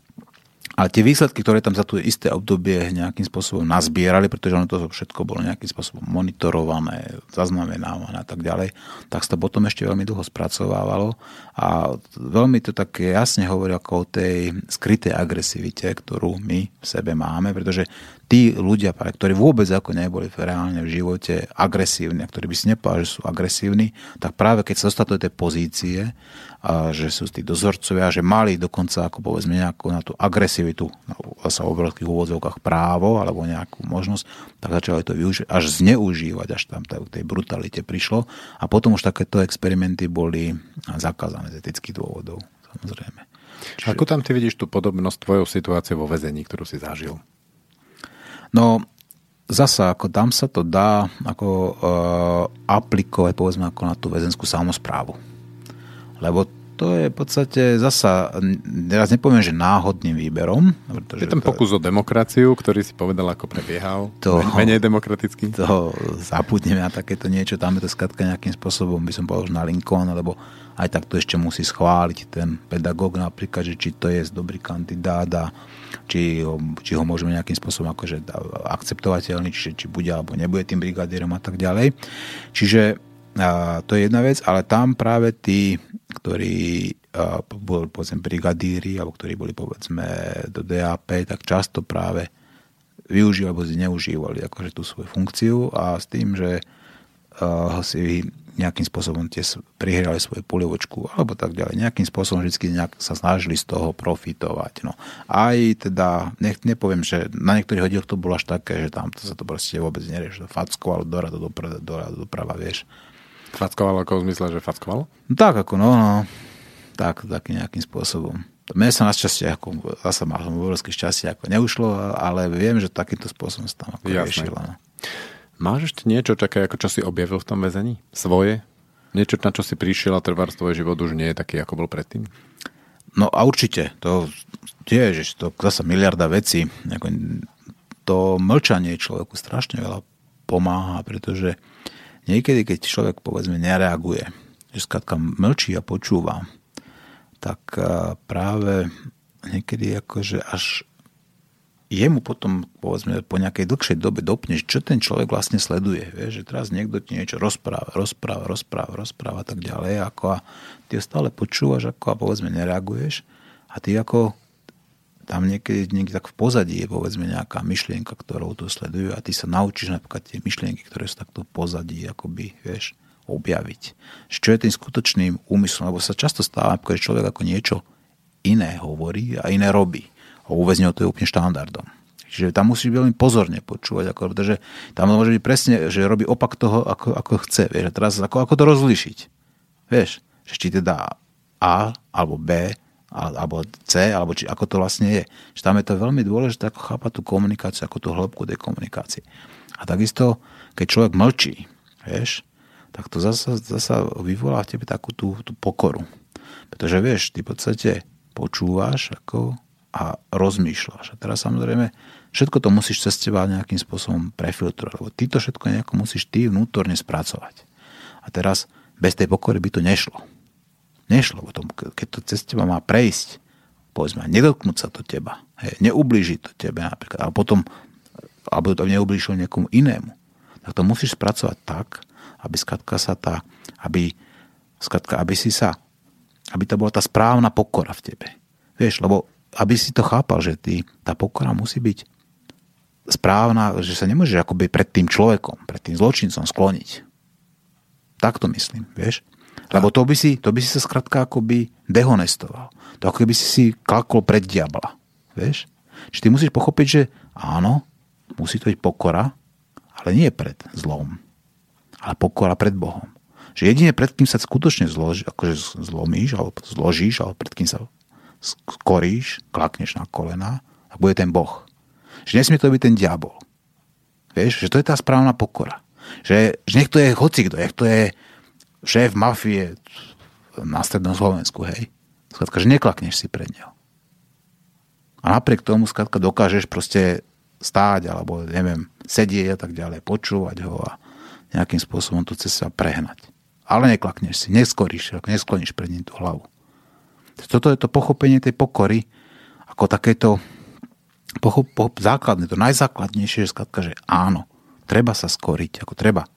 a tie výsledky, ktoré tam za to isté obdobie nejakým spôsobom nazbierali, pretože ono to všetko bolo nejakým spôsobom monitorované, zaznamenávané a tak ďalej, tak sa to potom ešte veľmi dlho spracovávalo. A veľmi to tak jasne hovorí ako o tej skrytej agresivite, ktorú my v sebe máme, pretože tí ľudia, ktorí vôbec ako neboli reálne v živote agresívni, ktorí by si nepovedali, že sú agresívni, tak práve keď sa dostanú do tej pozície, a že sú tí dozorcovia, že mali dokonca ako povedzme nejakú na tú agresivitu, sa v obrovských úvodzovkách právo alebo nejakú možnosť, tak začali to využívať, až zneužívať, až tam tej brutalite prišlo a potom už takéto experimenty boli zakázané z etických dôvodov, samozrejme. Čiže... Ako tam ty vidíš tú podobnosť tvojou situáciou vo väzení, ktorú si zažil? No, zasa, ako tam sa to dá ako uh, aplikovať, povedzme, ako na tú väzenskú samozprávu. Lebo to je v podstate zasa, teraz nepoviem, že náhodným výberom. Je tam pokus o demokraciu, ktorý si povedal, ako prebiehal. To, menej demokraticky. To zabudneme na takéto niečo. Tam je to skratka nejakým spôsobom, by som povedal, na Lincoln, lebo aj tak to ešte musí schváliť ten pedagóg napríklad, že či to je dobrý kandidát a či ho, či ho môžeme nejakým spôsobom akože akceptovateľný, čiže či bude alebo nebude tým brigadierom a tak ďalej. Čiže a, to je jedna vec, ale tam práve tí, ktorí boli povedzme brigadíri alebo ktorí boli povedzme do DAP, tak často práve využívali alebo zneužívali akože tú svoju funkciu a s tým, že uh, si nejakým spôsobom tie prihrali svoju polievočku alebo tak ďalej. Nejakým spôsobom vždy nejak sa snažili z toho profitovať. No. Aj teda, nech, nepoviem, že na niektorých hodinoch to bolo až také, že tam to sa to proste vôbec nerieš. Fackovalo do radu doprava, do radu doprava, vieš. Fackovalo ako v zmysle, že fackovalo? No, tak ako, no, no. Tak, takým nejakým spôsobom. Mne sa našťastie, ako, zase mal som obrovské šťastie, ako neušlo, ale viem, že takýmto spôsobom sa tam ako riešilo. No. Máš ešte niečo také, ako čo si objavil v tom väzení? Svoje? Niečo, na čo si prišiel a trvár tvoj život už nie je taký, ako bol predtým? No a určite. To tiež, to zase miliarda vecí. To mlčanie človeku strašne veľa pomáha, pretože niekedy, keď človek povedzme nereaguje, že skladka mlčí a počúva, tak práve niekedy akože až jemu potom, povedzme, po nejakej dlhšej dobe dopneš, čo ten človek vlastne sleduje. Vieš, že teraz niekto ti niečo rozpráva, rozpráva, rozpráva, rozpráva a tak ďalej. Ako a ty stále počúvaš ako a povedzme nereaguješ a ty ako tam niekedy, niekedy tak v pozadí je povedzme nejaká myšlienka, ktorou to sledujú a ty sa naučíš napríklad tie myšlienky, ktoré sú takto v pozadí, akoby, vieš, objaviť. Čo je tým skutočným úmyslom, lebo sa často stáva, že človek ako niečo iné hovorí a iné robí u väzňov to je úplne štandardom. Čiže tam musíš veľmi pozorne počúvať, ako, pretože tam môže byť presne, že robí opak toho, ako, ako chce. Vieš, a teraz ako, ako to rozlišiť? Vieš, že či teda A, alebo B, alebo C, alebo či, ako to vlastne je. Že tam je to veľmi dôležité, ako chápať tú komunikáciu, ako tú hĺbku tej komunikácie. A takisto, keď človek mlčí, vieš, tak to zasa, zasa vyvolá v tebe takú tú, tú pokoru. Pretože vieš, ty v podstate počúvaš, ako a rozmýšľaš. A teraz samozrejme, všetko to musíš cez teba nejakým spôsobom prefiltrovať, lebo ty to všetko nejako musíš ty vnútorne spracovať. A teraz bez tej pokory by to nešlo. Nešlo, lebo to, keď to cez teba má prejsť, povedzme, nedotknúť sa to teba, hej, neublížiť to tebe napríklad, a potom, alebo to neublížilo niekomu inému, tak to musíš spracovať tak, aby skatka sa tá, aby, skatka, aby si sa, aby to bola tá správna pokora v tebe. Vieš, lebo aby si to chápal, že ty, tá pokora musí byť správna, že sa nemôžeš akoby pred tým človekom, pred tým zločincom skloniť. Tak to myslím, vieš? Lebo to by si, to by si sa skrátka akoby dehonestoval. To ako keby si si klakol pred diabla. Vieš? Čiže ty musíš pochopiť, že áno, musí to byť pokora, ale nie pred zlom. Ale pokora pred Bohom. Že jedine pred kým sa skutočne zlož, akože zlomíš, alebo zložíš, alebo pred kým sa skoríš, klakneš na kolena a bude ten Boh. Že nesmie to byť ten diabol. Vieš, že to je tá správna pokora. Že, že nech to je hocikto, nech to je šéf mafie na strednom Slovensku, hej. Skladka, že neklakneš si pred ňou. A napriek tomu, skladka, dokážeš proste stáť, alebo neviem, sedieť a tak ďalej, počúvať ho a nejakým spôsobom to cez sa prehnať. Ale neklakneš si, neskoríš, neskloníš pred ním tú hlavu. Toto je to pochopenie tej pokory, ako takéto pochop, po, základné, to najzákladnejšie, že skladka, že áno, treba sa skoriť, ako treba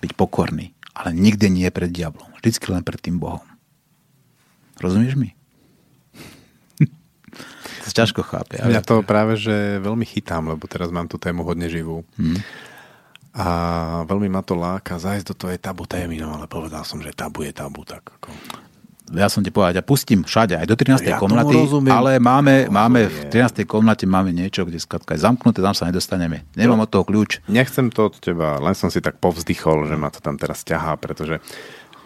byť pokorný, ale nikde nie pred diablom, vždycky len pred tým Bohom. Rozumieš mi? to ťažko chápe. Ja to práve, že veľmi chytám, lebo teraz mám tú tému hodne živú. Hmm. A veľmi ma to láka zájsť do toho je tabu témy, no ale povedal som, že tabu je tabu, tak ako ja som ti povedal, ja pustím všade, aj do 13. Ja komnaty, ale máme, máme v 13. komnate máme niečo, kde skratka je zamknuté, tam sa nedostaneme. Nemám no, od toho kľúč. Nechcem to od teba, len som si tak povzdychol, že ma to tam teraz ťahá, pretože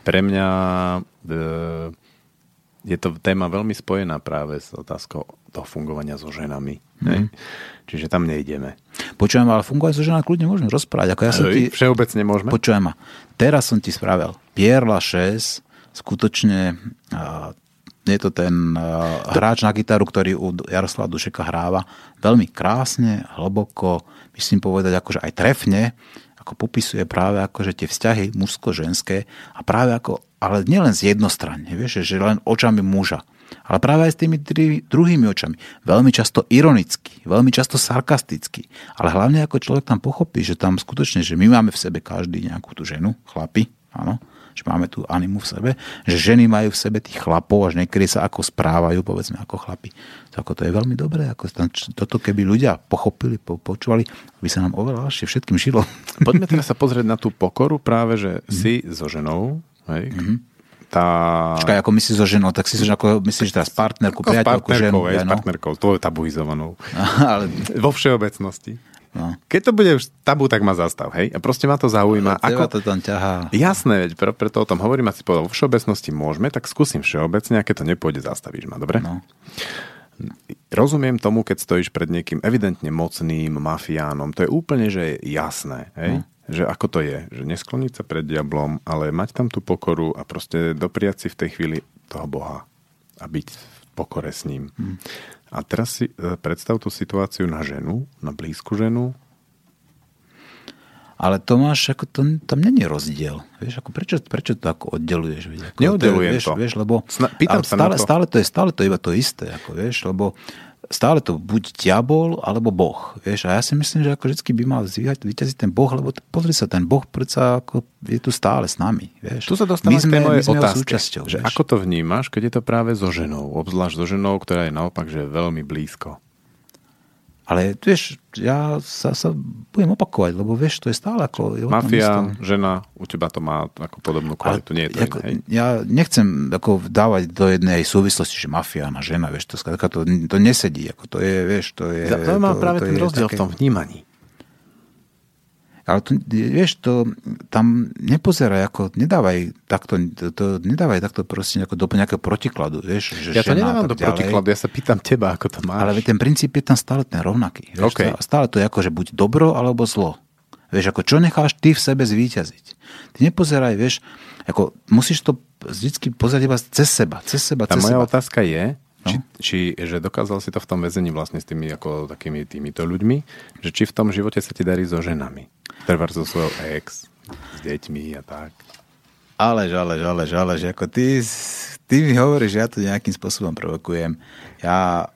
pre mňa e, je to téma veľmi spojená práve s otázkou toho fungovania so ženami. Mm. Čiže tam nejdeme. Počujem, ale fungovať so ženami kľudne môžeme rozprávať. Ako ja som ti... Všeobecne môžeme? Počujem ma. Teraz som ti spravil Pierre Lachaise, skutočne je to ten hráč na gitaru, ktorý u Jaroslava Dušeka hráva veľmi krásne, hlboko, myslím povedať akože aj trefne, ako popisuje práve akože tie vzťahy mužsko-ženské a práve ako, ale nielen z jednostranne, vieš, že len očami muža, ale práve aj s tými druhými očami. Veľmi často ironicky, veľmi často sarkasticky, ale hlavne ako človek tam pochopí, že tam skutočne, že my máme v sebe každý nejakú tú ženu, chlapi, áno, že máme tú animu v sebe, že ženy majú v sebe tých chlapov, až niekedy sa ako správajú, povedzme, ako chlapi. To, ako to je veľmi dobré, ako tam, toto keby ľudia pochopili, po, počúvali, by sa nám oveľa ľahšie všetkým žilo. Poďme teraz sa pozrieť na tú pokoru práve, že mm. si so ženou, hej, mm-hmm tá... Čakaj, ako myslíš so ženou, tak si so, ako myslíš teraz partnerku, priateľku, ženu. Aj, no? partnerkou, tvojou tabuizovanou. Ale... Vo všeobecnosti. No. Keď to bude už tabu, tak ma zastav, hej? A proste ma to zaujíma. No, ako... to tam ťahá. Jasné, veď pre, preto o tom hovorím, asi povedal, vo všeobecnosti môžeme, tak skúsim všeobecne, a keď to nepôjde, zastavíš ma, dobre? No. Rozumiem tomu, keď stojíš pred niekým evidentne mocným mafiánom, to je úplne, že je jasné, hej? No. Že ako to je, že neskloniť sa pred diablom, ale mať tam tú pokoru a proste dopriať si v tej chvíli toho Boha a byť v pokore s ním. Hmm. A teraz si e, predstav tú situáciu na ženu, na blízku ženu. Ale to máš, ako to, tam není rozdiel. Vieš, ako prečo, prečo to ako oddeluješ? Vieš, ako Neoddelujem to. Vieš, vieš lebo Sna, pýtam sa stále, to. stále, to je, stále to je iba to isté. Ako, vieš, lebo stále to buď diabol alebo Boh. Vieš? A ja si myslím, že ako vždy by mal vyťaziť ten Boh, lebo pozri sa, ten Boh predsa ako je tu stále s nami. Vieš? Tu sa dostávam k tej mojej otázke, že vieš? ako to vnímaš, keď je to práve so ženou, obzvlášť so ženou, ktorá je naopak že veľmi blízko. Ale vieš, ja sa, sa budem opakovať, lebo vieš, to je stále ako... Je Mafia, žena, u teba to má ako podobnú kvalitu, Ale, nie je to ako, iné, Ja nechcem ako dávať do jednej súvislosti, že mafia na žena, vieš, to, to, to nesedí, ako to je, vieš, to je... Má práve to ten rozdiel také... v tom vnímaní. Ale to, vieš, to tam nepozeraj, ako nedávaj takto, to, to nedávaj takto proste ako do nejakého protikladu, vieš. Že ja to nedávam do ďalej. protikladu, ja sa pýtam teba, ako to máš. Ale ten princíp je tam stále ten rovnaký. Vieš, okay. Stále to je ako, že buď dobro alebo zlo. Vieš, ako čo necháš ty v sebe zvíťaziť. Ty nepozeraj, vieš, ako musíš to vždy pozerať iba cez seba, cez seba, Tá cez moja seba. otázka je, No. Či, či, že dokázal si to v tom väzení vlastne s tými ako takými týmito ľuďmi, že či v tom živote sa ti darí so ženami. Treba so svojou ex, s deťmi a tak. Alež, alež, alež, alež, ako ty, ty mi hovoríš, že ja to nejakým spôsobom provokujem. Ja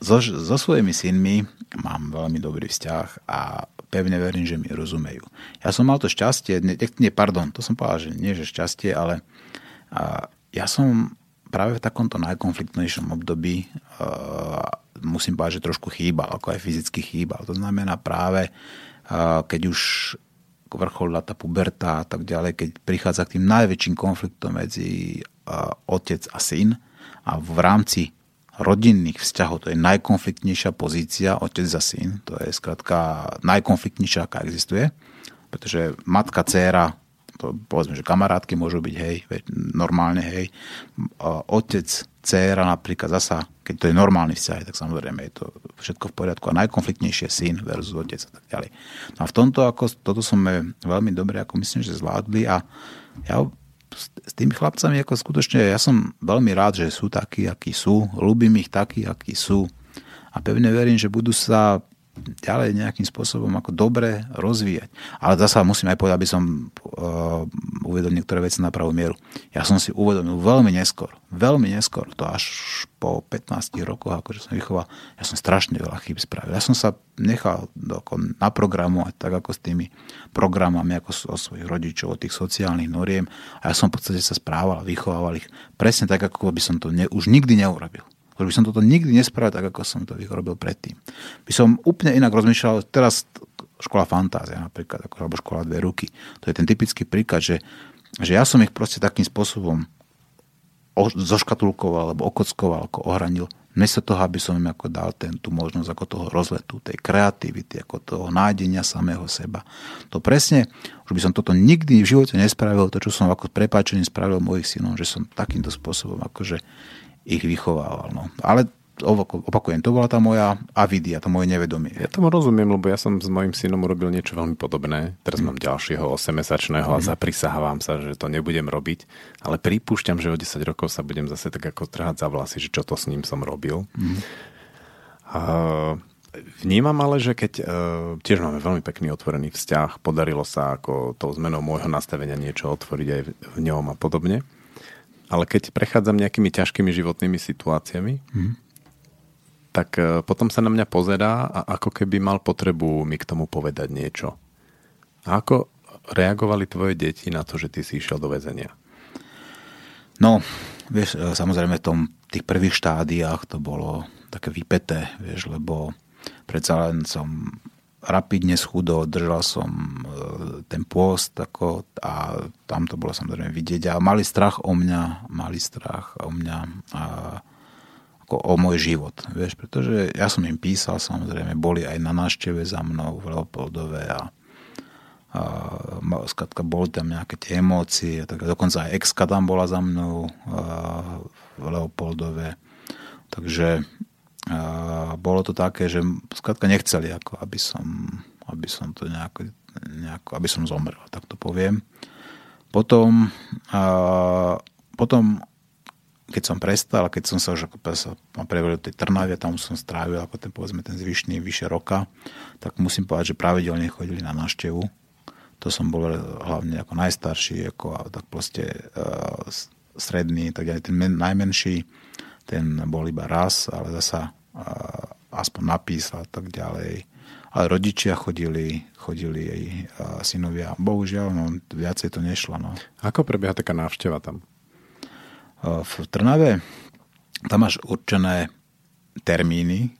so, so svojimi synmi mám veľmi dobrý vzťah a pevne verím, že mi rozumejú. Ja som mal to šťastie, nie, nie pardon, to som povedal, že nie, že šťastie, ale a, ja som práve v takomto najkonfliktnejšom období uh, musím povedať, že trošku chýbal, ako aj fyzicky chýbal. To znamená práve, uh, keď už vrcholila tá puberta a tak ďalej, keď prichádza k tým najväčším konfliktom medzi uh, otec a syn a v rámci rodinných vzťahov, to je najkonfliktnejšia pozícia, otec za syn, to je skrátka najkonfliktnejšia, aká existuje, pretože matka, dcéra, to, povedzme, že kamarátky môžu byť, hej, normálne, hej. Otec, dcéra napríklad zasa, keď to je normálny vzťah, tak samozrejme je to všetko v poriadku a najkonfliktnejšie syn versus otec a tak ďalej. No a v tomto, ako, toto sme veľmi dobre, ako myslím, že zvládli a ja s tými chlapcami ako skutočne, ja som veľmi rád, že sú takí, akí sú, ľúbim ich takí, akí sú a pevne verím, že budú sa ďalej nejakým spôsobom ako dobre rozvíjať. Ale zase musím aj povedať, aby som uh, uvedol niektoré veci na pravú mieru. Ja som si uvedomil veľmi neskôr, veľmi neskôr, to až po 15 rokoch, akože som vychoval, ja som strašne veľa chyb spravil. Ja som sa nechal doko, naprogramovať tak ako s tými programami, ako o svojich rodičov, o tých sociálnych noriem a ja som v podstate sa správal vychovával ich presne tak, ako by som to ne, už nikdy neurobil. Už by som toto nikdy nespravil tak, ako som to robil predtým. By som úplne inak rozmýšľal, teraz škola fantázia napríklad, alebo škola dve ruky. To je ten typický príklad, že, že ja som ich proste takým spôsobom zoškatulkoval, alebo okockoval, ako ohranil, Miesto toho, aby som im ako dal ten, tú možnosť ako toho rozletu, tej kreativity, ako toho nájdenia samého seba. To presne, už by som toto nikdy v živote nespravil, to, čo som ako prepáčením spravil mojich synov, že som takýmto spôsobom akože ich vychovával. No. Ale opakujem, to bola tá moja avidia, to moje nevedomie. Ja tomu rozumiem, lebo ja som s mojim synom urobil niečo veľmi podobné. Teraz mm. mám ďalšieho 8-mesačného mm. a zaprisahávam sa, že to nebudem robiť, ale pripúšťam, že o 10 rokov sa budem zase tak ako trhať za vlasy, že čo to s ním som robil. Mm. Vnímam ale, že keď uh, tiež máme veľmi pekný otvorený vzťah, podarilo sa ako tou zmenou môjho nastavenia niečo otvoriť aj v ňom a podobne, ale keď prechádzam nejakými ťažkými životnými situáciami, mm. tak e, potom sa na mňa pozerá a ako keby mal potrebu mi k tomu povedať niečo. A ako reagovali tvoje deti na to, že ty si išiel do väzenia? No, vieš, e, samozrejme v tom, tých prvých štádiách to bolo také vypeté, vieš, lebo predsa len som rapidne schudol, držal som e, ten pôst ako, a tam to bolo samozrejme vidieť. A mali strach o mňa, mali strach o mňa a, ako o môj život, vieš, pretože ja som im písal, samozrejme, boli aj na návšteve za mnou v Leopoldove a, a skratka, boli tam nejaké tie emócie, tak dokonca aj ex tam bola za mnou a, v Leopoldove, takže bolo to také, že skrátka nechceli, ako aby som, aby som to nejako, nejako, aby som zomrel, tak to poviem. Potom, a, potom keď som prestal, keď som sa už ako prevedol do tej Trnavie, tam som strávil ako ten, povedzme, ten zvyšný vyše roka, tak musím povedať, že pravidelne chodili na návštevu. To som bol hlavne ako najstarší, ako tak proste uh, stredný, tak aj ten men, najmenší ten bol iba raz, ale zasa aspoň napísal a tak ďalej. Ale rodičia chodili, chodili jej synovia. Bohužiaľ, no, viacej to nešlo. No. Ako prebieha taká návšteva tam? V Trnave tam máš určené termíny,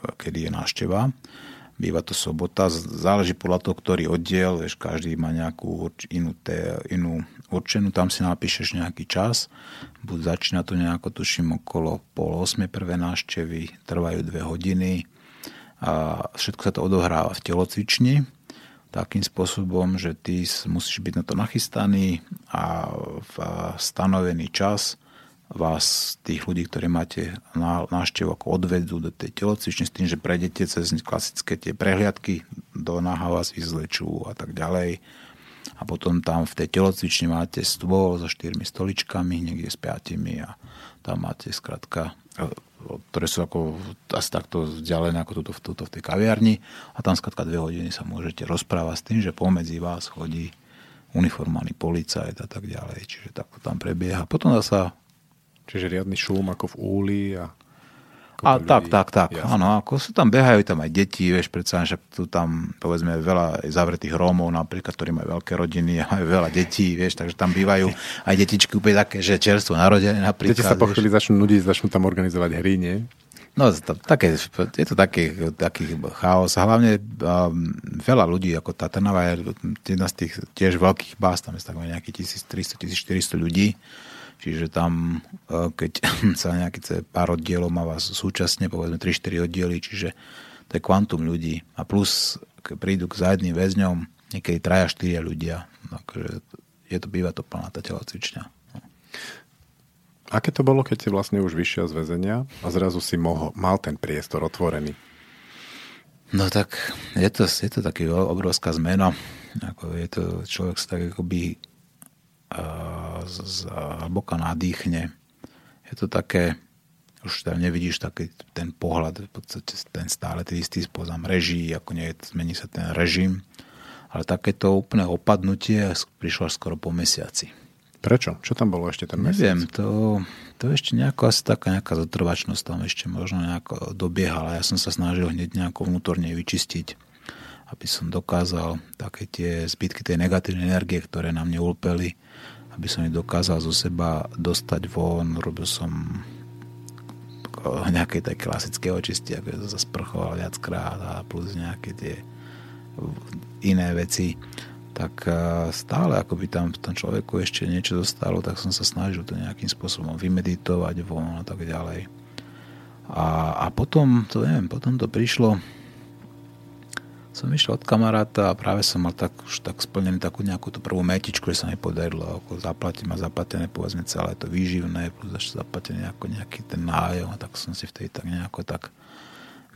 kedy je návšteva. Býva to sobota, záleží podľa toho, ktorý oddiel, vieš, každý má nejakú inú, té, inú určenú, tam si napíšeš nejaký čas, buď začína to nejako, tuším, okolo pol osme prvé návštevy, trvajú dve hodiny a všetko sa to odohráva v telocvični, takým spôsobom, že ty musíš byť na to nachystaný a v stanovený čas vás, tých ľudí, ktorí máte návštevu, ako odvedú do tej telocvične s tým, že prejdete cez klasické tie prehliadky, do náha vás vyzlečú a tak ďalej. A potom tam v tej telocvični máte stôl so štyrmi stoličkami, niekde s piatimi a tam máte skratka, e, ktoré sú ako asi takto vzdialené ako tuto, tuto v tej kaviarni a tam skratka dve hodiny sa môžete rozprávať s tým, že pomedzi vás chodí uniformovaný policajt a tak ďalej. Čiže takto tam prebieha. Potom sa Čiže riadny šum ako v úli a... A ľudí. tak, tak, tak. Áno, ako sú tam, behajú tam aj deti, vieš, predsa, že tu tam, povedzme, veľa zavretých Rómov napríklad, ktorí majú veľké rodiny a majú veľa detí, vieš, takže tam bývajú aj detičky úplne také, že čerstvo narodené napríklad. Deti sa po chvíli začnú nudiť, začnú tam organizovať hry, nie? No, také, je to taký, taký chaos hlavne um, veľa ľudí, ako tá Trnava je jedna z tých tiež veľkých bás, tam je tak nejakých 1300-1400 ľudí Čiže tam, e, keď sa nejaký pár oddielov má vás súčasne, povedzme 3-4 oddiely, čiže to je kvantum ľudí. A plus, keď prídu k zájedným väzňom, niekedy traja, štyria ľudia. Takže je to, býva to plná tá telocvičňa. No. Aké to bolo, keď si vlastne už vyšiel z väzenia a zrazu si mohol, mal ten priestor otvorený? No tak je to, je to taký obrovská zmena. Ako je to, človek sa tak akoby hlboka nadýchne. Je to také, už tam nevidíš taký ten pohľad, v podstate ten stále ten istý spôsob reží, ako nie, zmení sa ten režim, ale takéto úplné opadnutie prišlo skoro po mesiaci. Prečo? Čo tam bolo ešte ten mesiac? Neviem, to, to ešte nejako asi taká nejaká zotrvačnosť tam ešte možno nejako dobiehala. Ja som sa snažil hneď nejako vnútorne vyčistiť, aby som dokázal také tie zbytky tej negatívnej energie, ktoré na mne ulpeli, aby som ich dokázal zo seba dostať von. Robil som nejaké také klasické očisty, ako som sa sprchoval viackrát a plus nejaké tie iné veci tak e, stále ako by tam v tom človeku ešte niečo zostalo, tak som sa snažil to nejakým spôsobom vymeditovať von a tak ďalej. A, a potom, to neviem, potom to prišlo som išiel od kamaráta a práve som mal tak, už tak splnený takú nejakú tú prvú metičku, že sa mi podarilo ako zaplatiť ma zaplatené povedzme celé to výživné plus ešte zaplatené ako nejaký ten nájom a tak som si vtedy tak nejako tak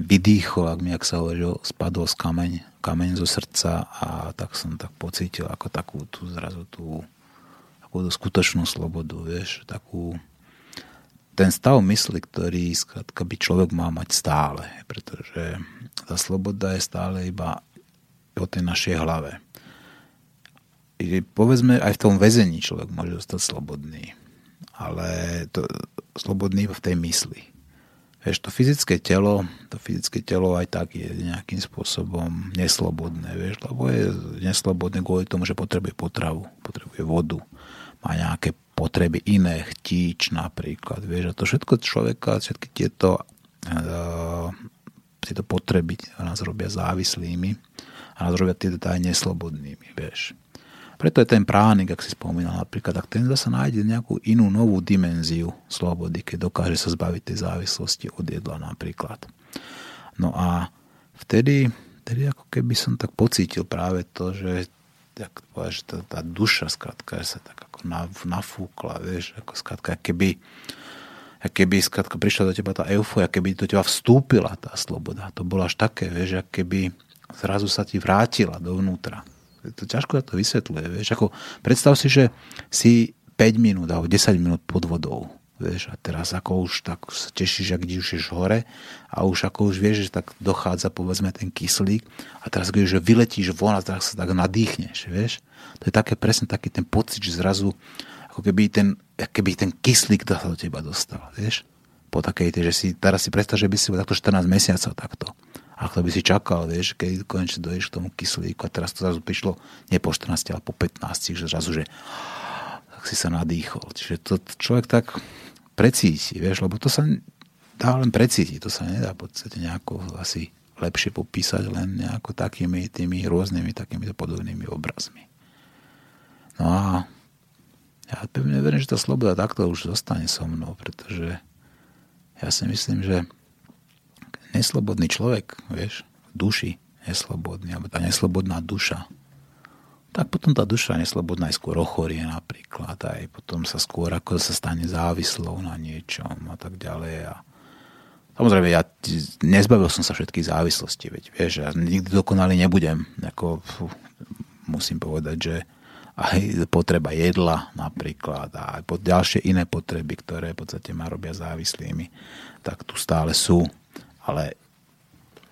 vydýchol, ak mi, ak sa hovorí, spadol z kameň, kameň zo srdca a tak som tak pocítil ako takú tú zrazu tú, takú tú skutočnú slobodu, vieš, takú ten stav mysli, ktorý skrátka by človek má mať stále, pretože tá sloboda je stále iba o tej našej hlave. I povedzme, aj v tom väzení človek môže zostať slobodný, ale to, slobodný v tej mysli. Vieš, to fyzické telo, to fyzické telo aj tak je nejakým spôsobom neslobodné, vieš, lebo je neslobodné kvôli tomu, že potrebuje potravu, potrebuje vodu, má nejaké potreby iné, chtíč napríklad, vieš, a to všetko človeka, všetky tieto uh, tieto potreby nás robia závislými a nás robia tieto aj neslobodnými, vieš. Preto je ten pránik, ak si spomínal napríklad, tak ten zase nájde nejakú inú novú dimenziu slobody, keď dokáže sa zbaviť tej závislosti od jedla napríklad. No a vtedy, vtedy ako keby som tak pocítil práve to, že tak že tá, tá duša skrátka sa tak nafúkla, vieš, ako skrátka, keby keby skrátka prišla do teba tá euforia, keby do teba vstúpila tá sloboda. To bolo až také, vieš, keby zrazu sa ti vrátila dovnútra. To ťažko to vysvetľuje, vieš, ako predstav si, že si 5 minút alebo 10 minút pod vodou Vieš, a teraz ako už tak sa tešíš, ak už ješ hore a už ako už vieš, že tak dochádza povedzme ten kyslík a teraz keď už vyletíš von a teraz sa tak nadýchneš, vieš. To je také presne taký ten pocit, že zrazu ako keby ten, keby ten kyslík do teba dostal, vieš. po takej, že si, teraz si predstav, že by si bol takto 14 mesiacov takto. A to by si čakal, vieš, keď konečne dojdeš k tomu kyslíku a teraz to zrazu prišlo nie po 14, ale po 15, že zrazu, že tak si sa nadýchol. Čiže to človek tak precíti, vieš, lebo to sa dá len precítiť, to sa nedá v podstate nejako asi lepšie popísať len nejako takými tými rôznymi takými podobnými obrazmi. No a ja pevne verím, že tá sloboda takto už zostane so mnou, pretože ja si myslím, že neslobodný človek, vieš, duši neslobodný, alebo tá neslobodná duša, tak potom tá duša neslobodná aj skôr ochorie napríklad, aj potom sa skôr ako sa stane závislou na niečom a tak ďalej. A samozrejme, ja nezbavil som sa všetkých závislostí, veď vieš, ja nikdy dokonalý nebudem. Ako, fú, musím povedať, že aj potreba jedla napríklad a aj ďalšie iné potreby, ktoré v podstate ma robia závislými, tak tu stále sú ale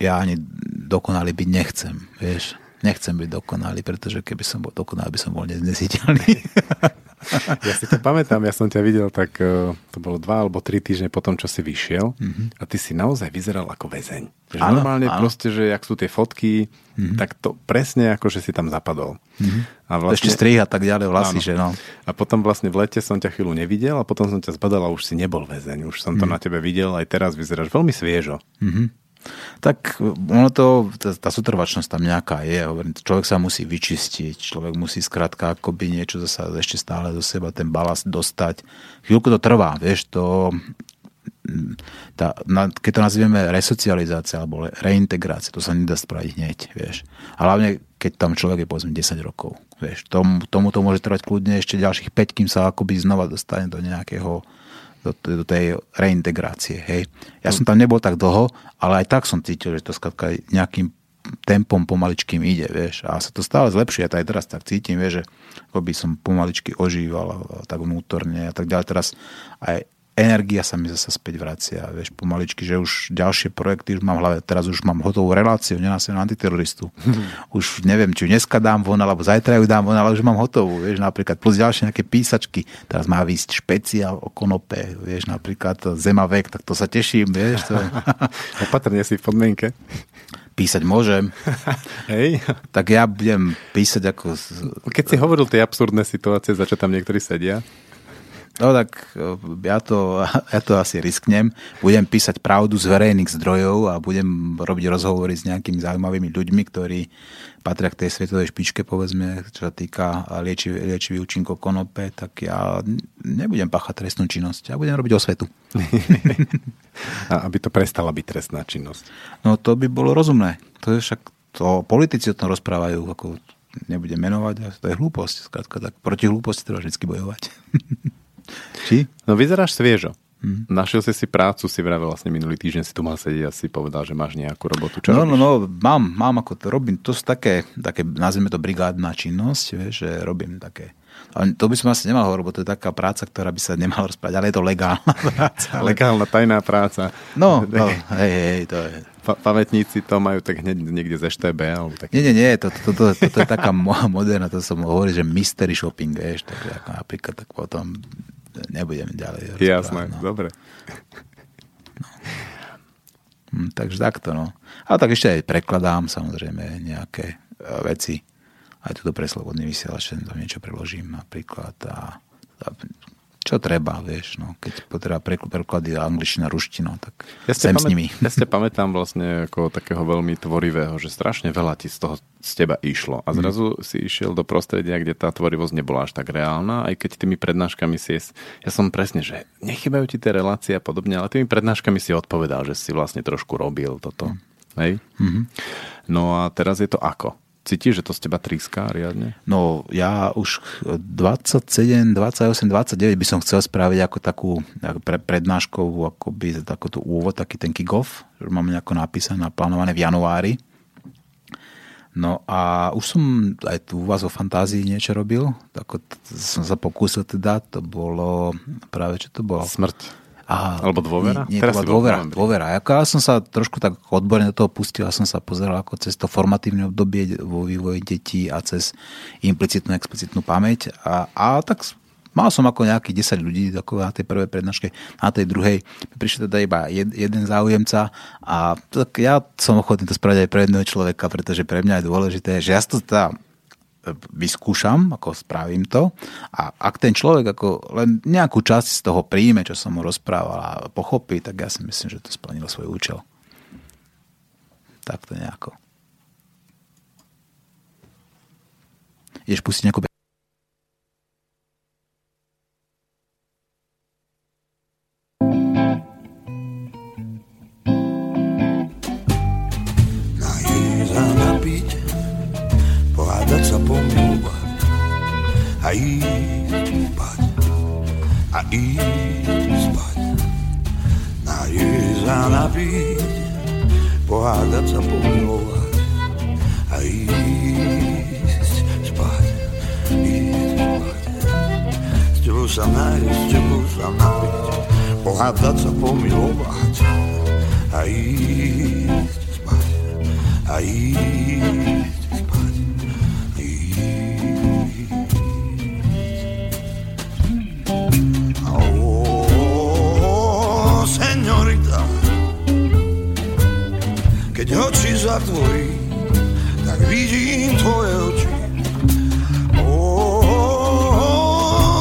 ja ani dokonalý byť nechcem, vieš. Nechcem byť dokonalý, pretože keby som bol dokonalý, by som bol neznesiteľný. Ja si to pamätám, ja som ťa videl tak, e, to bolo dva alebo tri týždne po tom, čo si vyšiel mm-hmm. a ty si naozaj vyzeral ako väzeň. Že ano, normálne ano. proste, že jak sú tie fotky, mm-hmm. tak to presne ako, že si tam zapadol. Mm-hmm. A vlastne, Ešte strih a tak ďalej vlasy, že no. A potom vlastne v lete som ťa chvíľu nevidel a potom som ťa zbadal a už si nebol väzeň. Už som to mm-hmm. na tebe videl, aj teraz vyzeráš veľmi sviežo. Mm-hmm. Tak ono to, tá, tá sutrvačnosť tam nejaká je. Hovorím, človek sa musí vyčistiť, človek musí skrátka akoby niečo zasa ešte stále do seba, ten balast dostať. Chvíľku to trvá, vieš, to tá, na, keď to nazvieme resocializácia alebo reintegrácia, to sa nedá spraviť hneď, vieš. A hlavne, keď tam človek je povedzme 10 rokov, vieš. Tom, tomu to môže trvať kľudne ešte ďalších 5, kým sa akoby znova dostane do nejakého do, do tej reintegrácie. Hej. Ja som tam nebol tak dlho, ale aj tak som cítil, že to skladka nejakým tempom pomaličkým ide, vieš. A sa to stále zlepšuje. Ja to aj teraz tak cítim, vieš, že by som pomaličky ožíval tak vnútorne a tak ďalej. Teraz aj energia sa mi zase späť vracia, vieš, pomaličky, že už ďalšie projekty už mám v hlave, teraz už mám hotovú reláciu, nenásilnú antiteroristu. Už neviem, či ju dneska dám von, alebo zajtra ju dám von, ale už mám hotovú, vieš, napríklad, plus ďalšie nejaké písačky, teraz má výsť špeciál o konope, vieš, napríklad Zemavek, tak to sa teším, vieš. To... Opatrne si v podmienke. Písať môžem. Hej. Tak ja budem písať ako... Keď si hovoril tie absurdné situácie, za čo tam niektorí sedia, No tak e, ja to, ja to asi risknem. Budem písať pravdu z verejných zdrojov a budem robiť rozhovory s nejakými zaujímavými ľuďmi, ktorí patria k tej svetovej špičke, povedzme, čo sa týka liečivých liečiv účinkov konope, tak ja nebudem páchať trestnú činnosť. Ja budem robiť osvetu. a aby to prestala byť trestná činnosť. No to by bolo rozumné. To je však to politici o tom rozprávajú, ako nebudem menovať, to je hlúposť. Skrátka, tak proti hlúposti treba vždy bojovať. Či? No vyzeráš sviežo. Hmm. Našiel si si prácu, si vravel vlastne minulý týždeň si tu mal sedieť a si povedal, že máš nejakú robotu. Čo no, no, no, mám, mám ako to robím. To sú také, také nazvime to brigádna činnosť, vieš, že robím také ale to by som asi nemal hovoriť, lebo to je taká práca, ktorá by sa nemala rozprávať, ale je to legálna práca. legálna, tajná práca. No, no hej, hej, to je. Pa- pamätníci to majú tak hneď niekde ze štebe. Alebo tak... Nie, nie, nie, to, to, to, to, to je taká moderná, to som hovoril, že mystery shopping, vieš, tak ako napríklad tak potom nebudem ďalej rozprávať. Jasné, no. dobre. No. Hm, takže takto, no. Ale tak ešte aj prekladám samozrejme nejaké e, veci. Aj tuto pre slobodný vysielač, tam niečo preložím napríklad a, a čo treba, vieš, no, keď potreba preklady angličtina, ruština, tak ja sem pamät, s nimi. Ja ste pamätám vlastne ako takého veľmi tvorivého, že strašne veľa ti z toho z teba išlo a mhm. zrazu mm. si išiel do prostredia, kde tá tvorivosť nebola až tak reálna, aj keď tými prednáškami si, ja som presne, že nechybajú ti tie relácie a podobne, ale tými prednáškami si odpovedal, že si vlastne trošku robil toto. Mm. Hej? Mm-hmm. No a teraz je to ako? Cítiš, že to z teba tríská riadne? No, ja už 27, 28, 29 by som chcel spraviť ako takú pre, prednáškovú, akoby takúto úvod, taký ten kick-off, že mám nejako napísané, naplánované v januári. No a už som aj tu u vás o fantázii niečo robil, tak som sa pokúsil teda, to bolo práve, čo to bolo? Smrť. A, Alebo dôvera? Nie, nie Teraz to bola dôvera. dôvera. Ja som sa trošku tak odborne do toho pustil a som sa pozeral ako cez to formatívne obdobie vo vývoji detí a cez implicitnú, explicitnú pamäť. A, a tak mal som ako nejakých 10 ľudí ako na tej prvej prednáške, na tej druhej prišiel teda iba jed, jeden záujemca a tak ja som ochotný to spraviť aj pre jedného človeka, pretože pre mňa je dôležité, že ja to teda vyskúšam, ako spravím to a ak ten človek ako len nejakú časť z toho príjme, čo som mu rozprával a pochopí, tak ja si myslím, že to splnilo svoj účel. Tak to nejako. Ideš pustiť nejakú a ísť spať a ísť spať najesť a napiť pohádať sa pomilovať a ísť spať ísť spať s tebou sa nájsť, s tebou sa napiť pohádať sa pomilovať a ísť spať a ísť Keď oči zatvorí, tak vidím tvoje oči. Ó,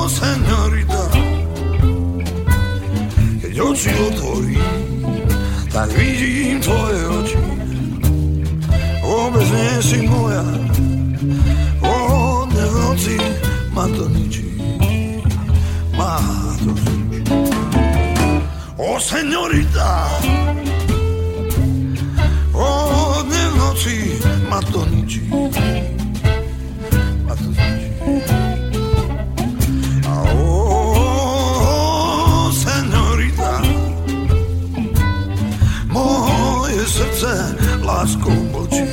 senorita, keď oči otvorí, tak vidím tvoje oči. Vôbec nie si moja, od noci ma to ničí, má to ničí. Ó, senorita, noci ma to ničí. Ma to ničí. A o, senorita, moje srdce láskou mlčí.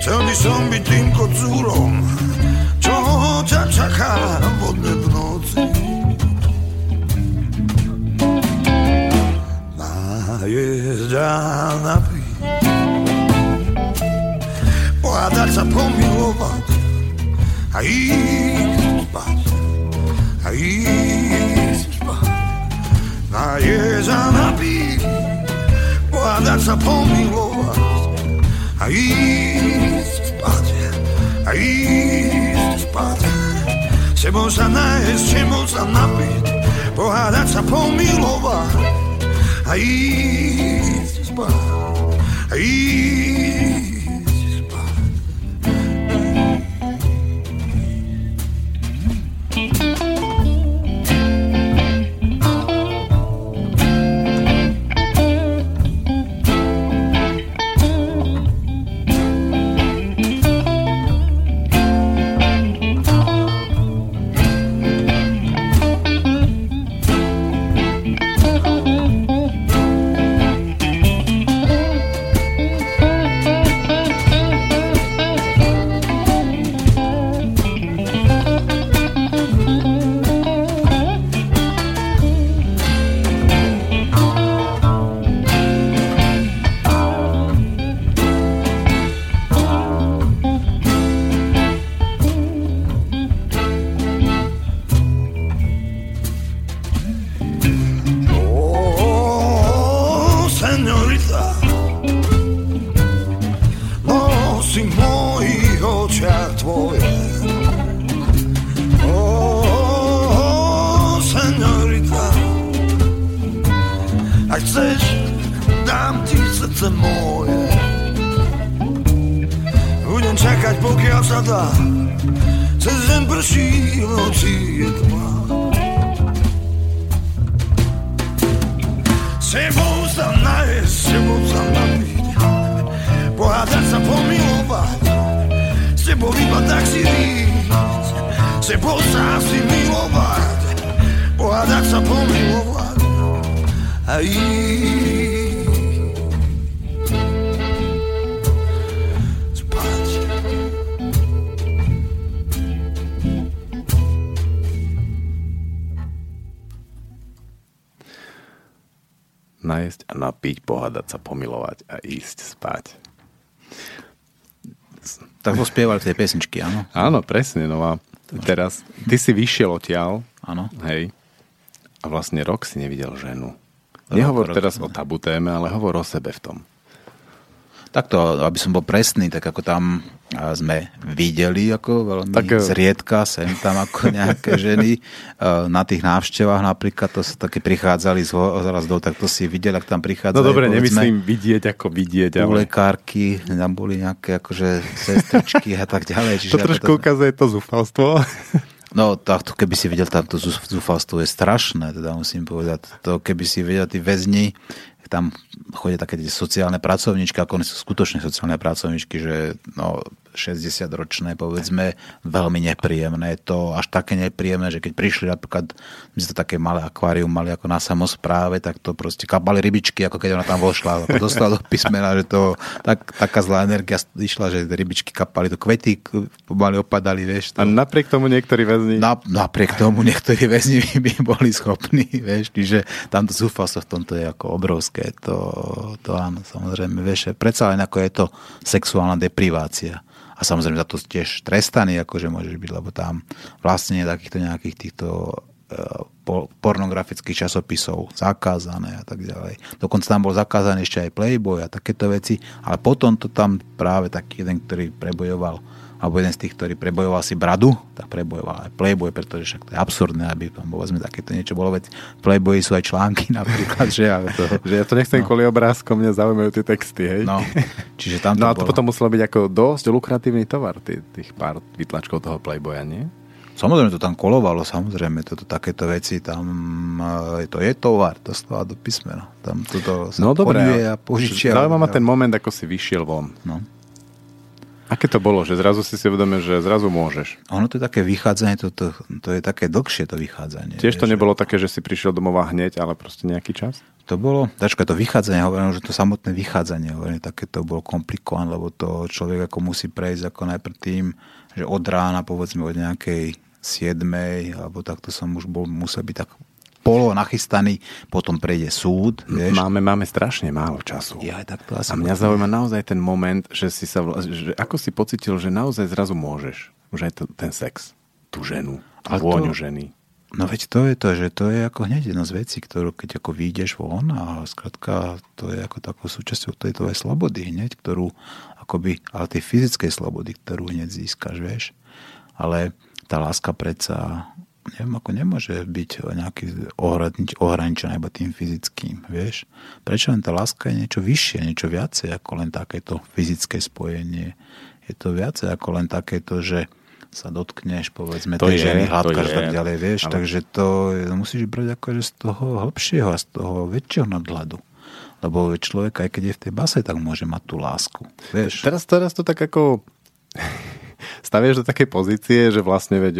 Chcel by som byť tým kocúrom, čo ťa čaká vodne v noci. Najezdá na dať sa pomilovať a ísť spať a ísť spať na jeza napiť dať sa pomilovať a ísť spať a ísť spať sebou sa nájsť, sebou sa napiť pohádať sa pomilovať a ísť spať a ísť Tak ho spievali v tej pesničky, áno? Áno, presne. No a Teraz, ty si vyšiel odtiaľ. Áno. Hej. A vlastne rok si nevidel ženu. Nehovor teraz o tabu téme, ale hovor o sebe v tom. Takto, aby som bol presný, tak ako tam sme videli ako veľmi tak, e, zriedka sem tam ako nejaké ženy na tých návštevách napríklad, to sa také prichádzali z do, tak to si videli, ak tam prichádzali. No dobre, nemyslím vidieť ako vidieť. Ale... U lekárky, tam boli nejaké akože sestričky a tak ďalej. Čiže to trošku to... ukazuje to zúfalstvo. No takto, keby si videl tamto zúfalstvo je strašné, teda musím povedať. To keby si videl tí väzni, tam chodia také sociálne pracovníčky, ako sú skutočné sociálne pracovníčky, že no, 60-ročné, povedzme, veľmi nepríjemné. Je to až také nepríjemné, že keď prišli napríklad, my sme to také malé akvárium mali ako na samospráve, tak to proste kapali rybičky, ako keď ona tam vošla. Ako dostala do písmena, že to tak, taká zlá energia išla, že rybičky kapali, to kvety pomaly opadali, vieš. To... A napriek tomu niektorí väzni... Na, napriek tomu niektorí väzni by boli schopní, vieš, čiže tamto zúfalstvo v tomto je ako obrovské. To, to áno, samozrejme, vieš, predsa len ako je to sexuálna deprivácia a samozrejme za to tiež trestaný, akože môžeš byť, lebo tam vlastne takýchto nejakých týchto e, pornografických časopisov zakázané a tak ďalej. Dokonca tam bol zakázaný ešte aj Playboy a takéto veci, ale potom to tam práve taký jeden, ktorý prebojoval alebo jeden z tých, ktorý prebojoval si bradu, tak prebojoval aj Playboy, pretože však to je absurdné, aby tam povedzme takéto niečo bolo, veď Playboy sú aj články napríklad, že, ale to, že ja to nechcem no. kvôli obrázkom, mňa zaujímajú tie texty, hej. No, čiže tam to No a to bolo. potom muselo byť ako dosť lukratívny tovar, tých, tých pár vytlačkov toho Playboya, nie? Samozrejme to tam kolovalo, samozrejme, toto, takéto veci, tam e, to je tovar, to stáva do písmena. Tam toto sa no, dobré, a požičia. Zaujíma ma ten moment, ako si vyšiel von. No. Aké to bolo, že zrazu si si uvedomil, že zrazu môžeš? Ono to je také vychádzanie, to, to, to je také dlhšie to vychádzanie. Tiež to nebolo že... také, že si prišiel domova hneď, ale proste nejaký čas? To bolo, tačka to vychádzanie, hovorím, že to samotné vychádzanie, hovorím, také to bolo komplikované, lebo to človek ako musí prejsť ako najprv tým, že od rána, povedzme od nejakej 7, alebo takto som už bol, musel byť tak polo nachystaný, potom prejde súd. Vieš. Máme, máme strašne málo času. Ja, tak to asi a mňa potom... zaujíma naozaj ten moment, že si sa, že ako si pocitil, že naozaj zrazu môžeš. Už aj to, ten sex, tú ženu, tú vôňu to... ženy. No veď to je to, že to je ako hneď jedna z vecí, ktorú keď ako vyjdeš von a skrátka to je ako takou súčasťou tej tvojej slobody hneď, ktorú akoby, ale tej fyzickej slobody, ktorú hneď získaš, vieš. Ale tá láska predsa neviem, ako nemôže byť nejaký ohraničený iba tým fyzickým, vieš. Prečo len tá láska je niečo vyššie, niečo viacej ako len takéto fyzické spojenie. Je to viacej ako len takéto, že sa dotkneš, povedzme, to tej je, ženy, hádkaš tak ďalej, vieš. Ale... Takže to, musíš brať akože z toho hlbšieho a z toho väčšieho nadhľadu. Lebo človek, aj keď je v tej base, tak môže mať tú lásku. Vieš. Teraz, teraz to tak ako stavieš do takej pozície, že vlastne veď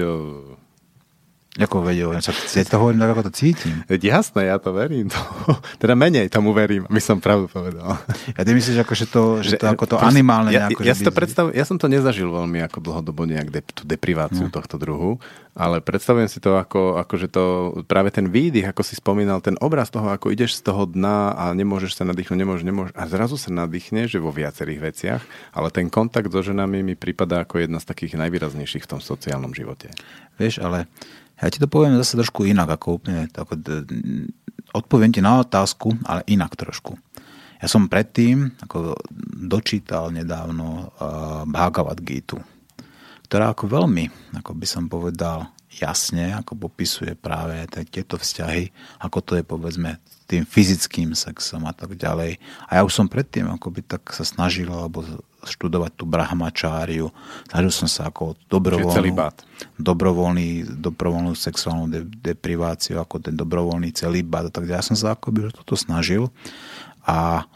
ako vedel, ja, ja to hovorím tak, ako to cítim. Jasné, ja to verím. To, teda menej tomu verím, my som pravdu povedal. Ja ty myslíš, ako, že to, že to, ako to animálne ja, nejako, ja, si to predstav, ja som to nezažil veľmi ako dlhodobo nejak de, tú depriváciu no. tohto druhu, ale predstavujem si to ako, ako, že to práve ten výdych, ako si spomínal, ten obraz toho, ako ideš z toho dna a nemôžeš sa nadýchnuť, nemôžeš, nemôžeš a zrazu sa nadýchneš, že vo viacerých veciach, ale ten kontakt so ženami mi prípada ako jedna z takých najvýraznejších v tom sociálnom živote. Vieš, ale ja ti to poviem zase trošku inak, ako úplne, ako, odpoviem ti na otázku, ale inak trošku. Ja som predtým ako dočítal nedávno uh, Bhagavad Gita, ktorá ako veľmi, ako by som povedal, jasne ako popisuje práve tieto vzťahy, ako to je povedzme tým fyzickým sexom a tak ďalej. A ja už som predtým ako by tak sa snažil, alebo študovať tú brahmačáriu. Snažil som sa ako dobrovoľnú, dobrovoľný, dobrovoľnú sexuálnu de, depriváciu, ako ten dobrovoľný celibát. Tak ja som sa ako by toto snažil a,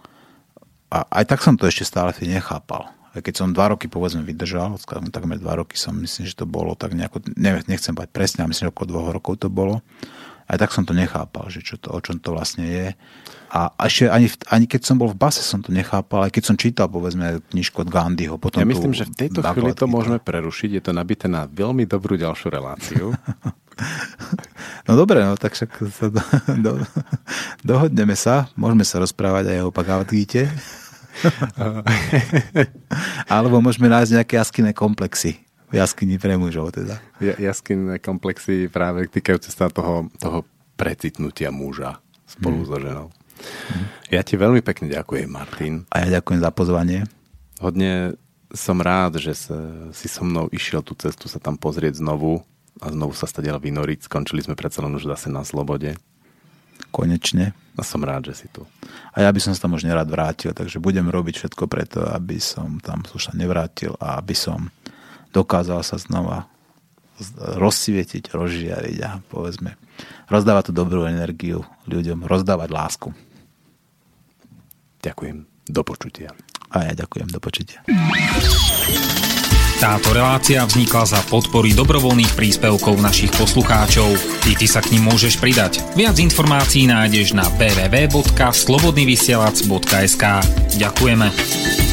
a aj tak som to ešte stále nechápal. Keď som dva roky povedzme vydržal, takmer dva roky som myslím, že to bolo tak nejako, nechcem povedať presne, ale myslím, že okolo dvoch rokov to bolo. Aj tak som to nechápal, že čo to, o čom to vlastne je. A ešte ani, ani keď som bol v base, som to nechápal, aj keď som čítal, povedzme, knižku od Gandhiho. Potom ja myslím, že v tejto chvíli to môžeme prerušiť. Je to nabité na veľmi dobrú ďalšiu reláciu. no dobre, no tak však sa do, do, dohodneme sa. Môžeme sa rozprávať aj o Pagavatgite. Alebo môžeme nájsť nejaké jaskyné komplexy V jaskyni pre mužov teda. Ja, jaskinné komplexy práve týkajúce sa toho, toho precitnutia muža spolu hmm. so ženou. Hmm. Ja ti veľmi pekne ďakujem, Martin. A ja ďakujem za pozvanie. Hodne som rád, že sa, si so mnou išiel tú cestu sa tam pozrieť znovu a znovu sa stadiaľ vynoriť. Skončili sme predsa len už zase na slobode. Konečne. A som rád, že si tu. A ja by som sa tam už nerad vrátil, takže budem robiť všetko preto, aby som tam už sa nevrátil a aby som dokázal sa znova rozsvietiť, rozžiariť a povedzme rozdávať tú dobrú energiu ľuďom, rozdávať lásku. Ďakujem. Do počutia. A ja ďakujem. Do počutia. Táto relácia vznikla za podpory dobrovoľných príspevkov našich poslucháčov. Ty, ty sa k ním môžeš pridať. Viac informácií nájdeš na www.slobodnyvysielac.sk Ďakujeme.